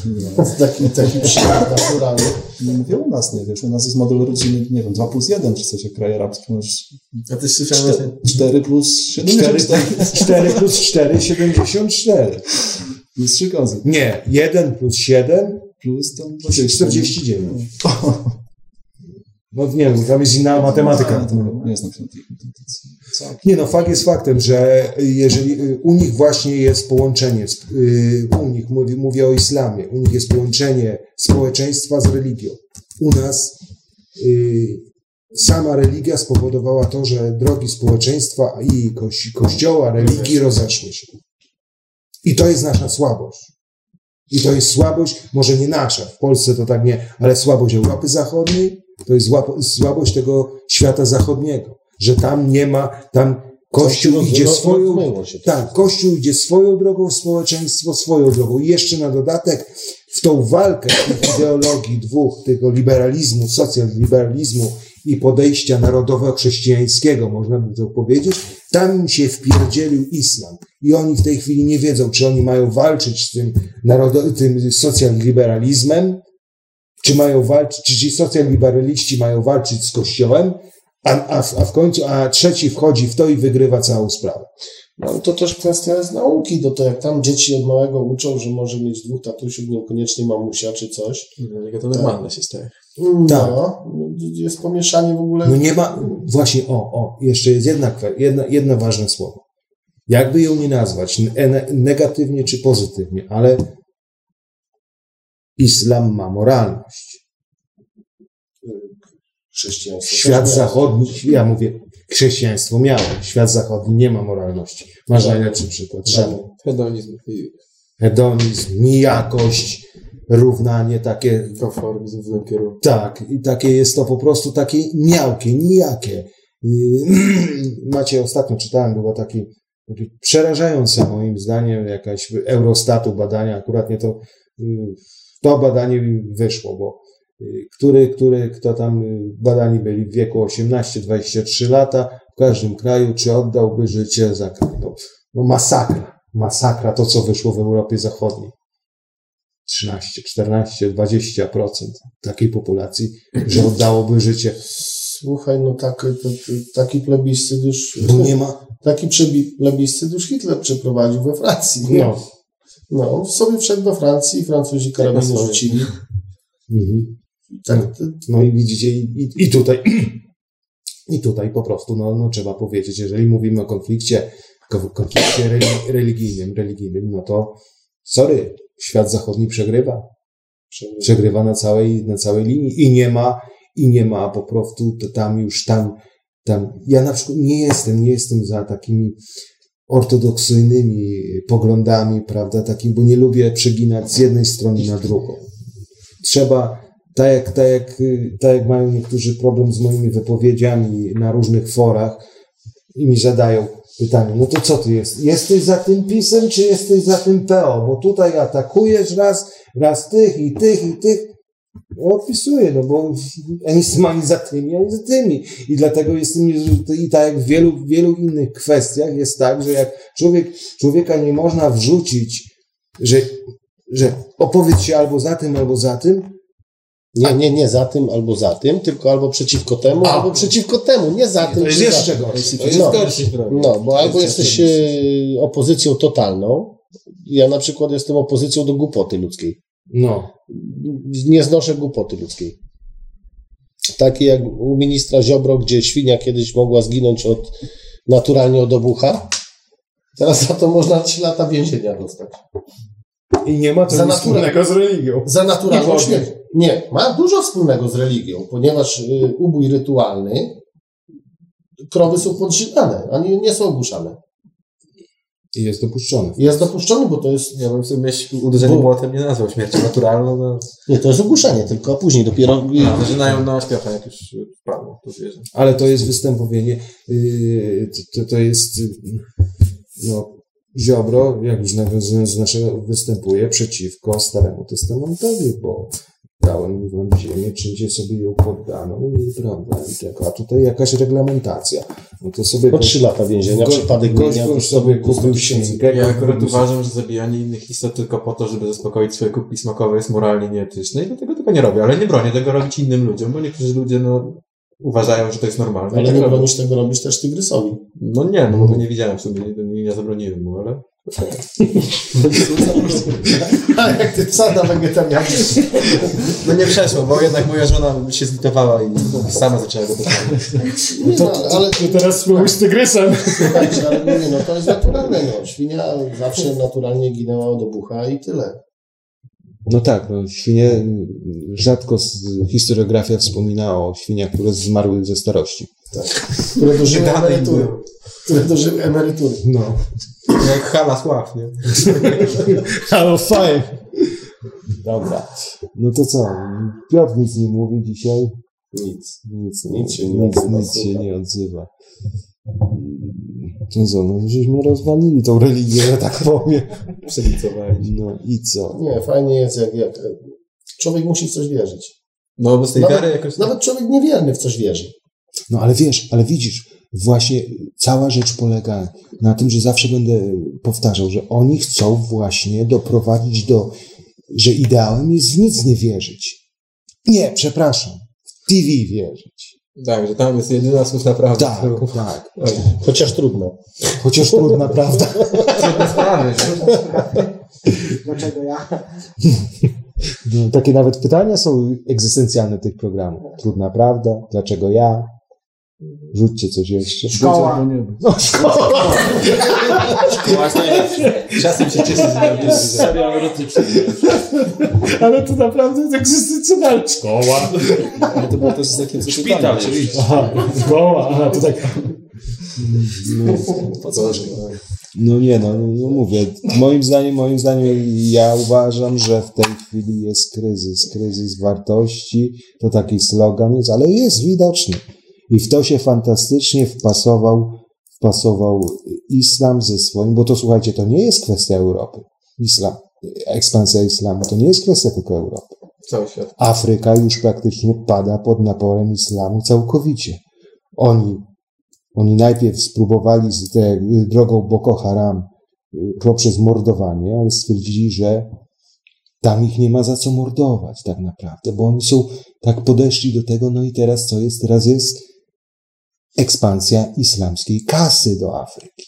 Nie. taki, taki przykład naturalny. Nie mówię u nas, nie wiesz, u nas jest model rodziny, nie wiem, 2 plus 1, czy coś, jak kraje arabskie masz Ja też słyszałem, że 4 plus 7, 4, 4 plus 4, 74. plus 3 kozy, Nie, 1 plus 7, plus tam 20. 49. No nie wiem, tam jest inna matematyka. Nie, nie znam się na tej matematyce. Co? Nie no, fakt jest faktem, że jeżeli y, u nich właśnie jest połączenie, y, u nich, mówię, mówię o islamie, u nich jest połączenie społeczeństwa z religią. U nas y, sama religia spowodowała to, że drogi społeczeństwa i koś, kościoła, religii rozeszły się. I to jest nasza słabość. I to jest słabość, może nie nasza, w Polsce to tak nie, ale słabość Europy Zachodniej, to jest słabość tego świata zachodniego, że tam nie ma, tam Kościół idzie swoją, tak, Kościół idzie swoją drogą, społeczeństwo swoją drogą. I jeszcze na dodatek w tą walkę tych ideologii dwóch, tego liberalizmu, socjaliberalizmu i podejścia narodowo-chrześcijańskiego, można by to powiedzieć, tam się wpierdzielił islam. I oni w tej chwili nie wiedzą, czy oni mają walczyć z tym, narodo- tym socjaliberalizmem, czy mają walczyć, czy ci socjaliberaliści mają walczyć z Kościołem, a, a, w- a w końcu, a trzeci wchodzi w to i wygrywa całą sprawę. No to też kwestia jest nauki, to, to jak tam dzieci od małego uczą, że może mieć dwóch tatusiów, niekoniecznie mamusia czy coś. dla niego to normalne się staje. No, Tak. jest pomieszanie w ogóle. No nie ma, właśnie, o, o, jeszcze jest jedna, jedna, jedno ważne słowo. Jakby ją nie nazwać, ne- negatywnie czy pozytywnie, ale islam ma moralność. Chrześcijaństwo. Świat zachodni, ja mówię, chrześcijaństwo miało, świat zachodni nie ma moralności. Masz najlepszy przykład. Żaden. Hedonizm Hedonizm, nijakość, równanie takie, konformizm w złym kierunku. Tak, i takie jest to po prostu takie miałkie, nijakie. Macie, ostatnio czytałem, było taki, przerażające moim zdaniem jakaś Eurostatu badania, akurat nie to, yy, to badanie wyszło, bo yy, który, który, kto tam yy, badani byli w wieku 18-23 lata, w każdym kraju, czy oddałby życie za kraj. No, masakra, masakra to, co wyszło w Europie Zachodniej. 13, 14, 20% takiej populacji, że oddałoby życie. Słuchaj, no to, taki plebiscyt już. Bo nie ma. Taki plebiscyt już Hitler przeprowadził we Francji. No. No, on sobie wszedł do Francji Francuzi karabiny na sobie. rzucili. Mhm. Tak, to, No i widzicie, i, i, tutaj, i tutaj po prostu, no, no trzeba powiedzieć, jeżeli mówimy o konflikcie, ko- konflikcie reli- religijnym, religijnym, no to sorry, świat zachodni przegrywa. Przegrywa na całej, na całej linii i nie ma, i nie ma po prostu tam już tam, tam. Ja na przykład nie jestem, nie jestem za takimi ortodoksyjnymi poglądami, prawda, takim, bo nie lubię przeginać z jednej strony na drugą. Trzeba, tak jak, tak jak, tak jak mają niektórzy problem z moimi wypowiedziami na różnych forach i mi zadają pytanie, no to co ty jest? Jesteś za tym pisem, czy jesteś za tym PO? Bo tutaj atakujesz raz, raz tych i tych i tych. Ja odpisuję, no bo ani jestem ani za tymi, ani za tymi. I dlatego jestem, i tak jak w wielu, wielu innych kwestiach jest tak, że jak człowiek, człowieka nie można wrzucić, że, że opowiedz się albo za tym, albo za tym, nie, nie, nie za tym albo za tym, tylko albo przeciwko temu, A. albo przeciwko temu, nie za tym. to jest jeszcze gorsze. To jest No. gorszy drogi. No, bo To albo jest jesteś e, opozycją totalną. Ja na przykład jestem opozycją do głupoty ludzkiej. No, Nie znoszę głupoty ludzkiej. Takie jak u ministra Ziobro, gdzie świnia kiedyś mogła zginąć od, naturalnie od obucha. Teraz za to można 3 lata więzienia dostać. i nie ma to Za nic wspólnego z religią. Za naturalną Nie śmierć. Nie, ma dużo wspólnego z religią, ponieważ y, ubój rytualny, krowy są podrzynane, a nie, nie są ogłuszane. I jest dopuszczone. Jest dopuszczony, bo to jest... Ja bym sobie uderzenie Bo- młotem nie nazwał śmiercią naturalną, no. Nie, to jest ogłuszenie tylko, a później dopiero... A, zaczynają na śpiocha, jak już padło, to wierzę. Ale to jest występowanie, yy, to, to jest, yy, no, Ziobro, jak już nawiązując z naszego, występuje przeciwko Staremu Testamentowi, bo dałem wam ziemię, czyńcie sobie ją poddaną i prawda, i tego. A tutaj jakaś reglamentacja. No to sobie Po trzy lata więzienia, Go- przypadek mienia, sobie kupił świnkę. Ja akurat uważam, że zabijanie innych istot tylko po to, żeby zaspokoić swoje kubki smakowe jest moralnie nieetyczne i dlatego tego nie robię, ale nie bronię tego robić innym ludziom, bo niektórzy ludzie no, uważają, że to jest normalne. Ale tak nie bronisz tego robić też tygrysowi. No nie, no bo go nie widziałem w sumie, nie, nie zabroniłem mu, ale... A jak ty sada wegetarianizm. No nie przeszło, bo jednak moja żona się zlitowała i sama zaczęła go dokonać. No, ale To teraz spróbuj z tygrysem. słuchajcie, ale nie, no to jest naturalne. No. Świnia zawsze naturalnie ginęła od obucha i tyle. No tak, no, świnie, rzadko z, historiografia wspomina o świniach, które zmarły ze starości. Które dożyły emerytury. Które dożyły emerytury. No. Jak Hala Sław, nie? Halo, fajnie. Dobra. No to co? Piotr nic nie mówi dzisiaj? Nic. Nic, Nic się nie nic, odzywa, nic się nie odzywa. To co, no żeśmy rozwalili tą religię, że tak powiem. Przelicowali. No i co? Nie, fajnie jest jak, jak człowiek musi w coś wierzyć. No bo z tej Nawet, wiary jakoś... nawet człowiek niewierny w coś wierzy. No ale wiesz, ale widzisz, właśnie cała rzecz polega na tym, że zawsze będę powtarzał, że oni chcą właśnie doprowadzić do, że ideałem jest w nic nie wierzyć. Nie, przepraszam, w TV wierzyć. Tak, że tam jest jedyna słuszna prawda. Tak, którą- tak. Chociaż trudno. Chociaż trudna prawda. trudne sprawy. Dlaczego ja? No, takie nawet pytania są egzystencjalne tych programów. Trudna prawda, dlaczego ja? Rzućcie coś jeszcze. Szkoła. No, szkoła. Czasem się cieszę, Serial erotyczny. Ale to naprawdę jest egzystencjonalna szkoła. Ale to było też z takim Szpital, Aha, szkoła, aha, to tak. No nie, no, no mówię, moim zdaniem, moim zdaniem ja uważam, że w tej chwili jest kryzys, kryzys wartości, to taki slogan jest, ale jest widoczny. I w to się fantastycznie wpasował, wpasował islam ze swoim, bo to słuchajcie, to nie jest kwestia Europy. Islam, ekspansja islamu to nie jest kwestia tylko Europy. Cały świat. Afryka już praktycznie pada pod naporem islamu całkowicie. Oni, oni najpierw spróbowali z te, drogą Boko Haram y, poprzez mordowanie, ale stwierdzili, że tam ich nie ma za co mordować tak naprawdę, bo oni są, tak podeszli do tego, no i teraz co jest? Teraz jest ekspansja islamskiej kasy do Afryki.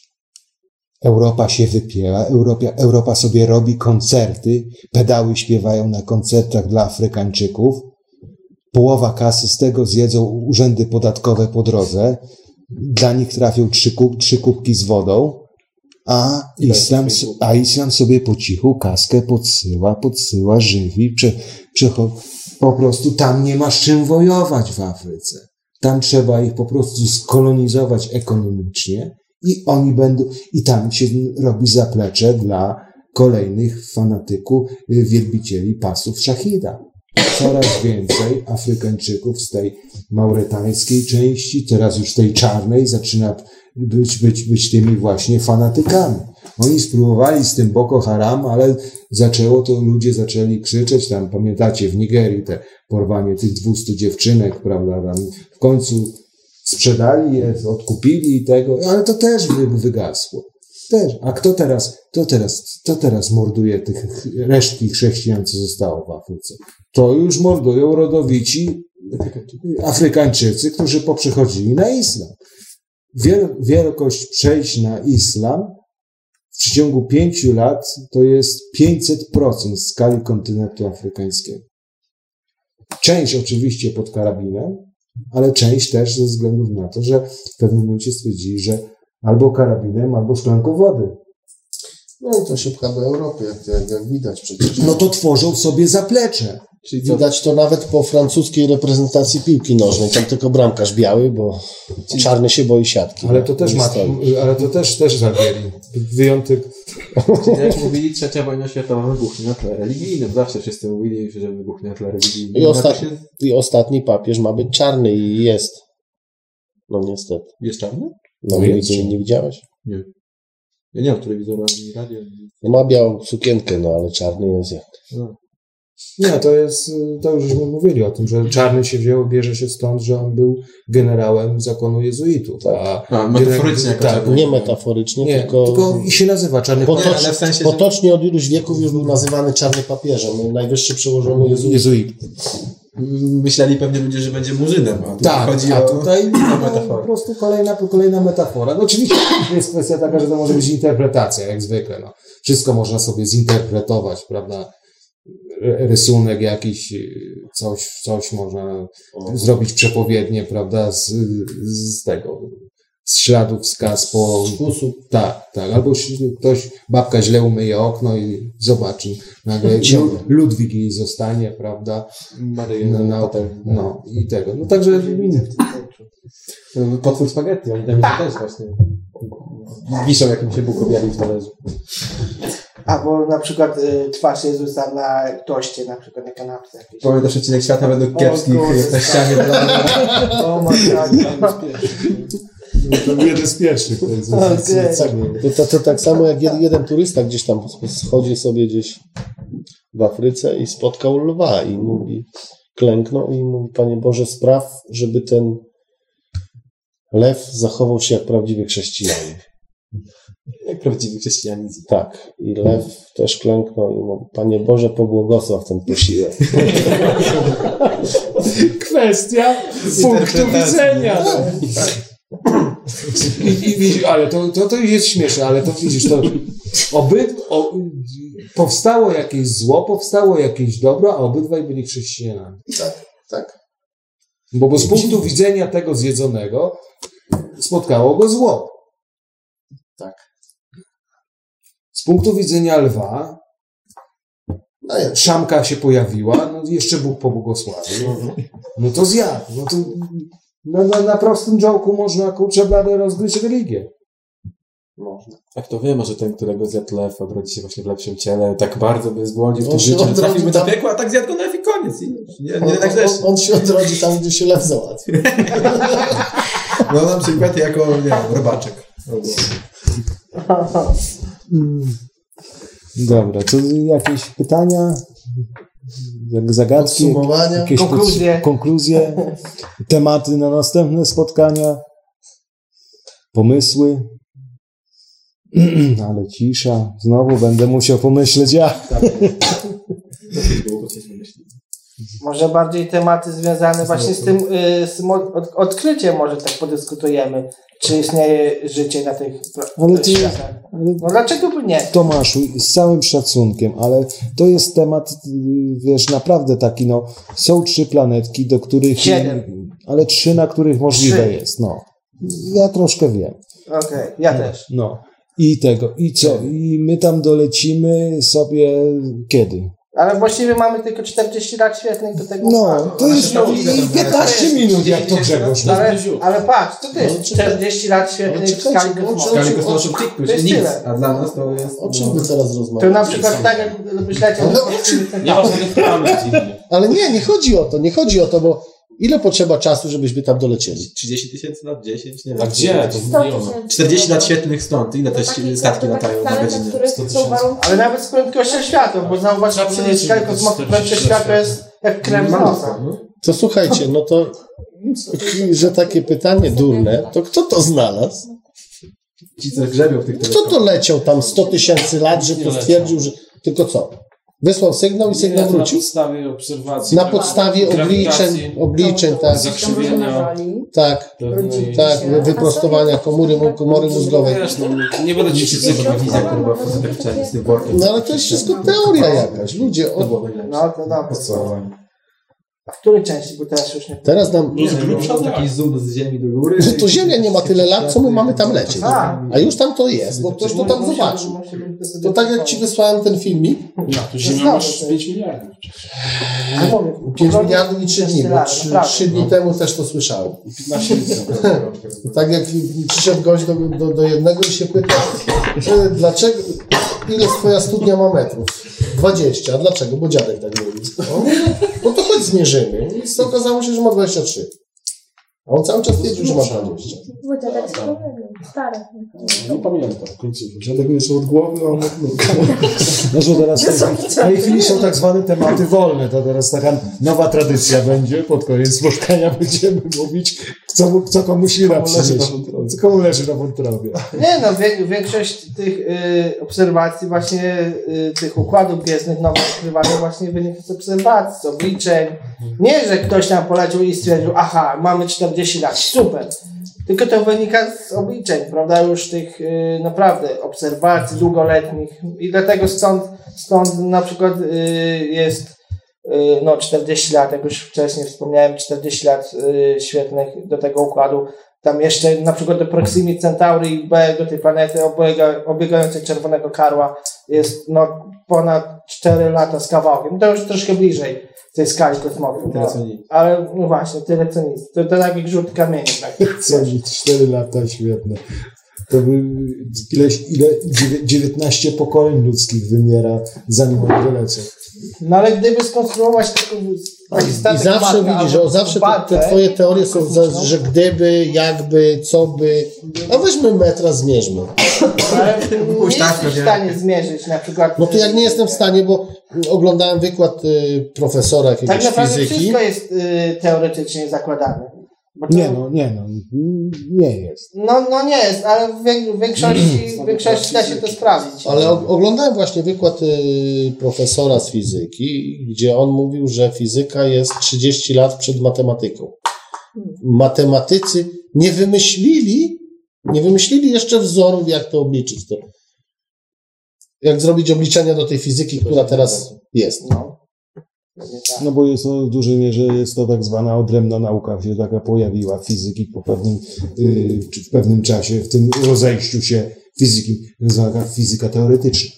Europa się wypiera, Europa, Europa sobie robi koncerty, pedały śpiewają na koncertach dla Afrykańczyków, połowa kasy z tego zjedzą urzędy podatkowe po drodze, dla nich trafią trzy, kub, trzy kubki z wodą, a islam, a islam sobie po cichu kaskę podsyła, podsyła, żywi, prze, przecho- po prostu tam nie ma z czym wojować w Afryce. Tam trzeba ich po prostu skolonizować ekonomicznie i oni będą, i tam się robi zaplecze dla kolejnych fanatyków, y, wielbicieli pasów szachida. Coraz więcej Afrykańczyków z tej mauretańskiej części, teraz już tej czarnej, zaczyna być, być, być tymi właśnie fanatykami. Oni spróbowali z tym Boko Haram, ale zaczęło to, ludzie zaczęli krzyczeć, tam pamiętacie w Nigerii te porwanie tych 200 dziewczynek, prawda, tam w końcu sprzedali je, odkupili tego, ale to też wy, wygasło. Też. A kto teraz, kto teraz, kto teraz morduje tych resztki chrześcijan, co zostało w Afryce? To już mordują rodowici Afrykańczycy, którzy poprzechodzili na islam. Wiel, wielkość przejść na islam w przeciągu pięciu lat to jest 500% skali kontynentu afrykańskiego. Część oczywiście pod karabinem, ale część też ze względu na to, że w pewnym momencie stwierdzili, że albo karabinem, albo szklanką wody. No i to się pcha do Europy, jak, jak, jak widać przecież. No to tworzą sobie zaplecze. Czyli? Widać to nawet po francuskiej reprezentacji piłki nożnej. Tam tylko bramkarz biały, bo czarny się boi siatki. Ale to też ma, ale to też, też Zalgieri. Wyjątek. Jak mówili, trzecia wojna światowa wybuchnie na tle religijnym. Zawsze wszyscy mówili, że wybuchnie na tle religijnym. I, osta- Napisze- I ostatni papież ma być czarny i jest. No niestety. Jest czarny? No, No nie, jest. nie, nie widziałeś? Nie. Ja nie mam telewizora ani radia. No ma białą sukienkę, no ale czarny jest jak. Nie, to jest, to już żeśmy mówili o tym, że czarny się wziął, bierze się stąd, że on był generałem zakonu jezuitów. A, A, metaforycznie tak, czarny. Nie metaforycznie, nie, tylko, tylko i się nazywa czarny potocz, ale w sensie, potocznie od iluś wieków już był nazywany czarny papieżem. Najwyższy przełożony Jezus. jezuit. Myśleli pewnie ludzie, że będzie murzynem, a Tak, chodzi a o, tutaj o no, po prostu kolejna, kolejna metafora. No oczywiście jest kwestia taka, że to może być interpretacja, jak zwykle. No. Wszystko można sobie zinterpretować, prawda? Ry- Rysunek jakiś, y, coś, coś można zrobić przepowiednie, prawda, z, z tego, z śladów wskaz po... Tak, tak. Albo ktoś, babka źle umyje okno i zobaczy, nagle. Ludwik jej zostanie, prawda, Maryja, no, no, potem- no i tego. No także Potwór spaghetti, oni tam też właśnie wiszą, jak im się Bóg objawił w talerzu. Albo na przykład y, twarz Jezusa na toście, na przykład na kanapce jakiejś. Pamiętasz odcinek świata według O kiepskich jest na ścianie. O masakra. to jeden z pierwszych. To. To, to, tak samo jak jeden, jeden turysta gdzieś tam schodzi sobie gdzieś w Afryce i spotkał lwa i mówi, klęknął i mówi, Panie Boże, spraw, żeby ten lew zachował się jak prawdziwy chrześcijanin. Jak prawdziwy chrześcijanizm. Tak. I lew też klęknął i mówi, Panie Boże, pobłogosław ten posiłek. Kwestia punktu widzenia. I, i widzisz, ale to, to, to jest śmieszne, ale to widzisz, to oby, o, powstało jakieś zło, powstało jakieś dobro, a obydwaj byli chrześcijanami. Tak, tak. Bo, bo z punktu widzenia tego zjedzonego spotkało go zło. Tak. Z punktu widzenia lwa No szamka się pojawiła, no jeszcze Bóg pobłogosławił. No to zjadł. No to no, na, na prostym działku można kurczę blade rozgryźć religię. Można. A kto wie, może ten, którego zjadł lew, odrodzi się właśnie w lepszym ciele, tak bardzo by zbłądził w On tym życiu, że odrodzi trafimy do tam- piekła, a tak zjadł go lew i koniec. I nie, On, nie tak źle. on, on się odrodzi tam, gdzie się lew załatwi. No na przykład jako, nie wiem, robaczek. Dobra, to jakieś pytania? Jak zagadki? Jakieś Konkluzje. konkluzje? Tematy na następne spotkania? Pomysły? Ale cisza. Znowu będę musiał pomyśleć ja. Może bardziej tematy związane właśnie z tym, y, z odkryciem może tak podyskutujemy, czy istnieje życie na tych Ale ty- światach. No dlaczego by nie? Tomaszu, z całym szacunkiem, ale to jest temat, y, wiesz, naprawdę taki, no, są trzy planetki, do których... Siedem. Ale trzy, na których możliwe Trzy. jest, no. Ja troszkę wiem. Okej, ja też. No. I tego, i co? I my tam dolecimy sobie kiedy? Ale właściwie mamy tylko 40 lat świetnych do tego No, układu. to jest No, i 15 minut, jak to Grzegorz. ale, ale patrz, to jest? 40 lat Ale świetnych w skali bo kosmosu. To jest nic, tyle. a dla nas to jest... O czym wy teraz To rozmawiacie? na przykład tak jak myślecie, Ale że o czym? Nie ma żadnych innych. Ale nie, nie chodzi o to, nie chodzi o to, bo ile potrzeba czasu, żebyśmy tam dolecieli? 30 tysięcy lat, 10, nie wiem. A gdzie? To 100 miliony. tysięcy 40 lat świetnych stąd. Ile te statki latają na godzinę? których 100 są tysięcy. Ale nawet z prędkością światła, bo zauważ, kosmosu 40 prędkość światła jest jak krew z nosa. No. To słuchajcie, no to, że takie pytanie durne, to kto to znalazł? Ci, co grzebią w tych Kto to leciał tam 100 tysięcy lat, że to stwierdził, że tylko co? Wysłał sygnał i sygnał Na wrócił? podstawie obserwacji. Na podstawie obliczeń, obliczeń, tak, zakrzywienia. tak, tak, wyprostowania sobie- komory mózgowej. Wiesz, no, nie będę ci się wizja, która była w zabezpieczeniu z tym workiem. No ale to jest wszystko teoria jakaś, ludzie. To O, było najlepsze. No to dobra. Podsumowanie. A w której części, bo teraz już nie Teraz nam... Nie, no, taki zoom z ziemi do góry. Że to Ziemia nie ma tyle lat, co my mamy tam lecieć. A. A już tam to jest, bo ktoś to tam zobaczy. To tak jak ci wysłałem ten filmik, Ja, to Ziemia masz 5 miliardów. 5 miliardów i 3 dni, bo 3, 3 dni temu też to słyszałem. 15 litrów. Tak jak przyszedł gość do, do, do jednego i się pyta, e, dlaczego, ile twoja studnia ma metrów? 20. A dlaczego? Bo dziadek tak mówi. Mówi, No to chodź zmierzymy. I okazało się, że ma 23. A on cały czas twierdził, że ma 20. Bo dziadek starego, stary. Nie pamiętam w końcu. Dziadek jeszcze od głowy, a on od nóg. No, że teraz w tej chwili są tak zwane tematy wolne. To teraz taka nowa tradycja będzie. Pod koniec spotkania będziemy mówić, co, co komu ślina Komu leży na przyniesie. wątrobie. Co komu leży na wątrobie. Nie no, wie, większość tych y, obserwacji właśnie, y, tych układów gwiezdnych nowych odkrywanych właśnie wynika z obserwacji, z obliczeń. Nie, że ktoś tam polecił i stwierdził, aha, mamy 40 lat, super. Tylko to wynika z obliczeń, prawda, już tych y, naprawdę obserwacji długoletnich. I dlatego stąd, stąd na przykład y, jest y, no 40 lat, jak już wcześniej wspomniałem, 40 lat y, świetnych do tego układu. Tam jeszcze na przykład do Proximity Centauri B, do tej planety obiega, obiegającej czerwonego karła jest no ponad 4 lata z kawałkiem. To już troszkę bliżej tej skali kosmosu. Tyle co No. nic. Ale no właśnie, tyle co nic. To, to tak jak rzut kamieniem. Tak. Co mi 4 lata, świetne. To by ileś, ile, dziewię- 19 pokoleń ludzkich wymiera, zanim oni dolecą. No ale gdyby skonstruować taką I zawsze matka widzisz, że zawsze te, te twoje teorie są, za, że gdyby, jakby, co by. A weźmy metra, zmierzmy. ale ty nie jesteś w nie? stanie zmierzyć na przykład... No to jak nie jestem w stanie, bo oglądałem wykład y, profesora jakiegoś Tak naprawdę fizyki. wszystko jest y, teoretycznie zakładane. To- Nie no, nie no, nie jest. No, no nie jest, ale w większości, w większości da się to sprawdzić. Ale oglądałem właśnie wykład y, profesora z fizyki, gdzie on mówił, że fizyka jest 30 lat przed matematyką. Matematycy nie wymyślili, nie wymyślili jeszcze wzorów, jak to obliczyć. To, jak zrobić obliczenia do tej fizyki, która teraz jest. No. No bo jest to w dużej mierze jest to tak zwana odrębna nauka, się taka pojawiła fizyki po pewnym, yy, czy w pewnym czasie, w tym rozejściu się fizyki, zwana fizyka teoretyczna.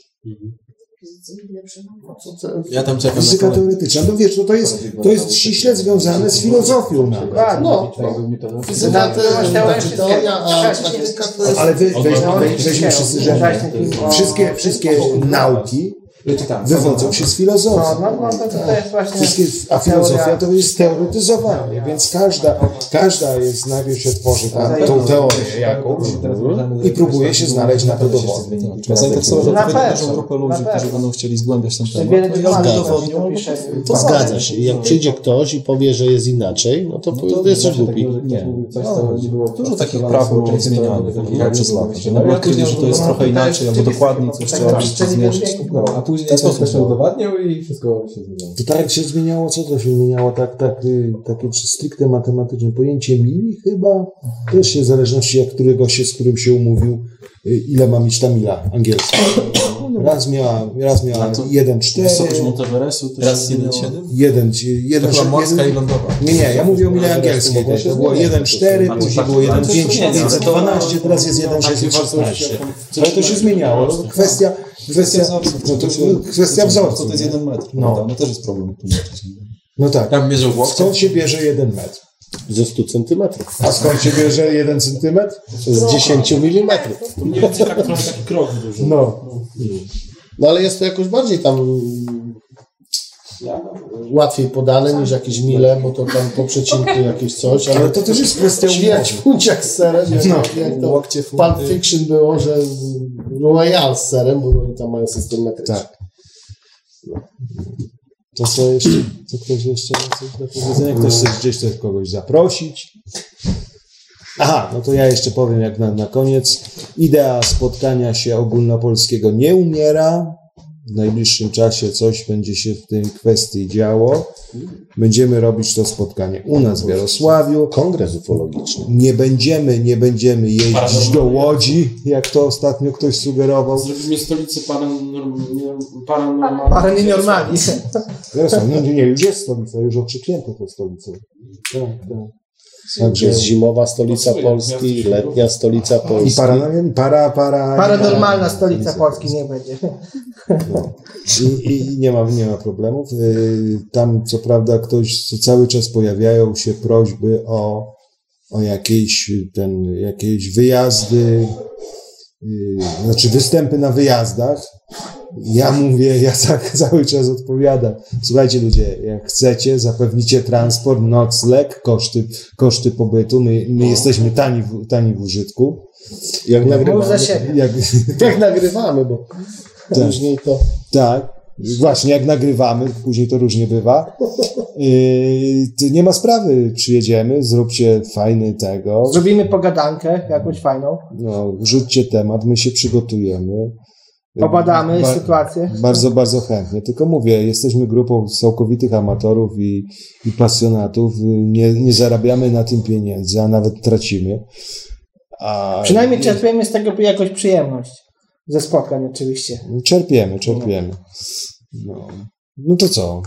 Ja tam czekam Fizyka teoretyczna, no wiesz, no to jest, to jest ściśle związane z filozofią nawet. No, fizyka teoria, a praktyka to jest... Ale weźmy wszyscy, że wszystkie, wszystkie nauki wywodzą się z filozofii. No, no, no to, to jest właśnie... Wszystkie, a filozofia to jest teoretyzowanie, więc każda, każda jest najpierw się tworzy tam, tą teorię jakąś i próbuje się znaleźć na to dowody. Zainteresować pewno, grupę ludzi, którzy będą chcieli zgłębiać ten temat. No to to Zgadza się. I jak przyjdzie ktoś i powie, że jest inaczej, no to, to jesteś głupi. Nie. Coś, No, nie było Dużo takich praw było zmienianych to przez lata. Że nagle odkryli, że to jest no, trochę to inaczej, albo dokładniej coś tak trzeba zmierzyć. No, a później sposób ktoś było. udowadniał i wszystko się zmieniało. To tak się zmieniało, co to się zmieniało? Tak, tak, y, takie stricte matematyczne pojęcie mili chyba też się w zależności jak którego się, z którym się umówił, y, ile ma mieć ta mila angielska. Raz miała, raz miała A to 1,4, Wysokość Monteverestu też Raz się 1,7? zmieniała. 1, To 1, była morska i lądowa. Nie, nie, ja mówię o mile angielskiej. To było 1,4, później było 1,5, 512, teraz jest 1,616. Ale to się zmieniało. No, Kwestia, kwestia, no to, kwestia wzorców. to jest jeden metr, No. prawda? No też jest problem. No tak. Tam mierzył łokcie. Skąd się bierze 1 metr? Ze 100 centymetrów. A skąd się bierze 1 centymetr? Z 10 milimetrów. Mniej więcej tak trochę taki krok duży. No. No ale jest to jakoś bardziej tam łatwiej podane niż jakieś mile, bo to tam po przecinku jakieś coś, ale Ale to też jest kwestia ćwierć funciak z serem, jak, No. jak to Łokcie, w Pulp. Fiction było, że Royal z serem, bo oni tam mają system metryczny. Tak. To co jeszcze? Co ktoś jeszcze ma coś do powiedzenia? Ktoś chce gdzieś chce kogoś zaprosić? Aha, no to ja jeszcze powiem jak na, na koniec. Idea spotkania się ogólnopolskiego nie umiera. W najbliższym czasie coś będzie się w tej kwestii działo. Będziemy robić to spotkanie u nas w Jarosławiu. Kongres ufologiczny. Nie będziemy, nie będziemy jeździć do Łodzi, jak to ostatnio ktoś sugerował. Zrobimy stolicę paranorm- paranormalną. Ale nie normalnie. Jarosław, nie, nie, już jest stolica, już okrzyknięto to stolicą. Tak, tak. Także jest zimowa stolica Polski, letnia stolica I Polski. para, para, para... Paranormalna stolica Polski nie będzie. I, i nie, ma, nie ma problemów. Y, Tam co prawda ktoś, co cały czas pojawiają się prośby o, o jakieś, ten, jakieś wyjazdy, y, znaczy występy na wyjazdach. Ja mówię, ja tak cały czas odpowiadam. Słuchajcie ludzie, jak chcecie, zapewnicie transport, nocleg, koszty, koszty pobytu. My, my jesteśmy tani w, tani w użytku. Jak Mów nagrywamy. Jak, jak nagrywamy, bo Tak. później to... Tak, właśnie jak nagrywamy, później to różnie bywa. Yy, nie ma sprawy, przyjedziemy, zróbcie fajny tego, Zrobimy pogadankę jakąś fajną. no, wrzućcie temat, my się przygotujemy. Obadamy Ba- sytuację. Bardzo, bardzo chętnie. Tylko mówię, jesteśmy grupą całkowitych amatorów i, i pasjonatów. Nie, nie zarabiamy na tym pieniędzy, a nawet tracimy. A Przynajmniej czerpiemy z tego jakoś przyjemność. Ze spotkań oczywiście. Czerpiemy, czerpiemy. No, no to co?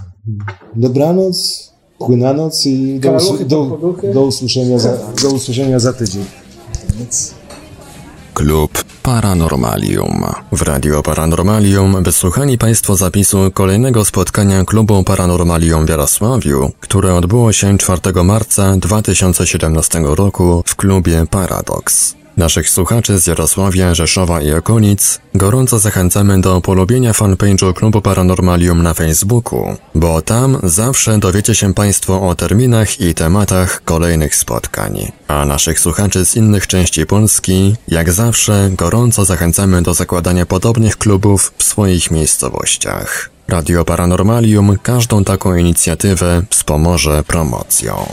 Dobranoc, chłynanoc i do, Karaluchy, do, do, usłyszenia za, do usłyszenia za tydzień. Klub Paranormalium. W Radio Paranormalium wysłuchali Państwo zapisu kolejnego spotkania Klubu Paranormalium w Jarosławiu, które odbyło się 4 marca 2017 roku w klubie Paradox. Naszych słuchaczy z Jarosławia, Rzeszowa i okolic gorąco zachęcamy do polubienia fanpage'u Klubu Paranormalium na Facebooku, bo tam zawsze dowiecie się Państwo o terminach i tematach kolejnych spotkań. A naszych słuchaczy z innych części Polski, jak zawsze, gorąco zachęcamy do zakładania podobnych klubów w swoich miejscowościach. Radio Paranormalium każdą taką inicjatywę wspomoże promocją.